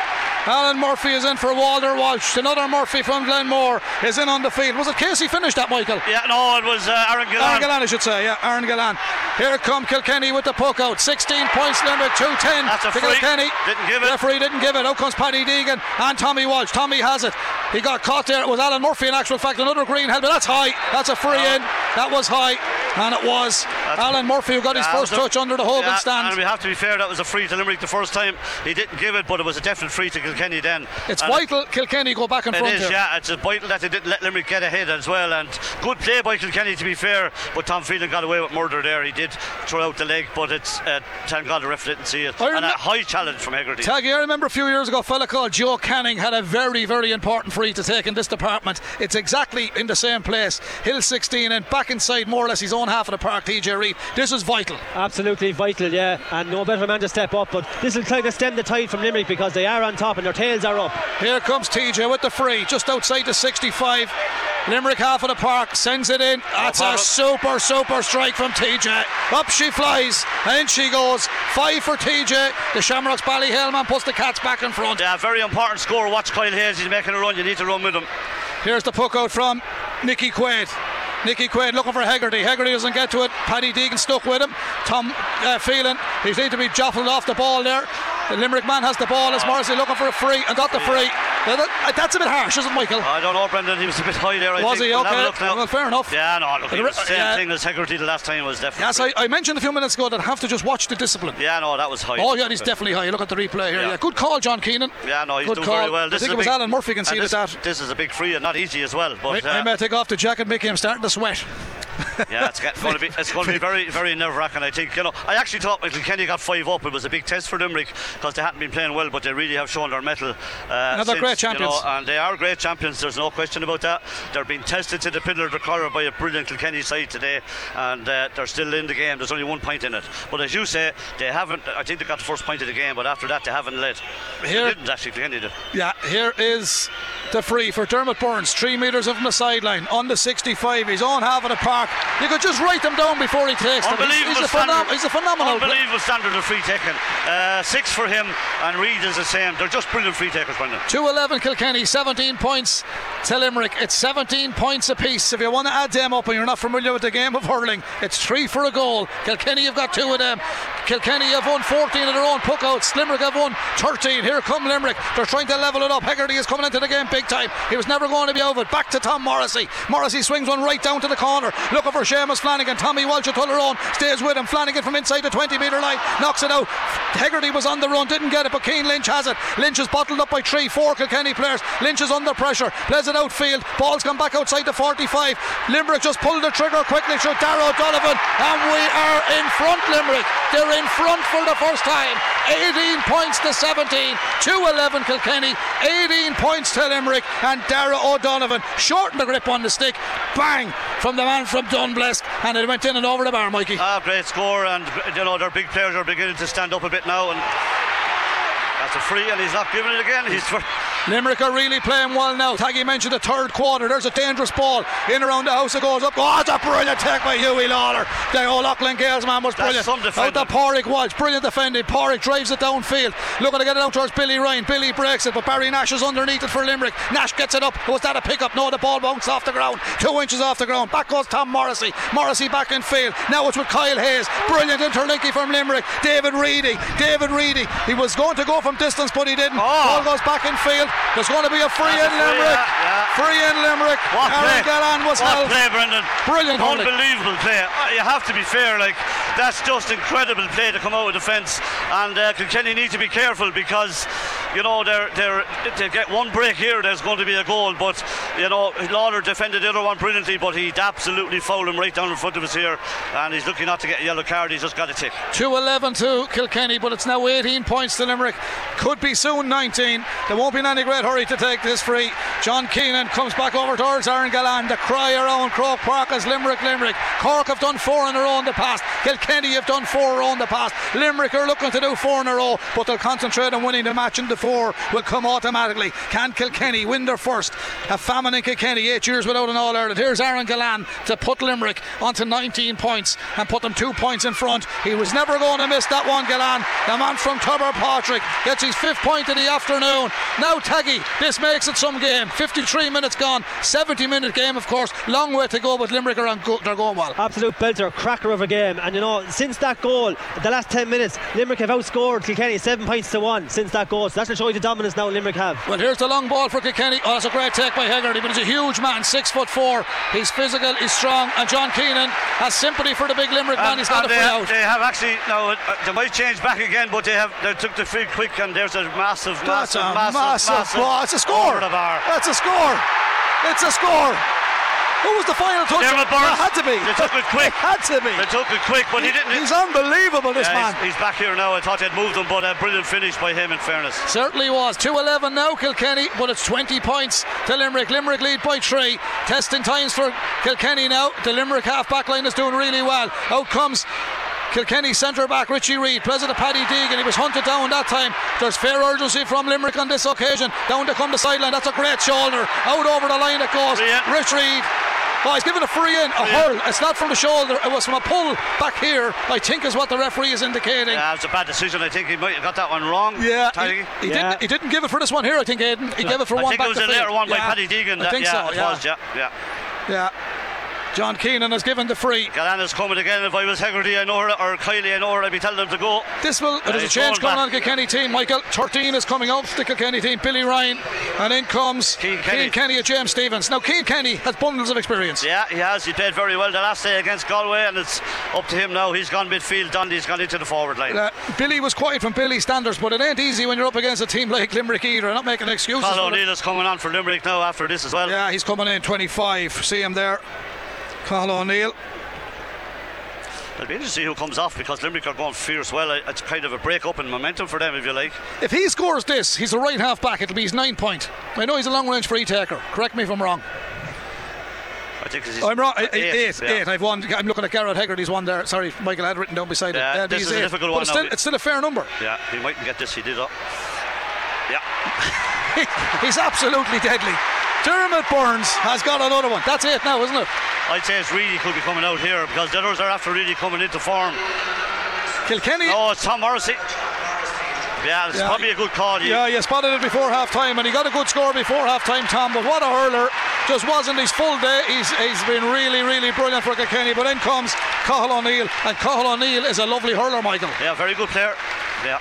Alan Murphy is in for Walter Walsh. Another Murphy from Glenmore is in on the field. Was it Casey finished that, Michael?
Yeah, no, it was uh, Aaron
Aaron
Gillane.
Gillane, I should say, yeah, Aaron Gillane. Here come Kilkenny with the puck out. 16 points, Limerick, 210
That's a
to
free.
Kilkenny.
Didn't give it.
Referee didn't give it. Out comes Paddy Deegan and Tommy Walsh. Tommy has it. He got caught there. It was Alan Murphy, in actual fact. Another green helmet. That's high. That's a free in. That was high. And it was. Alan Murphy who got his first
it was a-
touch under the Hogan
yeah,
stand.
And we have to be fair, that was a free to Limerick the first time. He didn't give it, but it was a definite free to Kilkenny then.
It's
And
vital Kilkenny go back in
It
front
is,
here.
yeah. It's a vital that they didn't let Limerick get ahead as well. And good play by Kilkenny, to be fair. But Tom Phelan got away with murder there. He did throw out the leg, but it's uh, thank God the ref didn't see it.
I
And a high challenge from Hegarty.
Taggy, I remember a few years ago, a fella called Joe Canning had a very, very important free to take in this department. It's exactly in the same place. Hill 16 and back inside more or less his own half of the park, TJ Reid. This is vital.
Absolutely vital, yeah, and no better man to step up. But this will kind of stem the tide from Limerick because they are on top and their tails are up.
Here comes TJ with the free, just outside the 65. Limerick half of the park sends it in. That's a super, super strike from TJ. Up she flies, and in she goes. Five for TJ. The Shamrocks Ballyhale puts the Cats back in front.
Yeah, very important score. Watch Kyle Hayes. He's making a run. You need to run with him.
Here's the puck out from Nicky Quaid. Nicky Quaid looking for Hegarty. Hegarty doesn't get to it. Paddy Deegan stuck with him. Tom uh, Phelan, he's need to be jostled off the ball there. The Limerick man has the ball as Morrissey looking for a free and got the free. Now that- uh, that's a bit harsh, isn't it, Michael?
I don't know, Brendan. He was a bit high there. I
Was
think.
he?
We'll
Okay. Well, fair enough.
Yeah, no, look, he
The
same
yeah.
thing as Hegarty the last time was definitely.
Yes, I, I mentioned a few minutes ago that I have to just watch the discipline.
Yeah, no, that was high.
Oh, yeah, he's definitely high. Look at the replay here.
Yeah.
Yeah. Good call, John Keenan.
Yeah, no, he's
Good
doing
call.
very well. This
I think
is
it was
big-
Alan Murphy conceded
this,
that.
This is a big free and not easy as well. But
I, I
uh,
may take off the jacket, Mickey. I'm starting to sweat.
yeah, it's going to be it's going to be very very nerve wracking. I think you know. I actually thought Michael Kenny got five up. It was a big test for Limerick because they hadn't been playing well, but they really have shown their mettle. Uh,
they're
since,
great champions.
You know, and they are great champions. There's no question about that. They're being tested to the pillar of the collar by a brilliant Kilkenny side today, and uh, they're still in the game. There's only one point in it. But as you say, they haven't. I think they got the first point of the game, but after that they haven't led.
Here-
they didn't actually. Kilkenny did.
Yeah, here is the free for Diarmaid Byrnes, three metres from the sideline on the 65. He's on half of the park. You could just write them down before he takes them. He's, he's, a,
standard.
phenom- he's a phenomenal. player.
Unbelievable standard of free taking. Uh, six for him, and Reid is the same. They're just brilliant free takers, Brendan.
211 Kilkenny, 17 points to Limerick. It's 17 points apiece. If you want to add them up and you're not familiar with the game of hurling, it's three for a goal. Kilkenny have got two of them. Kilkenny have won 14 of their own puckouts. Limerick have won 13. Here come Limerick. They're trying to level it up. Hegarty is coming into the game big time. He was never going to be over. Back to Tom Morrissey. Morrissey swings one right down to the corner. Looking for Seamus Flanagan. Tommy Walsh at Tullaroan stays with him. Flanagan from inside the 20 metre line knocks it out. Hegarty was on the run, didn't get it, but Cian Lynch has it. Lynch is bottled up by three, four Kilkenny players. Lynch is under pressure, plays it outfield. Ball's gone back outside the 45. Limerick just pulled the trigger quickly through Darragh O'Donovan, and we are in front, Limerick. They're in front for the first time. 18 points to 17, 2-11 Kilkenny, 18 points to Limerick, and Darragh O'Donovan shortened the grip on the stick. Bang! From the man from Dunblest, and it went in and over the bar, Mikey.
Ah, great score, and you know their big players are beginning to stand up a bit now, and Bye that's a free, and he's not giving it again. He's for,
Limerick are really playing well now. Taggy mentioned the third quarter. There's a dangerous ball in around the house. It goes up. Oh, it's a brilliant take by Huey Lawlor. The O'Loughlin Gaels man was brilliant. Out to Pádraig Walsh. Brilliant defending. Pádraig drives it downfield. Looking to get it out towards Billy Ryan. Billy breaks it, but Barry Nash is underneath it for Limerick. Nash gets it up. Was that a pickup? No, the ball bounced off the ground. Two inches off the ground. Back goes Tom Morrissey. Morrissey back in field. Now it's with Kyle Hayes. Brilliant interlinky from Limerick. David Reidy. David Reidy. He was going to go from distance, but he didn't.
Oh.
Ball goes back in field. There's going to be a free
That's a
in
free,
Limerick.
yeah, yeah.
Free in Limerick.
what
Aaron
play?
Gillane was
what
held.
play, Brendan?
Brilliant.
Unbelievable play. Uh, You have to be fair, like that's just incredible play to come out of defence. And uh, Kilkenny need to be careful because you know they're they're they get one break here. There's going to be a goal, but you know Lawlor defended the other one brilliantly, but he'd absolutely fouled him right down in front of us here, and he's looking not to get a yellow card. He's just got a tick.
2-11 to Kilkenny, but it's now 18 points to Limerick. Could be soon 19. There won't be in any great hurry to take this free. John Keenan comes back over towards Aaron Gillane. The cry around Croke Park is Limerick, Limerick. Cork have done four in a row in the past. Kilkenny have done four in a row in the past. Limerick are looking to do four in a row, but they'll concentrate on winning the match, and the four will come automatically. Can Kilkenny win their first? A famine in Kilkenny, eight years without an All Ireland. Here's Aaron Gillane to put Limerick onto 19 points and put them two points in front. He was never going to miss that one, Gillane. The man from Tobar Phádraig gets his fifth point of the afternoon. Now, Taggy, this makes it some game. 53 minutes gone, 70 minute game, of course. Long way to go, but Limerick are on go- they're going well.
Absolute belter, cracker of a game. And you know, since that goal, the last 10 minutes, Limerick have outscored Kilkenny seven points to one since that goal. So that's to show you the dominance now Limerick have.
Well, here's the long ball for Kilkenny. Oh, that's a great take by Hegarty, but he's a huge man, six foot four. He's physical, he's strong, and John Keenan has sympathy for the big Limerick man. He's got
and
to
they,
free
have,
out.
they have actually now uh, they might change back again, but they have they took the free quick, and there's a massive,
That's
massive,
a
massive,
massive,
massive
ball. It's a score.
over the bar.
That's a score. It's a score. Who was the final touch?
Diarmaid Byrnes.
It had to be.
They took it quick.
It had to be.
They took it quick, but he, didn't.
He's unbelievable, this
Yeah,
man.
he's, he's back here now. I thought they'd moved him, but a brilliant finish by him. In fairness,
Certainly was. 2 11 now, Kilkenny, but it's 20 points to Limerick. Limerick lead by three. Testing times for Kilkenny now. The Limerick half back line is doing really well. Out comes. Kilkenny centre back Richie Reid, president Paddy Deegan. He was hunted down that time. There's fair urgency from Limerick on this occasion. Down to come the sideline. That's a great shoulder. Out over the line it goes.
Brilliant.
Rich Reid. Oh, he's given a free in, a hurl. It's not from the shoulder. It was from a pull back here. I think is what the referee is indicating.
yeah, it was a bad decision. I think he might have got that one wrong.
Yeah, he, he
Yeah.
didn't. He didn't give it for this one here. I think Aiden. He gave it for
I
one back.
I think it was
to
a later one by Paddy Deegan.
I
that-
think
yeah,
so.
it
yeah.
was. Yeah, yeah.
John Keenan has given the free.
Gillane's coming again. If I was Hegarty, I know her, or Kiely, I know her. I'd be telling them to go.
This will. There's a change
going
going on
back.
Kilkenny team. Michael 13 is coming out for the Kilkenny team. Billy Ryan, and in comes
Cian Kenny.
Kenny and James Stevens. Now Cian Kenny has bundles of experience.
Yeah, he has. He played very well the last day against Galway, and it's up to him now. He's gone midfield. Dundee has gone into the forward line.
Uh, Billy was quiet from Billy standards, but it ain't easy when you're up against a team like Limerick either. I'm not making excuses. Cathal.
O'Neill is coming on for Limerick now after this as well.
Yeah, he's coming in 25. See him there. Cathal O'Neill.
It'll be interesting to see who comes off because Limerick are going fierce well. It's kind of a break up in momentum for them, if you like.
If he scores this, he's a right half back. It'll be his nine point. I know he's a long range free taker. Correct me if I'm wrong.
I think he's
I'm wrong.
Eight,
Eight,
yeah.
eight. I've won. I'm looking at Gearóid Hegarty's one there. Sorry, Michael had written down beside
Yeah,
it. Uh,
this is a
eight.
difficult one
It's still, it's still a fair number.
Yeah, he mightn't get this. He did up. Yeah,
he's absolutely deadly. Diarmaid Byrnes has got another one. That's it now, isn't it?
I'd say it's really could be coming out here because the others are after really coming into form.
Kilkenny.
Oh, it's Tom Morrissey. Yeah, it's
Yeah.
probably a good call. You-
Yeah, you spotted it before half time, and he got a good score before half time, Tom. But what a hurler! Just wasn't his full day. He's, he's been really, really brilliant for Kilkenny. But in comes Cathal O'Neill, and Cathal O'Neill is a lovely hurler, Michael.
yeah, very good player. Yeah.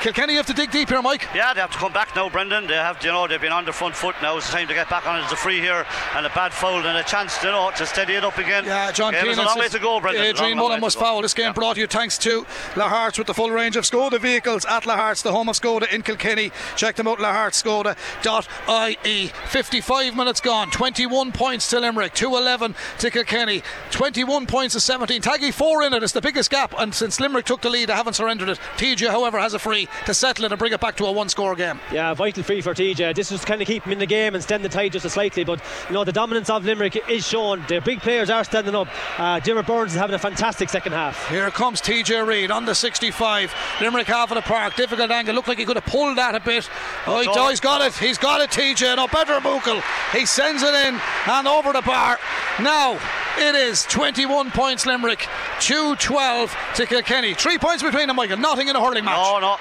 Kilkenny have to dig deep here, Mike.
Yeah, they have to come back now, Brendan. They have, you know, they've been on the front foot now. It's time to get back on it. It's a free here and a bad foul and a chance, you know, to steady it up again.
Yeah, John
Game
Keenan
a long way to go, Brendan.
Adrian Mullen was foul. This game
Yeah.
brought you thanks to Lahart's with the full range of Skoda vehicles at Lahart's, the home of Skoda in Kilkenny. Check them out, lahartskoda.ie. 55 minutes gone, 21 points to Limerick, 211 to Kilkenny, 21 points to 17. Taggy four in it. It's the biggest gap, and since Limerick took the lead, they haven't surrendered it. TJ, however, has a free to settle it and bring it back to a one-score game.
Yeah, vital free for TJ. This was kind of keep him in the game and stem the tide just a slightly. But you know the dominance of Limerick is shown. The big players are standing up. Uh, Jimmer Burns is having a fantastic second half.
Here comes TJ Reid on the 65. Limerick half of the park. Difficult angle. Looked like he could have pulled that a bit. Oh, he, oh he's got it. He's got it, TJ. No better Buchel. He sends it in and over the bar. Now it is 21 points Limerick, 2 12 to Kilkenny. Three points between them, Michael. Nothing in a hurling match.
No, no.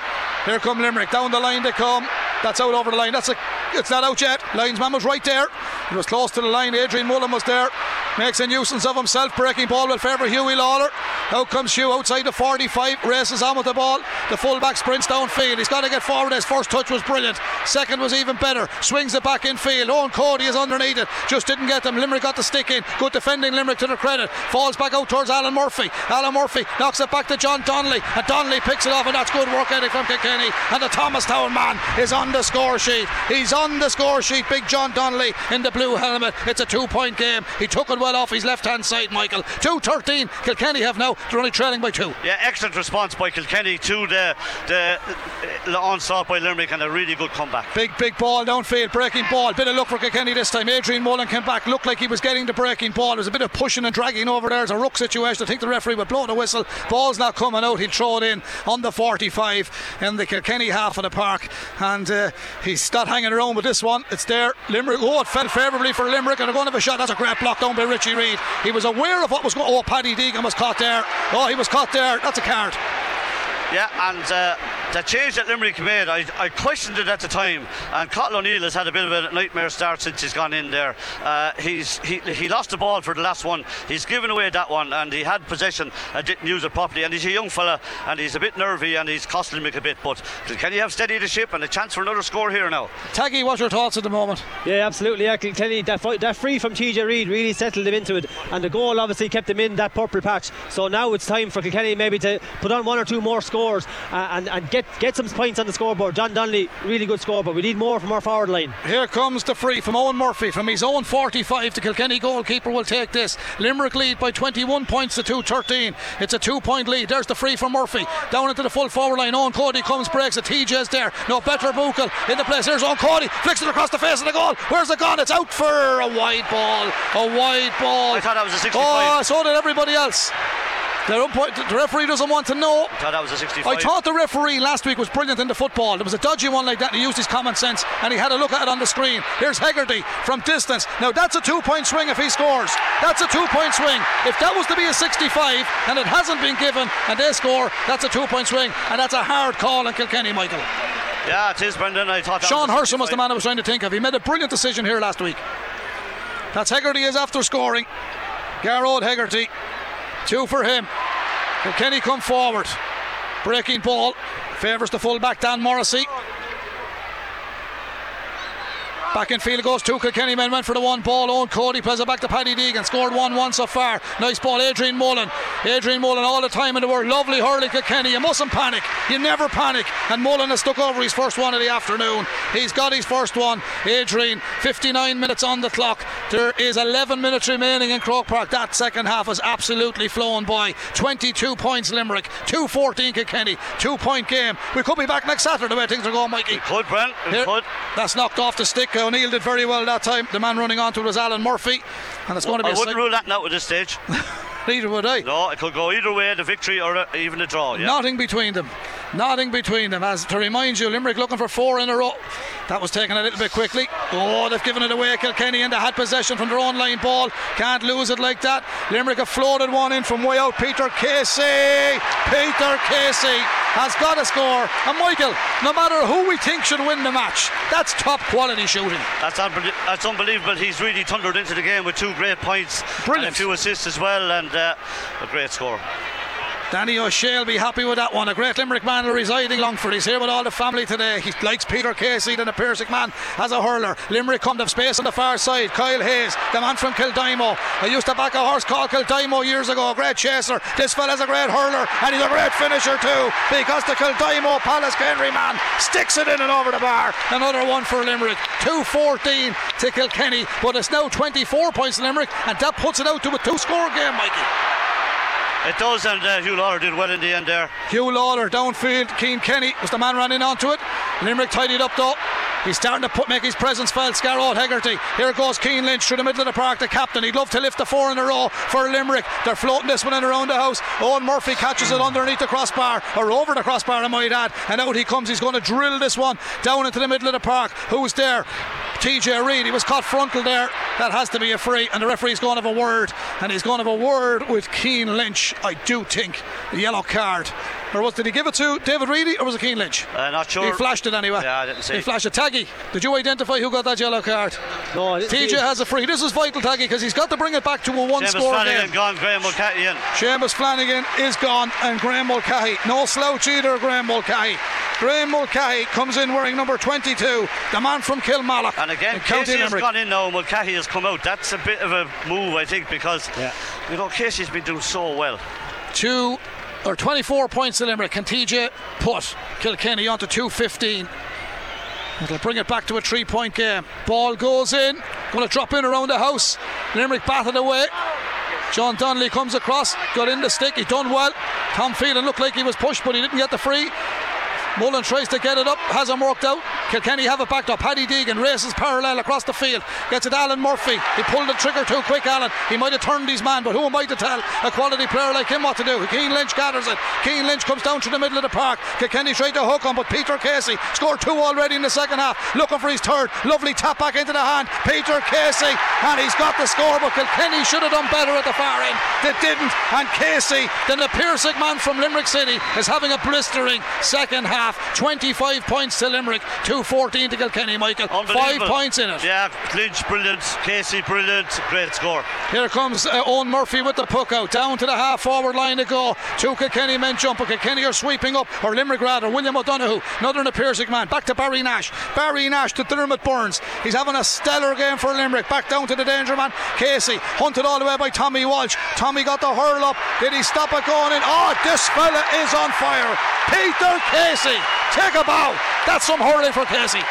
Here come Limerick. Down the line they come. That's out over the line. That's a. It's not out yet. Linesman was right there. It was close to the line. Adrian Mullen was there. Makes a nuisance of himself. Breaking ball will favour Huw Lawlor. Out comes Huw outside the 45. Races on with the ball. The fullback sprints downfield. He's got to get forward. His first touch was brilliant. Second was even better. Swings it back in field. Eoin Cody is underneath it. Just didn't get them. Limerick got the stick in. Good defending Limerick to the credit. Falls back out towards Alan Murphy. Alan Murphy knocks it back to John Donnelly. And Donnelly picks it off. And that's good work ethic from Kilkenny. And the Thomastown man is on the score sheet. He's on the score sheet. Big John Donnelly in the blue helmet. It's a two point game. He took it well off his left hand side, Michael. 2 13. Kilkenny have now. They're only trailing by two.
Yeah, excellent response by Kilkenny to the the, the onslaught by Limerick and a really good comeback.
Big, big ball downfield, breaking ball. Bit of luck for Kilkenny this time. Adrian Mullen came back, looked like he was getting the breaking ball. There's a bit of pushing and dragging over there. It's a ruck situation. I think the referee would blow the whistle. Ball's not coming out. He'll throw it in on the 45 in the Kilkenny half of the park. And uh, he's not hanging around with this one. It's there. Limerick. Oh, it fell favourably for Limerick and they're going to have a shot. That's a great block down by Richie Reid. He was aware of what was going Oh, Paddy Deegan was caught there. Oh, he was caught there. That's a card.
Yeah, and uh, the change that Limerick made, I, I questioned it at the time. And Cathal O'Neill has had a bit of a nightmare start since he's gone in there. Uh, he's he, he lost the ball for the last one. He's given away that one, and he had possession and didn't use it properly. And he's a young fella, and he's a bit nervy, and he's costing Limerick a bit. But can you have steady the ship and a chance for another score here now?
Taggy, what's your thoughts at the moment?
Yeah, absolutely. I can tell you that, that free from TJ Reid really settled him into it, and the goal obviously kept him in that purple patch. So now it's time for Kilkenny maybe to put on one or two more scores uh, and, and get, get some points on the scoreboard. John Donnelly, really good score, but we need more from our forward line.
Here comes the free from Eoin Murphy from his own 45. The Kilkenny goalkeeper will take this. Limerick lead by 21 points to 2 It's a two point lead. There's the free from Murphy. Down into the full forward line. Eoin Cody comes, breaks it. TJ's there. No better Buchel in the place. Here's Eoin Cody. Flicks it across the face of the goal. Where's it gone? It's out for a wide ball. A wide ball.
I thought that was a 65.
Oh, so did everybody else. The, the referee doesn't want to know.
I thought that was a 65.
I thought the referee last week was brilliant in the football. There was a dodgy one like that. He used his common sense and he had a look at it on the screen. Here's Hegarty from distance. Now that's a two point swing if he scores. That's a two point swing. If that was to be a 65 and it hasn't been given and they score, that's a two point swing and that's a hard call in Kilkenny, Michael.
Yeah, it is, Brendan. I thought
Sean
was
Hurson was the man I was trying to think of. He made a brilliant decision here last week. That's Hegarty is after scoring. Gearóid Hegarty. Two for him. Kenny come forward. Breaking ball. Favours the fullback Dan Morrissey. Back in field goes two Kilkenny men went for the one ball. Eoin Cody plays it back to Paddy Deegan. Scored 1 1 so far. Nice ball, Adrian Mullen. Adrian Mullen all the time in the world. Lovely hurling Kilkenny. You mustn't panic. You never panic. And Mullen has stuck over his first one of the afternoon. He's got his first one. Adrian, 59 minutes on the clock. There is 11 minutes remaining in Croke Park. That second half has absolutely flown by. 22 points Limerick, 2 14 Kilkenny, two point game. We could be back next Saturday the way things are going, Mikey.
We could, Brent. We
Here,
could.
That's knocked off the stick. Uh, O'Neill did very well that time. The man running onto it was Alan Murphy, and it's going to be.
I
a
wouldn't rule that out at this stage.
Neither would I.
No, it could go either way, the victory or uh, even the draw. Yeah.
Nothing between them. Nothing between them. As to remind you, Limerick looking for four in a row. That was taken a little bit quickly. Oh, they've given it away. Kilkenny and they had possession from their own line ball. Can't lose it like that. Limerick have floated one in from way out. Peter Casey. Peter Casey has got a score. And Michael, no matter who we think should win the match, that's top quality shooting.
That's, unbelie- that's unbelievable. He's really thundered into the game with two great points
Brilliant.
and a few assists as well, and uh, a great score.
Danny O'Shea will be happy with that one. A great Limerick man residing Longford. He's here with all the family today. He likes Peter Casey, then a Piarsaigh man as a hurler. Limerick come to space on the far side. Kyle Hayes, the man from Kildimo. I used to back a horse called Kildimo years ago. A great chaser. This fella's a great hurler and he's a great finisher too because the Kildimo Pallaskenry man sticks it in and over the bar. Another one for Limerick. 2-14 to Kilkenny, but it's now 24 points Limerick and that puts it out to a two-score game, Mikey.
It does, and uh, Huw Lawlor did well in the end there.
Huw Lawlor downfield. Cian Kenny was the man running onto it. Limerick tidied up though. He's starting to put, make his presence felt. Gearóid Hegarty. Here goes Cian Lynch through the middle of the park, the captain. He'd love to lift the four in a row for Limerick. They're floating this one in around the house. Eoin Murphy catches it underneath the crossbar, or over the crossbar, I might add. And out he comes. He's going to drill this one down into the middle of the park. Who's there? TJ Reid. He was caught frontal there. That has to be a free. And the referee's going to have a word. And he's going to have a word with Cian Lynch, I do think. The yellow card. Or was did he give it to David Reidy or was it Cian Lynch?
Uh, not sure.
He flashed it anyway.
Yeah, I didn't see.
He flashed it. Taggy, did you identify who got that yellow card?
No, I didn't
TJ
it.
has a free. This is vital, Taggy, because he's got to bring it back to a one
Seamus
score
Flanagan gone, Graeme Mulcahy in.
Seamus Flanagan is gone and Graeme Mulcahy. No slouch either, Graeme Mulcahy. Graeme Mulcahy comes in wearing number 22, the man from Kilmallock.
And again,
in
Casey has gone in now, and Mulcahy has come out. That's a bit of a move, I think, because
Yeah.
you know Casey's been doing so well.
Two or 24 points to Limerick. Can TJ put Kilkenny onto 215? It'll bring it back to a three point game. Ball goes in. Going to drop in around the house. Limerick batted away. John Donnelly comes across, got in the stick, he done well. Tom Phelan looked like he was pushed, but he didn't get the free. Mullen tries to get it up, hasn't worked out. Kilkenny have it backed up. Paddy Deegan races parallel across the field, gets it Alan Murphy. He pulled the trigger too quick, Alan. He might have turned his man, but who am I to tell a quality player like him what to do? Cian Lynch gathers it. Cian Lynch comes down to the middle of the park. Kilkenny tried to hook him, but Peter Casey scored two already in the second half, looking for his third. Lovely tap back into the hand. Peter Casey and he's got the score. But Kilkenny should have done better at the far end. They didn't. And Casey, then the Piarsaigh man from Limerick City, is having a blistering second half. 25 points to Limerick, 2-14 to Kilkenny. Michael, five points in it.
Yeah, Clinch brilliant, Casey brilliant, great score.
Here comes uh, Eoin Murphy with the puck out down to the half forward line to go. Two Kilkenny men jump, but Kilkenny are sweeping up, or Limerick rather. William O'Donoghue, another Piarsaigh man, back to Barry Nash. Barry Nash to Diarmaid Byrnes. He's having a stellar game for Limerick. Back down to the danger man, Casey, hunted all the way by Tommy Walsh. Tommy got the hurl up. Did he stop it going in? Oh, this fella is on fire. Peter Casey, take a bow. That's some hurling for Casey.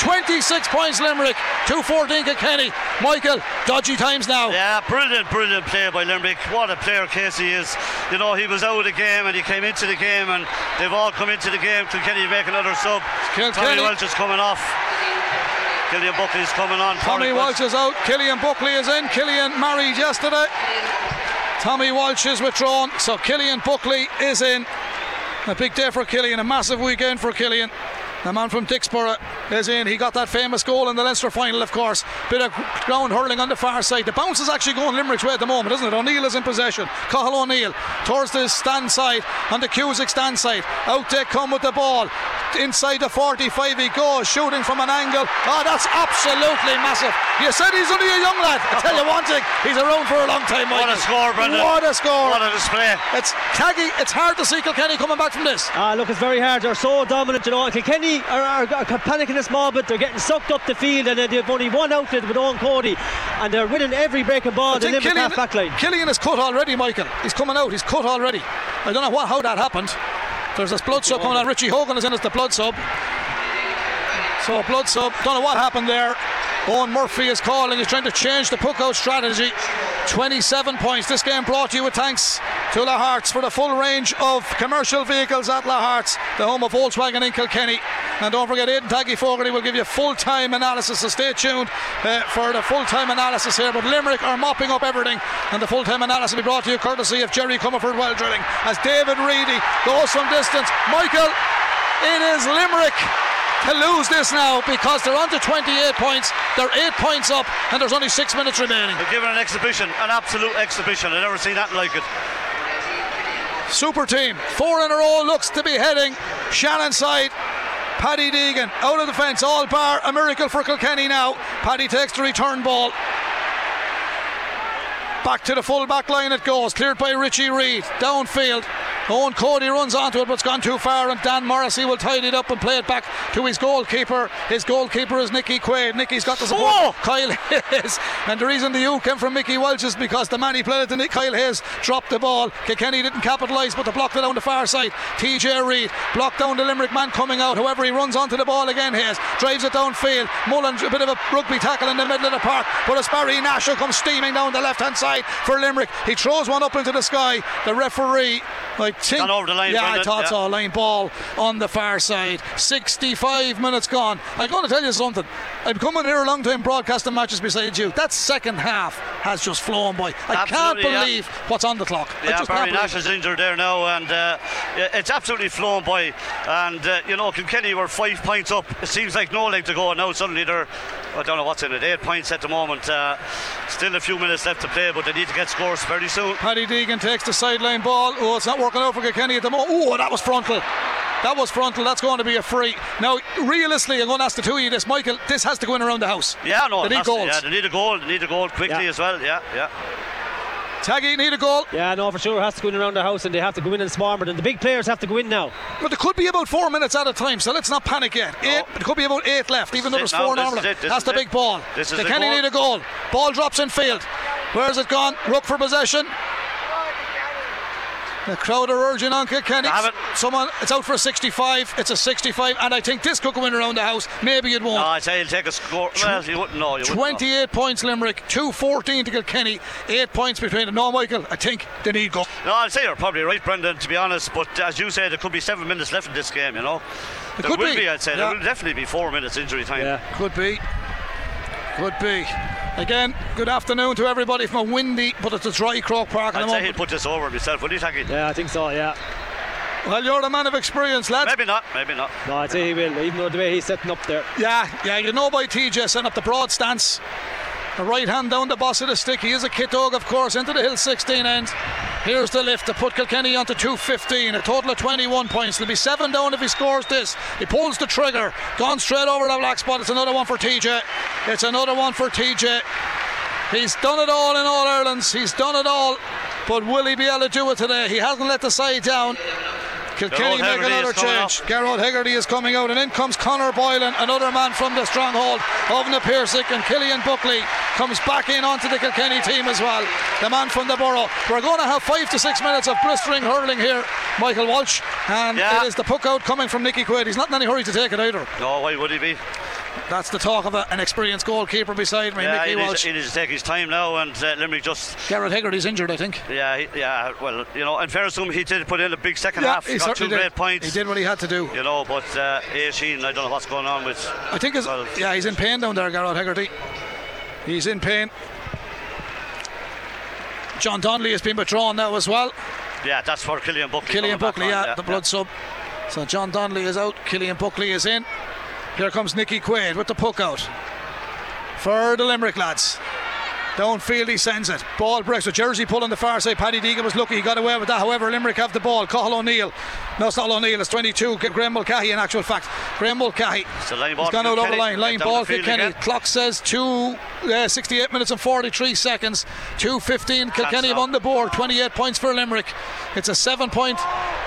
26 points Limerick, 214 Kilkenny. Michael, dodgy times now.
Yeah, brilliant, brilliant play by Limerick. What a player Casey is. You know, he was out of the game and he came into the game and they've all come into the game. Kilkenny make another sub. Kilkenny. Tommy Walsh is coming off. Killian Buckley is coming on.
Tommy Walsh is out. Killian Buckley is in. Killian married yesterday. Tommy Walsh is withdrawn. So Killian Buckley is in. A big day for Killian. A massive weekend for Killian. The man from Dicksboro is in. He got that famous goal in the Leinster final, of course. Bit of ground hurling on the far side. The bounce is actually going Limerick's way at the moment, isn't it? O'Neill is in possession. Cathal O'Neill towards the stand side, on the Cusack stand side. Out they come with the ball. Inside the 45 he goes, shooting from an angle. Oh, that's absolutely massive. You said he's only a young lad. I tell you one thing, he's around for a long time, Michael.
What a score, Brendan.
What a score.
What a display.
It's Taggy, it's hard to see Kilkenny coming back from this.
Ah, look, it's very hard. They're so dominant, you know. Kilkenny are, are, are panicking a small bit. They're getting sucked up the field, and they've only one outlet with Eoin Cody, and they're winning every breaking ball. The Limerick half back line.
Killian is cut already, Michael. He's coming out. He's cut already. I don't know what, how that happened. There's this blood sub coming on. Richie Hogan is in as the blood sub. So blood sub. Don't know what happened there. Eoin Murphy is calling. He's trying to change the puck out strategy. 27 points. This game brought to you with thanks to Lahart's for the full range of commercial vehicles at Lahart's, the home of Volkswagen in Kilkenny. And don't forget, Aidan Taggy Fogarty will give you full time analysis. So stay tuned uh, for the full time analysis here. But Limerick are mopping up everything, and the full time analysis will be brought to you courtesy of Jerry Comerford Well Drilling. As David Reidy goes from distance, Michael, it is Limerick to lose this now because they're on to 28 points. They're eight points up, and there's only six minutes remaining.
They're giving an exhibition, an absolute exhibition. I've never seen that like it.
Super team, four in a row looks to be heading Shannon side. Paddy Deegan out of the fence, all bar a miracle for Kilkenny now. Paddy takes the return ball. Back to the full back line it goes, cleared by Richie Reid. Downfield, Eoin Cody runs onto it, but it's gone too far, and Dan Morrissey will tidy it up and play it back to his goalkeeper. His goalkeeper is Nicky Quaid. Nicky's got the support. Oh! Kyle Hayes. And the reason the U came from Mickey Walsh is because the man he played it to Nick Kyle Hayes dropped the ball. Kilkenny didn't capitalise, but they blocked it down the far side. TJ Reid blocked down the Limerick man coming out. However, he runs onto the ball again. Hayes drives it downfield. Mullen, a bit of a rugby tackle in the middle of the park, but as Barry Nash will come steaming down the left hand side for Limerick. He throws one up into the sky. The referee I think.
Gone over the line.
Yeah, I thought
yeah.
so. Line ball on the far side. 65 minutes gone. I'm going to tell you something. I've come in here a long time broadcasting matches beside you. That second half has just flown by. I
Absolutely,
can't
yeah.
believe what's on the clock.
Yeah, Barry Nash is injured there now, and uh, it's absolutely flown by. And uh, you know, Kilkenny were five points up. It seems like no leg to go. and Now suddenly they're, I don't know what's in it, eight points at the moment. Uh, still a few minutes left to play, but they need to get scores very soon.
Paddy Deegan takes the sideline ball. Oh, it's not working out for Kilkenny at the moment. Oh, that was frontal. That was frontal. That's going to be a free. Now, realistically, I'm going to ask the two of you this. Michael, this has to go in around the house.
Yeah, no,
They need goals.
Yeah, they need a goal. They need a goal quickly
Yeah.
as well. Yeah, yeah.
Taggy need a goal.
Yeah, no, for sure. Has to go in around the house, and they have to go in and swarm it. And the big players have to go in now.
But there could be about four minutes at a time, so let's not panic yet. Eight, it could be about eight left, even though
This
there's
is
four
now,
normal.
this is it, this
That's the
it.
big ball.
This is
they
the
can
goal.
need a goal. Ball drops in field. Where's it gone? Rook for possession. The crowd are urging on Kilkenny.
It.
Someone, it's out for a 65. It's a 65, and I think this could go in around the house. Maybe it won't.
No, I'd say he'll take a score. Well, you wouldn't know. You wouldn't know.
28 points Limerick, 2-14 to Kilkenny, 8 points between them. No, Michael, I think they need go.
No, I'd say you're probably right, Brendan, to be honest. But as you said, there could be seven minutes left in this game, you know.
It
there
could
will
be.
be. I'd say.
Yeah.
There will definitely be four minutes injury time.
Yeah, could be. Could be. Again, good afternoon to everybody from a windy, but it's a dry Croke Park at
I'd
the
say he'd put this over himself, would he, Taki?
Yeah, I think so. Yeah.
Well, you're a man of experience, lad.
Maybe not, maybe not.
No, I'd say he will, even though the way he's setting up there.
Yeah, yeah, you know by TJ setting up the broad stance. The right hand down the boss of the stick. He is a kit dog, of course, into the hill 16 end. Here's the lift to put Kilkenny onto 215. A total of 21 points. There'll be seven down if he scores this. He pulls the trigger. Gone straight over the black spot. It's another one for TJ. It's another one for TJ. He's done it all in All Irelands. He's done it all. But will he be able to do it today? He hasn't let the side down. Kilkenny make another change. Gearóid Hegarty is coming out, and in comes Conor Boylan, another man from the stronghold of Na Piarsaigh, and Killian Buckley comes back in onto the Kilkenny team as well. The man from the borough. We're going to have five to six minutes of blistering hurling here, Michael Walsh, and
Yeah.
it is the puck out coming from Nicky Quaid. He's not in any hurry to take it either.
No, why would he be?
That's the talk of a, an experienced goalkeeper beside me,
Yeah, he
Mickey
needs,
Walsh.
he needs to take his time now, and uh, Limerick just,
Gearóid Hegarty's injured, I think.
yeah, he, yeah. Well, you know, in fairness to him, he did put in a big second half.
he
got two
certainly
great
did.
points.
He did what he had to do.
You know, but uh, 18, I don't know what's going on with.
I think
Well,
yeah, he's in pain down there, Garrett Hegarty. He's in pain. John Donnelly has been withdrawn now as well.
Yeah, that's for Killian Buckley.
Killian Buckley,
on,
yeah, the blood sub. So John Donnelly is out. Killian Buckley is in. Here comes Nicky Quaid with the puck out. For the Limerick lads. Downfield he sends it. Ball breaks with Jersey pulling the far side. Paddy Deegan was lucky he got away with that. However, Limerick have the ball. Cathal O'Neill. No, it's not O'Neill. It's 22. Graeme Mulcahy in actual fact. Graeme Mulcahy.
It's a line
He's
ball
gone
for
out over the line. Line ball for Kenny.
again.
Clock says two, uh, 68 minutes and 43 seconds. 2.15. Kilkenny on the board. 28 points for Limerick. It's a seven point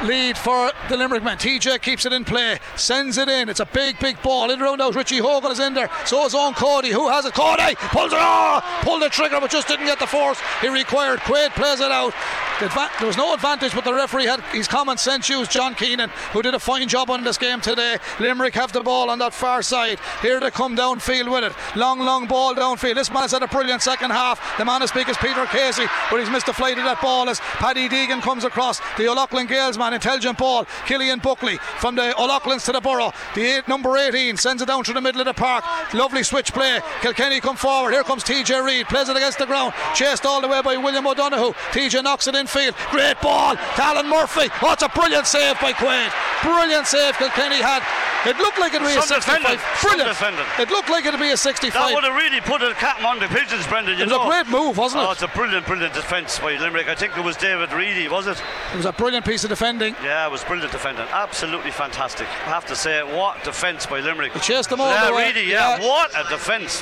lead for the Limerick man. TJ keeps it in play. Sends it in. It's a big, big ball. In round out. Richie Hogan is in there. So is Eoin Cody. Who has it? Cody pulls it off. Pulled the trigger but just didn't get the force he required. Quaid plays it out. There was no advantage, but the referee had his common sense used. John Keenan, who did a fine job on this game today. Limerick have the ball on that far side. Here they come downfield with it. Long, long ball downfield. This man has had a brilliant second half. The man as big is Peter Casey, but he's missed the flight of that ball as Paddy Deegan comes across. The O'Loughlin Gaels man, intelligent ball. Killian Buckley from the O'Loughlins to the borough. The eight, number 18 sends it down through the middle of the park. Lovely switch play. Kilkenny come forward. Here comes TJ Reid. Plays it against the ground. Chased all the way by William O'Donoghue. TJ knocks it in field. Great ball. to Alan Murphy. Oh, it's a brilliant save by Quaid. Brilliant save Kilkenny had. It looked like it'd be a
Some
65.
defending. Some
Brilliant.
defending.
It looked like it'd be a 65.
That would have really put a cap on the pigeons, Brendan. You
It was a great move, wasn't
Oh,
it?
it's a brilliant, brilliant defence by Limerick. I think it was David Reedy, was it?
It was a brilliant piece of defending.
Yeah, it was brilliant defending. Absolutely fantastic. I have to say, what defence by Limerick.
He chased them all
yeah,
the way.
Reedy, yeah.
Yeah.
What a defence.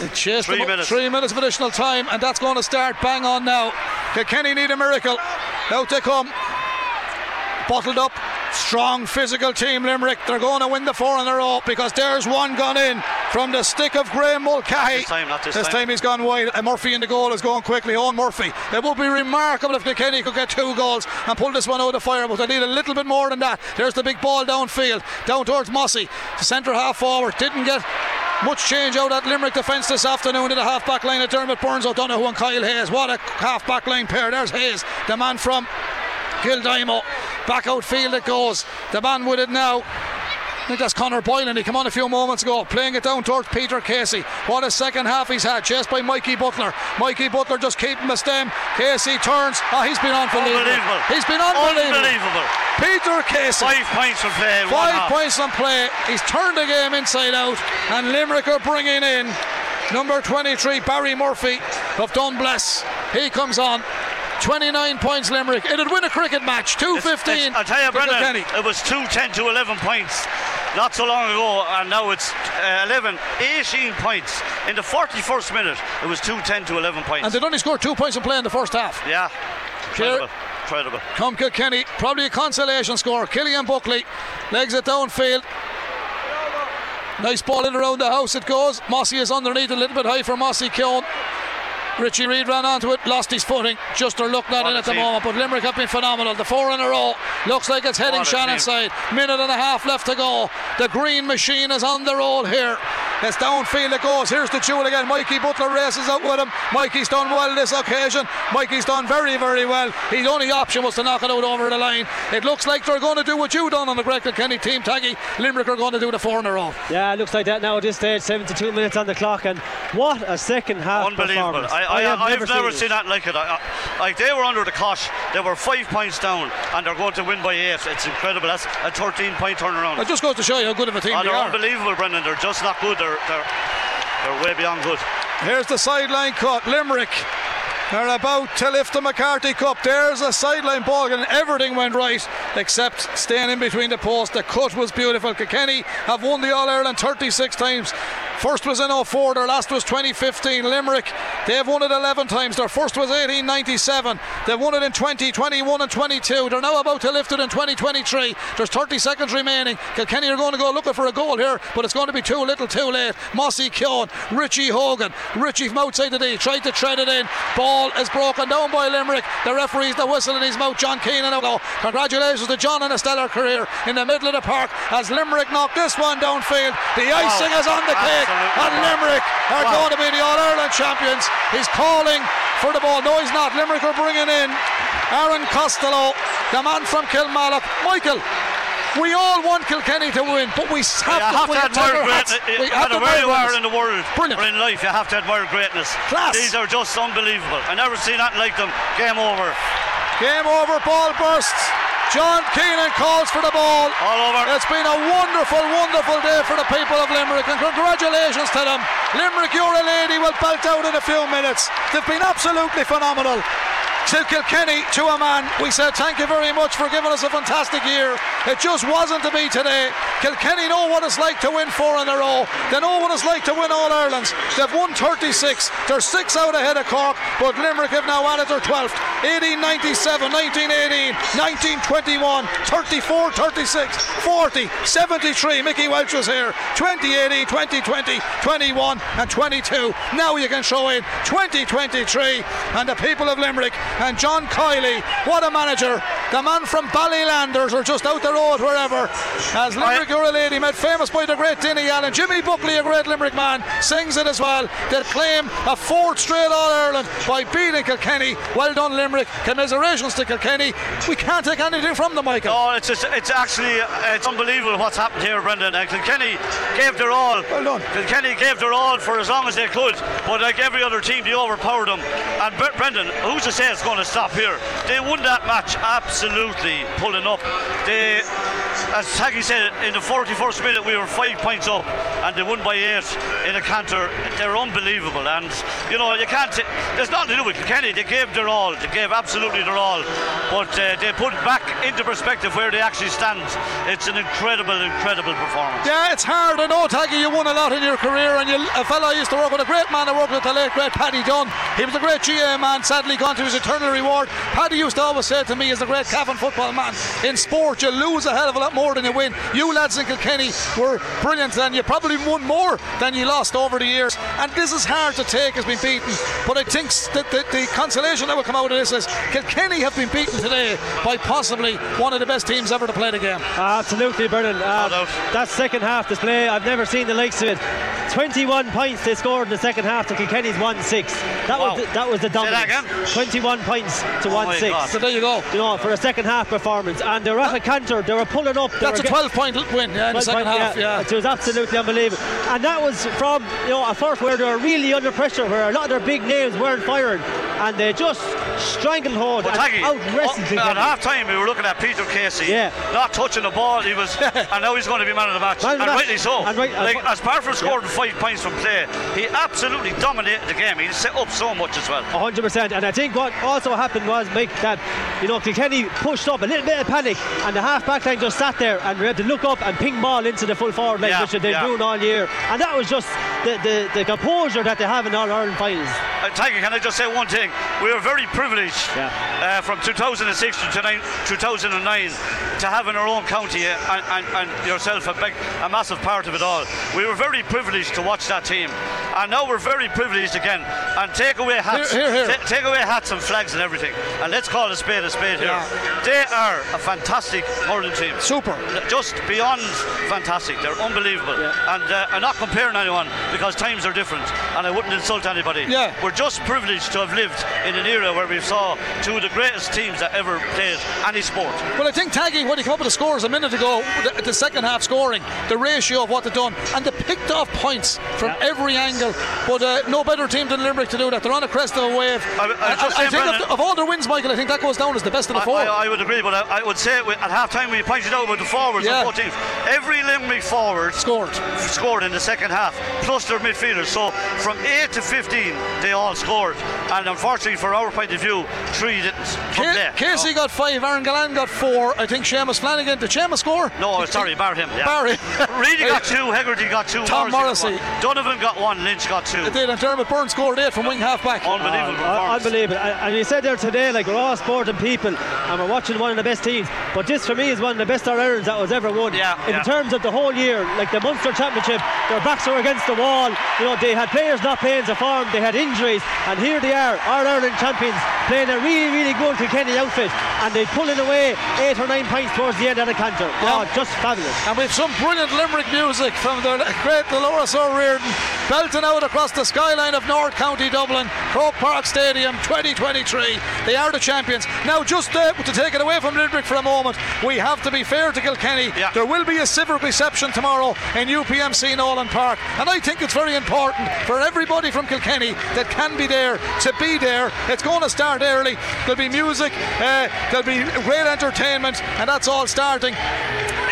It chased
Three
them
minutes.
Three minutes of additional time, and that's going to start bang on now. Kilkenny need a miracle. Out they come. Bottled up, strong physical team Limerick. They're going to win the four in a row because there's one gone in from the stick of Graeme Mulcahy.
This time, not this time.
he's gone wide. And Murphy in the goal is going quickly. Eoin Murphy. It would be remarkable if Kilkenny could get two goals and pull this one out of the fire, but they need a little bit more than that. There's the big ball downfield, down towards Mossy. The centre half forward didn't get much change out at Limerick defence this afternoon to the half back line of Diarmaid Byrnes, O'Donoghue and Kyle Hayes. What a half back line pair. There's Hayes, the man from Kildimo. Back outfield it goes. The man with it now. I think that's Conor Boylan. He came on a few moments ago, playing it down towards Peter Casey. What a second half he's had, chased by Mikey Butler. Mikey Butler just keeping the stem. Casey turns. Oh, he's been unbelievable.
Unbelievable.
He's been unbelievable.
Unbelievable.
Peter Casey.
Five points from play.
Five points on play. He's turned the game inside out, and Limerick are bringing in number 23 Barry Murphy of Dunbless. He comes on. 29 points Limerick. It'd win a cricket match. 215.
I'll tell you, Brendan, it was 2 10 to 11 points not so long ago, and now it's uh, 11, 18 points. In the 41st minute, it was 2 10 to 11 points.
And they'd only scored two points in play in the first half.
yeah, incredible. Incredible.
Come Kilkenny, probably a consolation score. Killian Buckley legs it downfield. Nice ball in around the house it goes. Mossy is underneath a little bit high for Mossy Keoghan. Richie Reid ran onto it, lost his footing. Just are looking at
What
it at the
team.
moment, but Limerick have been phenomenal. The four in a row looks like it's heading
What a
Shannon
team.
side. Minute and a half left to go. The green machine is on the roll here. It's downfield it goes. Here's the jewel again. Mikey Butler races out with him. Mikey's done well this occasion. Mikey's done very, very well. His only option was to knock it out over the line. It looks like they're going to do what you done on the Greg Kenny team, Taggy. Limerick are going to do the four in a row.
Yeah, it looks like that now at this stage. 72 minutes on the clock, and what a second half
Unbelievable.
performance.
I, I,
have
I've
never,
never
seen,
seen that like it. I, I, like they were under the cosh. They were five points down, and they're going to win by eight. It's incredible. That's a 13 point turnaround.
It just goes to show you how good of a team
Oh,
they
they're
are.
unbelievable, Brendan. They're just not good. They're, they're, they're way beyond good.
Here's the sideline cut. Limerick. They're about to lift the McCarthy Cup. There's a sideline ball, and everything went right except staying in between the posts. The cut was beautiful. Kilkenny have won the All Ireland 36 times. First was in 04, their last was 2015. Limerick, they've won it 11 times. Their first was 1897. They've won it in 2021 and 22. They're now about to lift it in 2023. There's 30 seconds remaining. Kilkenny are going to go looking for a goal here, but it's going to be too little too late. Mossy Keoghan, Richie Hogan. Richie from outside the D tried to tread it in. Ball is broken down by Limerick. The referee's the whistle in his mouth. John Keenan. Congratulations to John on a stellar career in the middle of the park as Limerick knocked this one downfield. The icing wow. is on the cake and Limerick are wow. going to be the All Ireland champions. He's calling for the ball. No, he's not. Limerick are bringing in Aaron Costello, the man from Kilmallock. Michael, we all want Kilkenny to win, but we have,
to,
have
to admire greatness. We have to where you are in the world
Brilliant.
or in life, you have to admire greatness.
Class.
These are just unbelievable. I never seen anything like them. Game over.
Game over. Ball bursts. John Keenan calls for the ball.
All over.
It's been a wonderful, wonderful day for the people of Limerick, and congratulations to them. Limerick, you're a lady, will belt out in a few minutes. They've been absolutely phenomenal to Kilkenny to a man. We said thank you very much for giving us a fantastic year. It just wasn't to be today. Kilkenny know what it's like to win four in a row. They know what it's like to win All Irelands. They've won 36. They're six out ahead of Cork, but Limerick have now added their 12th. 1897, 1918, 1921, 34, 36, 40, 73. Mickey Welch was here. 2018, 2020, 21, and 22. Now you can show in 2023, and the people of Limerick and John Kiely. What a manager. The man from Ballylanders or just out the road, wherever. As Limerick You're a Lady, made famous by the great Denny Allen. Jimmy Buckley, a great Limerick man, sings it as well. They claim a fourth straight All Ireland by beating Kilkenny. Well done, Limerick. Commiserations to Kilkenny. We can't take anything from them, Michael.
Oh, it's just, it's actually it's unbelievable what's happened here, Brendan. And Kilkenny gave their all.
Well done.
Kilkenny gave their all for as long as they could, but like every other team, they overpowered them. And Brendan, who's to say it's going to stop here. They won that match absolutely pulling up. They, as Taggy said, in the 41st minute we were five points up and they won by eight in a canter. They're unbelievable and you know you can't. There's nothing to do with Kenny. They gave their all. They gave absolutely their all, but uh, they put back into perspective where they actually stand. It's an incredible, incredible performance.
Yeah, it's hard. I know, Taggy. You won a lot in your career, and you, a fellow I used to work with, a great man I worked with, the late great Paddy Dunn. He was a great GA man. Sadly, gone to his eternal reward. Paddy used to always say to me, as a great Cavan football man, in sport you lose a hell of a lot more than you win. You lads in Kilkenny were brilliant and you probably won more than you lost over the years. And this is hard to take as being beaten. But I think that the, the, consolation that will come out of this is Kilkenny have been beaten today by possibly one of the best teams ever to play the game.
absolutely, Brendan. Uh, that second half display, I've never seen the likes of it. 21 points they scored in the second half to Kilkenny's 1 6. That, wow. was the, that was the dominance. 21 points to oh 1 6.
So there you go.
You know, for a second half performance. And they were at a canter, they were pulling up.
That's a 12 point win yeah, in the second point, half. Yeah. yeah.
It was absolutely unbelievable. And that was from you know a first where they were really under pressure, where a lot of their big names weren't firing. And they just stranglehold well, and out
oh, At half time, we were looking at Peter Casey yeah. not touching the ball. He was, and now he's going to be man of the match. and rightly so. And right, like, as Parfitt scored yeah. five points from play, he absolutely dominated the game. He set up so much as well.
100%. And I think what also happened was, Mike, that you know Kilkenny pushed up a little bit of panic, and the half back line just sat there and we had to look up and ping ball into the full forward line, yeah, which they've been yeah. doing all year. And that was just the, the, the composure that they have in all Ireland finals.
Uh, Tiger, can I just say one thing? We were very privileged yeah. uh, from 2006 to 2009 to have in our own county uh, and, and, and yourself a, big, a massive part of it all. We were very privileged to watch that team, and now we're very privileged again. And take away hats,
here, here, here.
T- take away hats and flags and everything, and let's call a spade a spade here. Yeah. They are a fantastic hurling team.
Super.
Just beyond fantastic. They're unbelievable. Yeah. And uh, I'm not comparing anyone because times are different, and I wouldn't insult anybody.
Yeah.
We're just privileged to have lived in an era where we saw two of the greatest teams that ever played any sport.
Well, I think tagging when you come up with the scores a minute ago, the, the second half scoring, the ratio of what they've done, and they picked off points from yeah. every angle. But uh, no better team than Limerick to do that. They're on a crest of a wave. I, I, I, think of, of, all their wins, Michael, I think that goes down as the best of the four.
I, would agree, but I, would say at half time you pointed out about the forwards yeah. both teams, every Limerick forward
Scored.
scored in the second half, plus their midfielders. So from 8 to 15, they all scored. And unfortunately, for our point of view, three didn't. From
Ca-
there.
Casey got five, Aaron Gillane got four. I think Seamus Flanagan. Did Seamus score?
No, sorry, bar him. Yeah.
Barry.
Reidy got two, Hegarty got two,
Tom
Morrissey.
Morrissey.
got one. Donovan got one, Lynch got two.
It did, and Diarmaid Byrne scored eight from wing half back.
Unbelievable
Uh,
performance.
unbelievable. And, and you said there today, like we're all sporting people, and we're watching one of the best teams. But this for me is one of the best All Irelands that was ever won.
Yeah,
In
yeah.
terms of the whole year, like the Munster Championship, their backs were against the wall. You know, they had players not playing to form, they had injuries, and here they are, our Ireland champions, playing a really, really good Kilkenny outfit, and they pulling away eight or nine points towards the end of the canter. Oh, just fabulous.
And we've some brilliant Limerick music from the great Dolores O'Riordan belting out across the skyline of North County Dublin, Croke Park Stadium 2023. They are the champions. Now, just uh, to take it away from Limerick for a moment, we have to be fair to Kilkenny.
Yeah.
There will be a civic reception tomorrow in UPMC Nolan Park, and I think it's very important for everybody from Kilkenny that can be there to be there. It's going to start early. There'll be music, uh, there'll be great entertainment, and that's all starting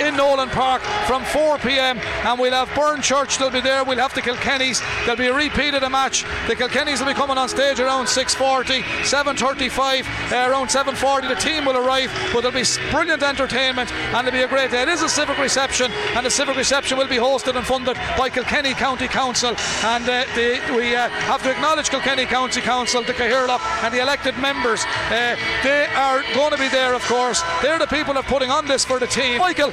in Nolan Park from 4 pm. And we'll have Burn Church, they'll be there. We'll have the Kilkennys. There'll be a repeat of the match. The Kilkennys will be coming on stage around 6.40, 7.35, uh, around 7.40. The team will arrive, but there'll be brilliant entertainment and it'll be a great day. It is a civic reception, and the civic reception will be hosted and funded by Kilkenny County Council. And uh, the, we uh, have to acknowledge Kilkenny County Council, the Cathaoirleach, and the elected members. Uh, they are going to be there, of course. They're the people that are putting on this for the team. Michael,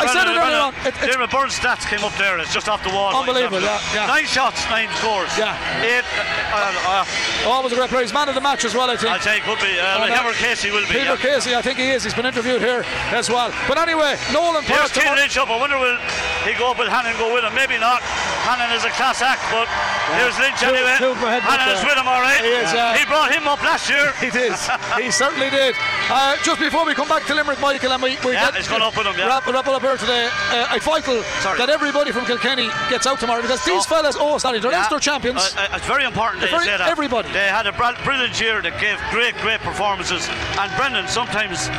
I said it earlier on. It,
Diarmaid Byrne's stats came up there. It's just off the wall.
Unbelievable, yeah, yeah.
Nine shots, nine scores.
Yeah.
Eight. Uh, uh,
always a great player. He's man of the match as well, I think.
Say it could be. Uh,
Oh, no.
Heather Casey will be.
Peter
yeah.
Casey, I think he is. He's been interviewed here as well. But anyway, Nolan
Here's. Cian up. I wonder will he go up with Hannon go with him? Maybe not. Hannon is a class act, but here's Lynch
Two-
anyway.
two
Hannon is with him, all right.
He is, uh,
he brought him up last year.
He did. he certainly did. Uh, just before we come back to Limerick, Michael, and we, we
Yeah,
get
he's gone up with him, yeah.
wrap, wrap it up here today. Uh, it's vital
Sorry.
that everybody from Kilkenny gets out tomorrow because these
Oh.
fellas, oh, sorry, they're
Yeah.
Leinster champions.
Uh, uh, it's very important that
Very-
say that.
everybody.
They had a brilliant year. They gave great, great performances. And Brendan, sometimes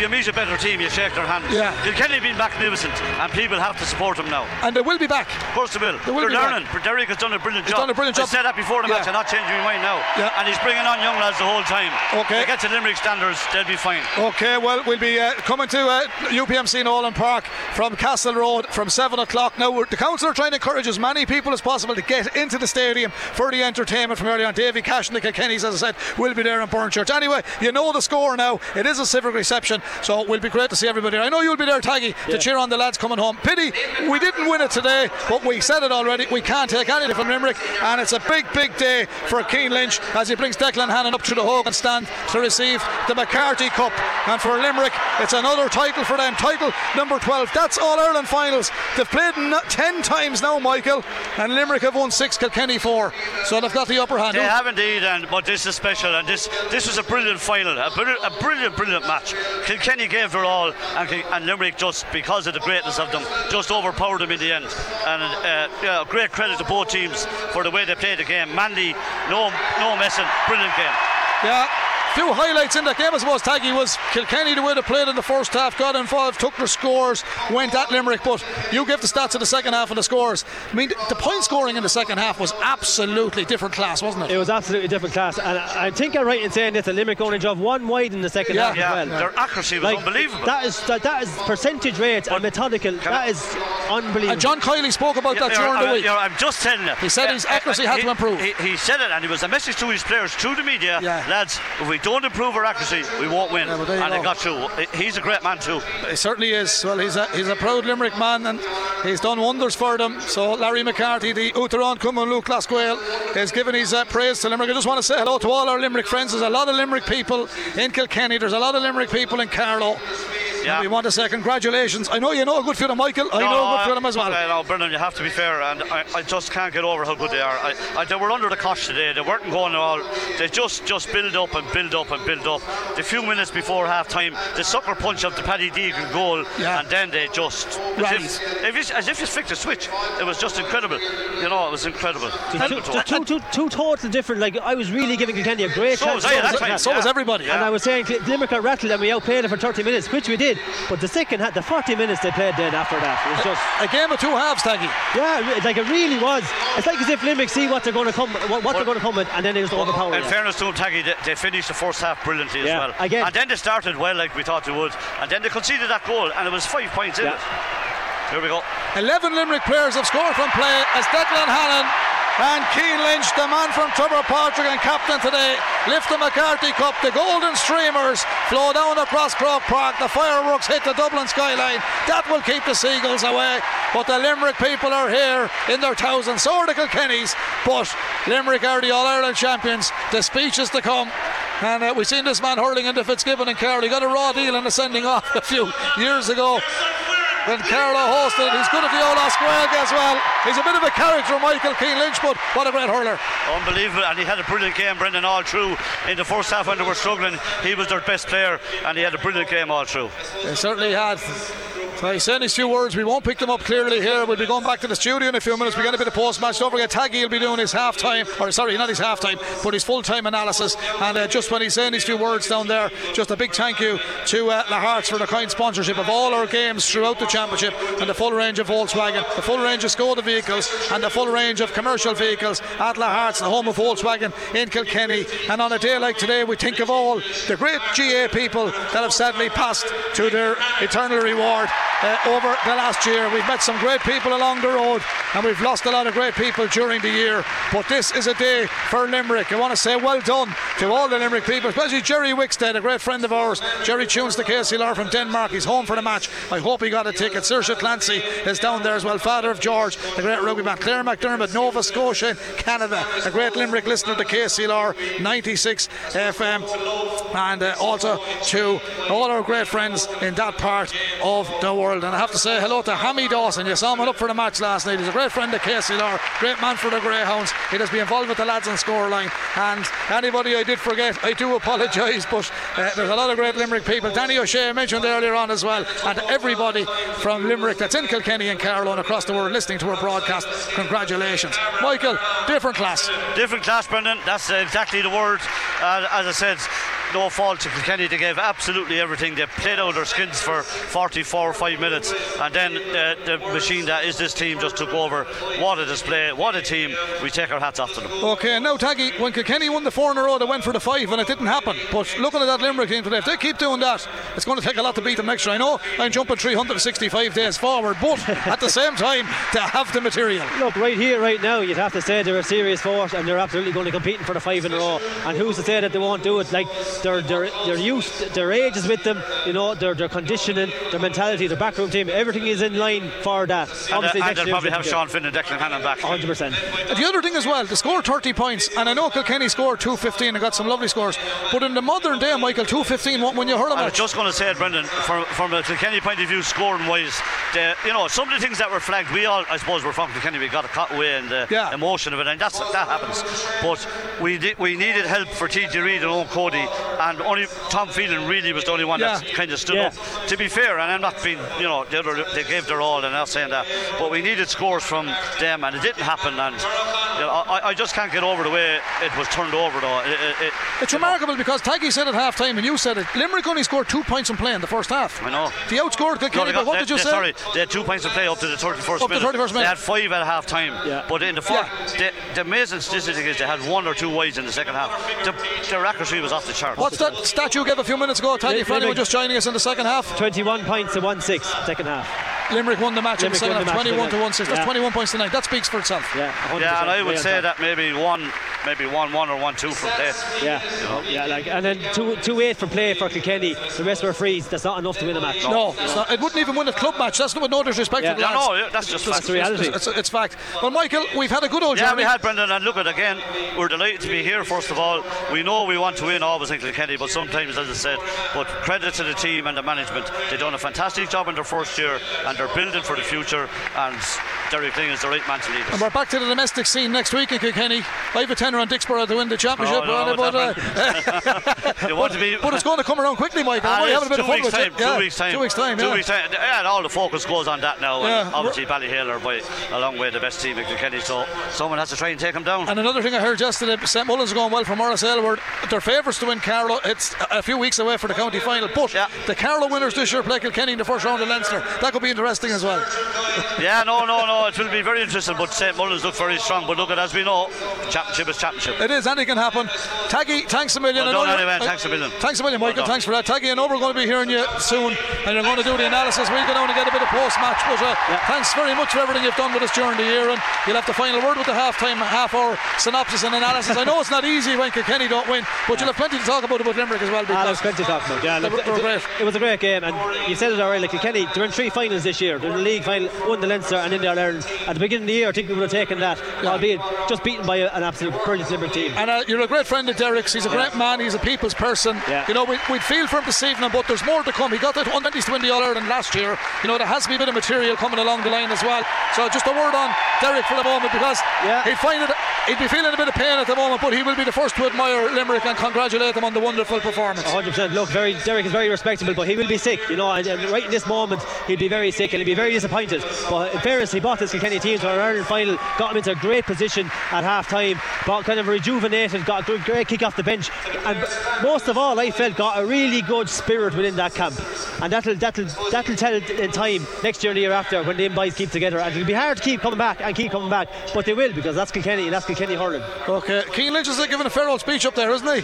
you meet a better team, you shake their hand.
Yeah.
Kilkenny have been magnificent, and people have to support them now.
and they will be back.
Of course they will.
They will
They're learning. Derek has done a brilliant
He's
job.
done a brilliant job.
I said that before the match.
Yeah.
I'm not changing my mind now.
Yeah.
And he's bringing on young lads the whole time.
Okay.
They get to Limerick standards, they'll be fine.
Okay, well, we'll be uh, coming to uh, UPMC Nolan Park from Castle Road from 7 o'clock. Now, we're- the council are trying to encourage as many people as possible to get into the stadium for the entertainment from early on. Davy Cash and the Kilkennys, as I said, will be there in Burn Church. Anyway, you know the score now. It is a civic reception, so it will be great to see everybody. I know you'll be there, Taggy, to cheer on the lads coming home. Pity we didn't win it today, but we said it already. We can't take anything from Limerick, and it's a big, big day for Cian Lynch as he brings Declan Hannon up to the Hogan stand to receive the McCarthy Cup. And for Limerick, it's another title for them, title number 12. That's All Ireland finals. They've played n- 10 times now, Michael, and Limerick have won six, Kilkenny four. So they've got the upper hand.
They have indeed, and but this is special, and this this was a brilliant final, a brilliant, a brilliant, brilliant match. Kilkenny gave their all, and, and Limerick just because of the greatness of them, just overpowered them in the end. And uh, yeah, great credit to both teams for the way they played the game. Mandy, no, no messing, brilliant game.
Yeah. Few highlights in that game, I suppose. Taggy was Kilkenny the way they played in the first half, got involved, took their scores, went at Limerick. But you give the stats of the second half and the scores. I mean, the point scoring in the second half was absolutely different class, wasn't it?
It was absolutely different class, and I I think I'm right in saying that the Limerick only drove one wide in the second
Yeah.
half
Yeah,
as well.
their accuracy was
Like,
unbelievable.
That is that, that is percentage rate and methodical. That is unbelievable.
And John Kiely spoke about that during
you're-
the week.
I'm just telling you.
He said his
Uh,
accuracy
uh,
had
he-
to improve.
He, he said it, and it was a message to his players through the media.
Yeah.
Lads, if we don't improve our accuracy, we won't win.
Yeah,
and they
go.
got through. He's a great man too.
He certainly is. Well, he's a, he's a proud Limerick man and he's done wonders for them. So Larry McCarthy, the Uachtarán Cumann Lúthchleas Gael, has given his uh, praise to Limerick. I just want to say hello to all our Limerick friends. There's a lot of Limerick people in Kilkenny. There's a lot of Limerick people in Carlow.
Yeah.
We want to say congratulations. I know you know a good few of Michael. I know a good few of them as well.
Uh, no, Brendan, you have to be fair, and I, I just can't get over how good they are. I, I, they were under the cosh today. They weren't going at all. They just just build up and build up and build up. The few minutes before half time, the sucker punch of the Paddy Deegan goal,
Yeah.
and then they just as if, if as if you flicked a switch. It was just incredible. You know, it was incredible.
two,
Helpful to
two, two, two, two total different. Like I was really giving Kilkenny a great
So
chance.
was I, that's
So-
right.
so was
Yeah.
everybody.
And I was saying Cl- Limerick are rattled and we outplayed it for 30 minutes, which we did. did. But the second, had the 40 minutes they played then after that it was just
a game of two halves, Taggy.
Yeah, like it really was. It's like as if Limerick see what they're going to come, what, what they're going to come with, and then they just overpower.
In fairness to them, Taggy, they, they, finished the first half brilliantly
yeah,
as well.
Again.
And then they started well, like we thought they would, and then they conceded that goal, and it was five points in
yeah.
it. Here we go.
11 Limerick players have scored from play as Declan Hannon and Cian Lynch, the man from Tobar Phádraig and captain today, lift the McCarthy Cup. The golden streamers flow down across Croke Park. The fireworks hit the Dublin skyline. That will keep the seagulls away. But the Limerick people are here in their thousands. So are the Kilkennys. But Limerick are the All Ireland champions. The speech is to come. And uh, we've seen this man hurling into Fitzgibbon and Carroll. He got a raw deal in the sending off a few years ago when Carlow hosted. He's good at the old Osquelga as well. He's a bit of a character, Michael Cian Lynch, but what a great hurler.
Unbelievable, and he had a brilliant game, Brendan, all through. In the first half when they were struggling, he was their best player, and he had a brilliant game all through.
He certainly had. So he's saying these few words. We won't pick them up clearly here. We'll be going back to the studio in a few minutes. We get a bit of post match. Don't forget, Taggy will be doing his half time, or sorry, not his half time, but his full time analysis. And uh, just when he's saying these few words down there, just a big thank you to uh, Lahart's for the kind sponsorship of all our games throughout the championship and the full range of Volkswagen, the full range of Skoda vehicles, and the full range of commercial vehicles at Lahart's, the home of Volkswagen in Kilkenny. And on a day like today, we think of all the great GAA people that have sadly passed to their eternal reward uh, over the last year. We've met some great people along the road and we've lost a lot of great people during the year. But this is a day for Limerick. I want to say well done to all the Limerick people, especially Jerry Wickstead, a great friend of ours. Jerry tunes the KCLR from Denmark. He's home for the match. I hope he got a ticket. Saoirse Clancy is down there as well. Father of George, the great rugby man. Claire McDermott, Nova Scotia, Canada. A great Limerick listener to KCLR 96 FM. And uh, also to all our great friends in that part of the world. And I have to say hello to Hammy Dawson. You saw him up for the match last night. He's a great friend of KCLR, great man for the Greyhounds. He has been involved with the lads on scoreline. And anybody I did forget, I do apologise. But uh, there's a lot of great Limerick people. Danny O'Shea mentioned earlier on as well. And everybody from Limerick that's in Kilkenny and Carlow and across the world listening to our broadcast. Congratulations. Michael, different class.
Different class, Brendan. That's exactly the word. Uh, as I said, no fault to Kilkenny. They gave absolutely everything. They played out their skins for 44 or 5 minutes, and then the, the, machine that is this team just took over. What a display! What a team! We take our hats off to them.
Okay, now Taggy, when Kilkenny won the four in a row, they went for the five, and it didn't happen. But looking at that Limerick team today, if they keep doing that, it's going to take a lot to beat them next year. I know I'm jumping 365 days forward, but at the same time, they have the material.
Look, right here, right now, you'd have to say they're a serious force, and they're absolutely going to compete for the five in a row. And who's to say that they won't do it? Like their their their youth, their age is with them. You know, their their conditioning, their mentality, their backroom team, everything is in line for that.
And, uh,
Obviously,
and they'll probably have. Sean Finn and Declan Hannon back.
100%.
The other thing as well, they scored 30 points, and I know Kilkenny scored 215 and got some lovely scores. But in the modern day, Michael, 215 won't win you a hurling
I was just going to say it, Brendan, from, from a Kilkenny point of view, scoring wise, the, you know, some of the things that were flagged, we all, I suppose, were from Kilkenny, we got a cut away and the
Yeah.
emotion of it, and that's, that happens. But we did, we needed help for TJ Reid and Eoin Cody, and only Tom Phelan really was the only one
Yeah.
that kind of stood
Yeah.
up. To be fair, and I'm not being, you know, the other, they gave their all, and I'm not saying that, but we needed scores from them, and it didn't happen, and you know, I, I just can't get over the way it was turned over, though. It, it, it,
It's
you know,
remarkable because Taggy said at half time, and you said it. Limerick only scored two points in play in the first half.
I know.
They outscored
No,
Kilkenny,
they
but what
they-
did you
they-
say?
Sorry, they had two points of play up to the 31st
Up
minute.
31st minute.
They had five at half time.
Yeah.
But in the fourth, the, the amazing statistic is they had one or two wides in the second half. The, their accuracy was off the chart.
What's that stat you gave a few minutes ago, Taggy,
Lim-
for anyone just joining us in the second half?
21 points to 1 6, second half.
Limerick won the match in the second
won the
half, 21 to 1 6. That's
Yeah.
21 points tonight. That speaks for itself.
Yeah,
Yeah, and I would say
top.
that maybe one, maybe one, one or one, two from there.
Yeah, yeah, like, and then two, two eight for play for Kilkenny. The rest were frees. That's not enough to win a match.
No, it's not, it wouldn't even win a club match. That's not with no disrespect
Yeah.
to the
Yeah, no, that's just
It's-
fact.
the reality.
It's, it's, it's fact. Well, Michael, we've had a good old
Yeah,
journey.
we had Brendan, and look at again. We're delighted to be here. First of all, we know we want to win always in Kilkenny, but sometimes, as I said, but credit to the team and the management. They've done a fantastic job in their first year, and they're building for the future. And Derek Lyng is the right man to lead us.
And we're back to the domestic scene next week in Kilkenny. I have a tenner on Dicksboro to win the championship.
Oh, no,
but, uh,
to be,
but it's going to come around quickly, Michael.
Ah,
having a bit
two
of fun
weeks
with
time,
it.
Two
Yeah,
weeks time.
Two weeks time.
Two weeks time. Yeah, and all the focus goes on that now.
Yeah.
And obviously, Ballyhale are by a long way the best team in Kilkenny, so someone has to try and take them down.
And another thing I heard yesterday, St Mullins are going well for Maurice Aylward. They're favourites to win Carlow. It's a few weeks away for the county final. But
Yeah.
the Carlow winners this year play Kilkenny in the first round of Leinster. That could be interesting as well.
yeah, no, no, no. It will be very interesting. But St Mullins look very strong. But look at as we know, championship is championship.
It is, anything can happen. Taggy, thanks a million.
Well
I know
done
you're-
anyway, thanks a million.
Thanks a million, Michael.
Well
thanks for that. Taggy, I know we're going to be hearing you soon and you're going to do the analysis. We'll go down and get a bit of post match. But uh, thanks very much for everything you've done with us during the year. And you'll have the final word with the half time, half hour synopsis and analysis. I know it's not easy when Kilkenny don't win, but you'll have plenty to talk about about about Limerick as well.
Ah,
Because
there's plenty to talk about. Yeah,
They
look,
they were
it,
great.
it was a great game, and you said it already. Like Kilkenny, they're in three finals this year. They're in the league final, won the Leinster and in the All Ireland. At the beginning of the year, I think we would have taken that, albeit just beaten by an absolute brilliant Limerick team.
And uh, you're a great friend of Derek's. He's a great man. He's a people's person.
Yeah.
You know, we, we'd feel for him this evening, but there's more to come. He got that 120s to win the All Ireland last year. You know, there has to be a bit of material coming along the line as well. So just a word on Derek for the moment because
Yeah.
he'd find it. He'd be feeling a bit of pain at the moment, but he will be the first to admire Limerick and congratulate them on the wonderful performance.
100%. Look, very Derek is very respectable, but he will be sick, you know. And, and right in this moment, he'd be very sick and he'd be very disappointed. But uh, in fairness, he brought this Kilkenny team to an Ireland final, got him into a great position at half time, got kind of rejuvenated, got a good, great kick off the bench, and most of all, I felt got a really good spirit within that camp. And that'll that'll that'll tell in time next year and the year after when them boys keep together. And it'll be hard to keep coming back and keep coming back, but they will because that's Kilkenny and that's Kilkenny hurling.
Okay, Cian Lynch is giving a farewell speech up there, isn't he?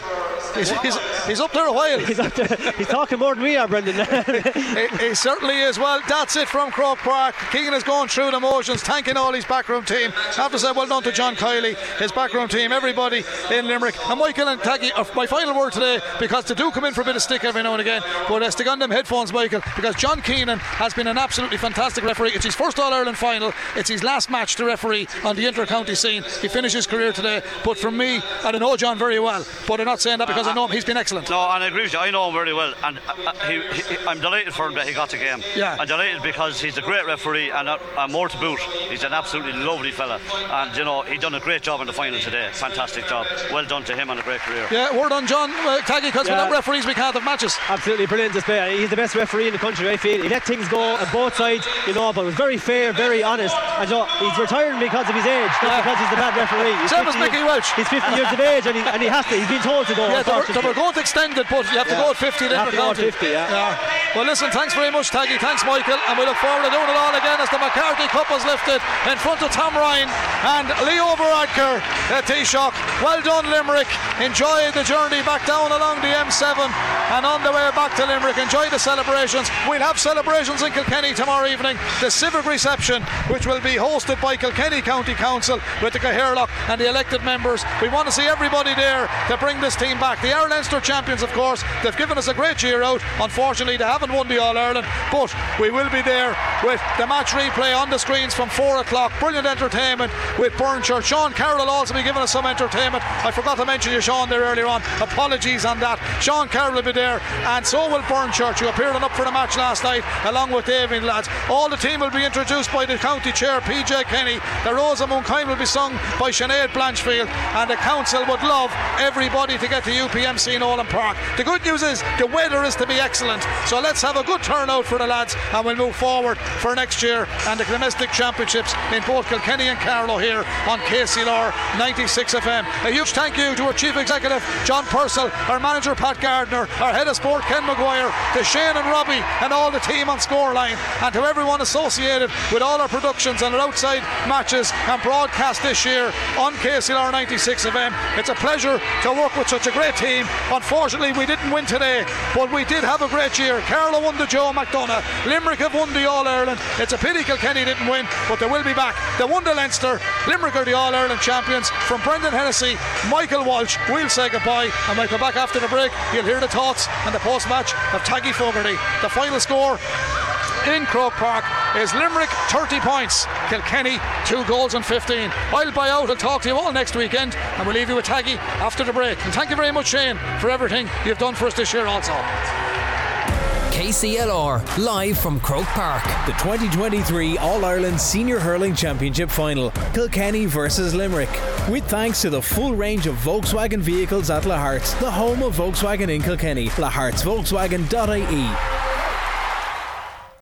He's, he's, he's up there a while.
He's, up there, he's talking more than we are, Brendan.
he, he certainly is. Well, that's it from Croke Park. Keegan is going through the motions, thanking all his backroom team. I have to say, well done to John Kiely, his backroom team, everybody in Limerick. And Michael and Taggy, uh, my final word today, because they do come in for a bit of stick every now and again, but uh, stick on them headphones, Michael, because John Keenan has been an absolutely fantastic referee. It's his first All Ireland final, it's his last match to referee on the inter county scene. He finished his career today, but from me, I don't know John very well, but I'm not saying that because I know him, he's been excellent.
No, and I agree with you. I know him very well, and uh, uh, he, he, I'm delighted for him that he got the game.
Yeah.
I'm delighted because he's a great referee, and, uh, and more to boot, he's an absolutely lovely fella. And you know, he done a great job in the final today. Fantastic job. Well done to him and a great career.
Yeah, word on John uh, Taggy, because
Yeah.
without referees we can't have matches.
Absolutely brilliant display. He's the best referee in the country, I feel. He let things go on both sides, you know, but was very fair, very honest. And you know, he's retiring because of his age, not
Yeah.
because he's the bad referee. He's
Same as
50 years-
Mickey Walsh.
He's 50 years of age and he, and he has to. He's been told to go.
Yeah, they were, they were going to extend it, but you have to
Yeah.
go at 50 then
have to go at 50, yeah.
Well, listen, thanks very much, Taggy. Thanks, Michael. And we look forward to doing it all again as the McCarthy Cup was lifted in front of Tom Ryan and Leo Varadkar at Taoiseach. Well done, Limerick. Enjoy the journey back down along the M7 and on the way back to Limerick. Enjoy the celebrations. We'll have celebrations in Kilkenny tomorrow evening. The civic reception, which will be hosted by Kilkenny County Council with the Cathaoirleach and the elected members. We want to see everybody there to bring this team back. The Ireland Leinster champions, of course, they've given us a great year out. Unfortunately, they haven't won the All Ireland, but we will be there with the match replay on the screens from four o'clock. Brilliant entertainment with Burnchurch. Sean Carroll will also be giving us some entertainment. I forgot to mention you, Sean, there earlier on. Apologies on that. Sean Carroll will be there, and so will Burnchurch, who appeared on up for the match last night, along with David lads. All the team will be introduced by the county chair, PJ Kenny. The Rose of Mooncoin will be sung by Sinead Blanchfield, and the council would love everybody to get to UPMC Nowlan Park. The good news is the weather is to be excellent, so let's have a good turnout for the lads, and we'll move forward for next year and the domestic championships in both Kilkenny and Carlow here on KCLR 96 FM. A huge thank you to our chief executive John Purcell, our manager Pat Gardner, our head of sport Ken McGuire, to Shane and Robbie and all the team on Scoreline, and to everyone associated with all our productions and our outside matches and broadcast this year on KCLR 96 FM. It's a pleasure to work with such a great team. Unfortunately, we didn't win today, but we did have a great year. Carlow won the Joe McDonagh, Limerick have won the All Ireland. It's a pity Kilkenny didn't win, but they will be back. They won the Leinster, Limerick are the All Ireland champions. From Brendan Hennessy, Michael Walsh, we'll say goodbye, and come back after the break. You'll hear the thoughts and the post match of Taggy Fogarty. The final score in Croke Park is Limerick 30 points, Kilkenny 2 goals and 15. I'll buy out and talk to you all next weekend and we'll leave you with Taggy after the break. And thank you very much, Shane, for everything you've done for us this year also.
KCLR, live from Croke Park.
The 2023 All Ireland Senior Hurling Championship Final, Kilkenny versus Limerick. With thanks to the full range of Volkswagen vehicles at Lahart's, the home of Volkswagen in Kilkenny, lahartsvolkswagen.ie.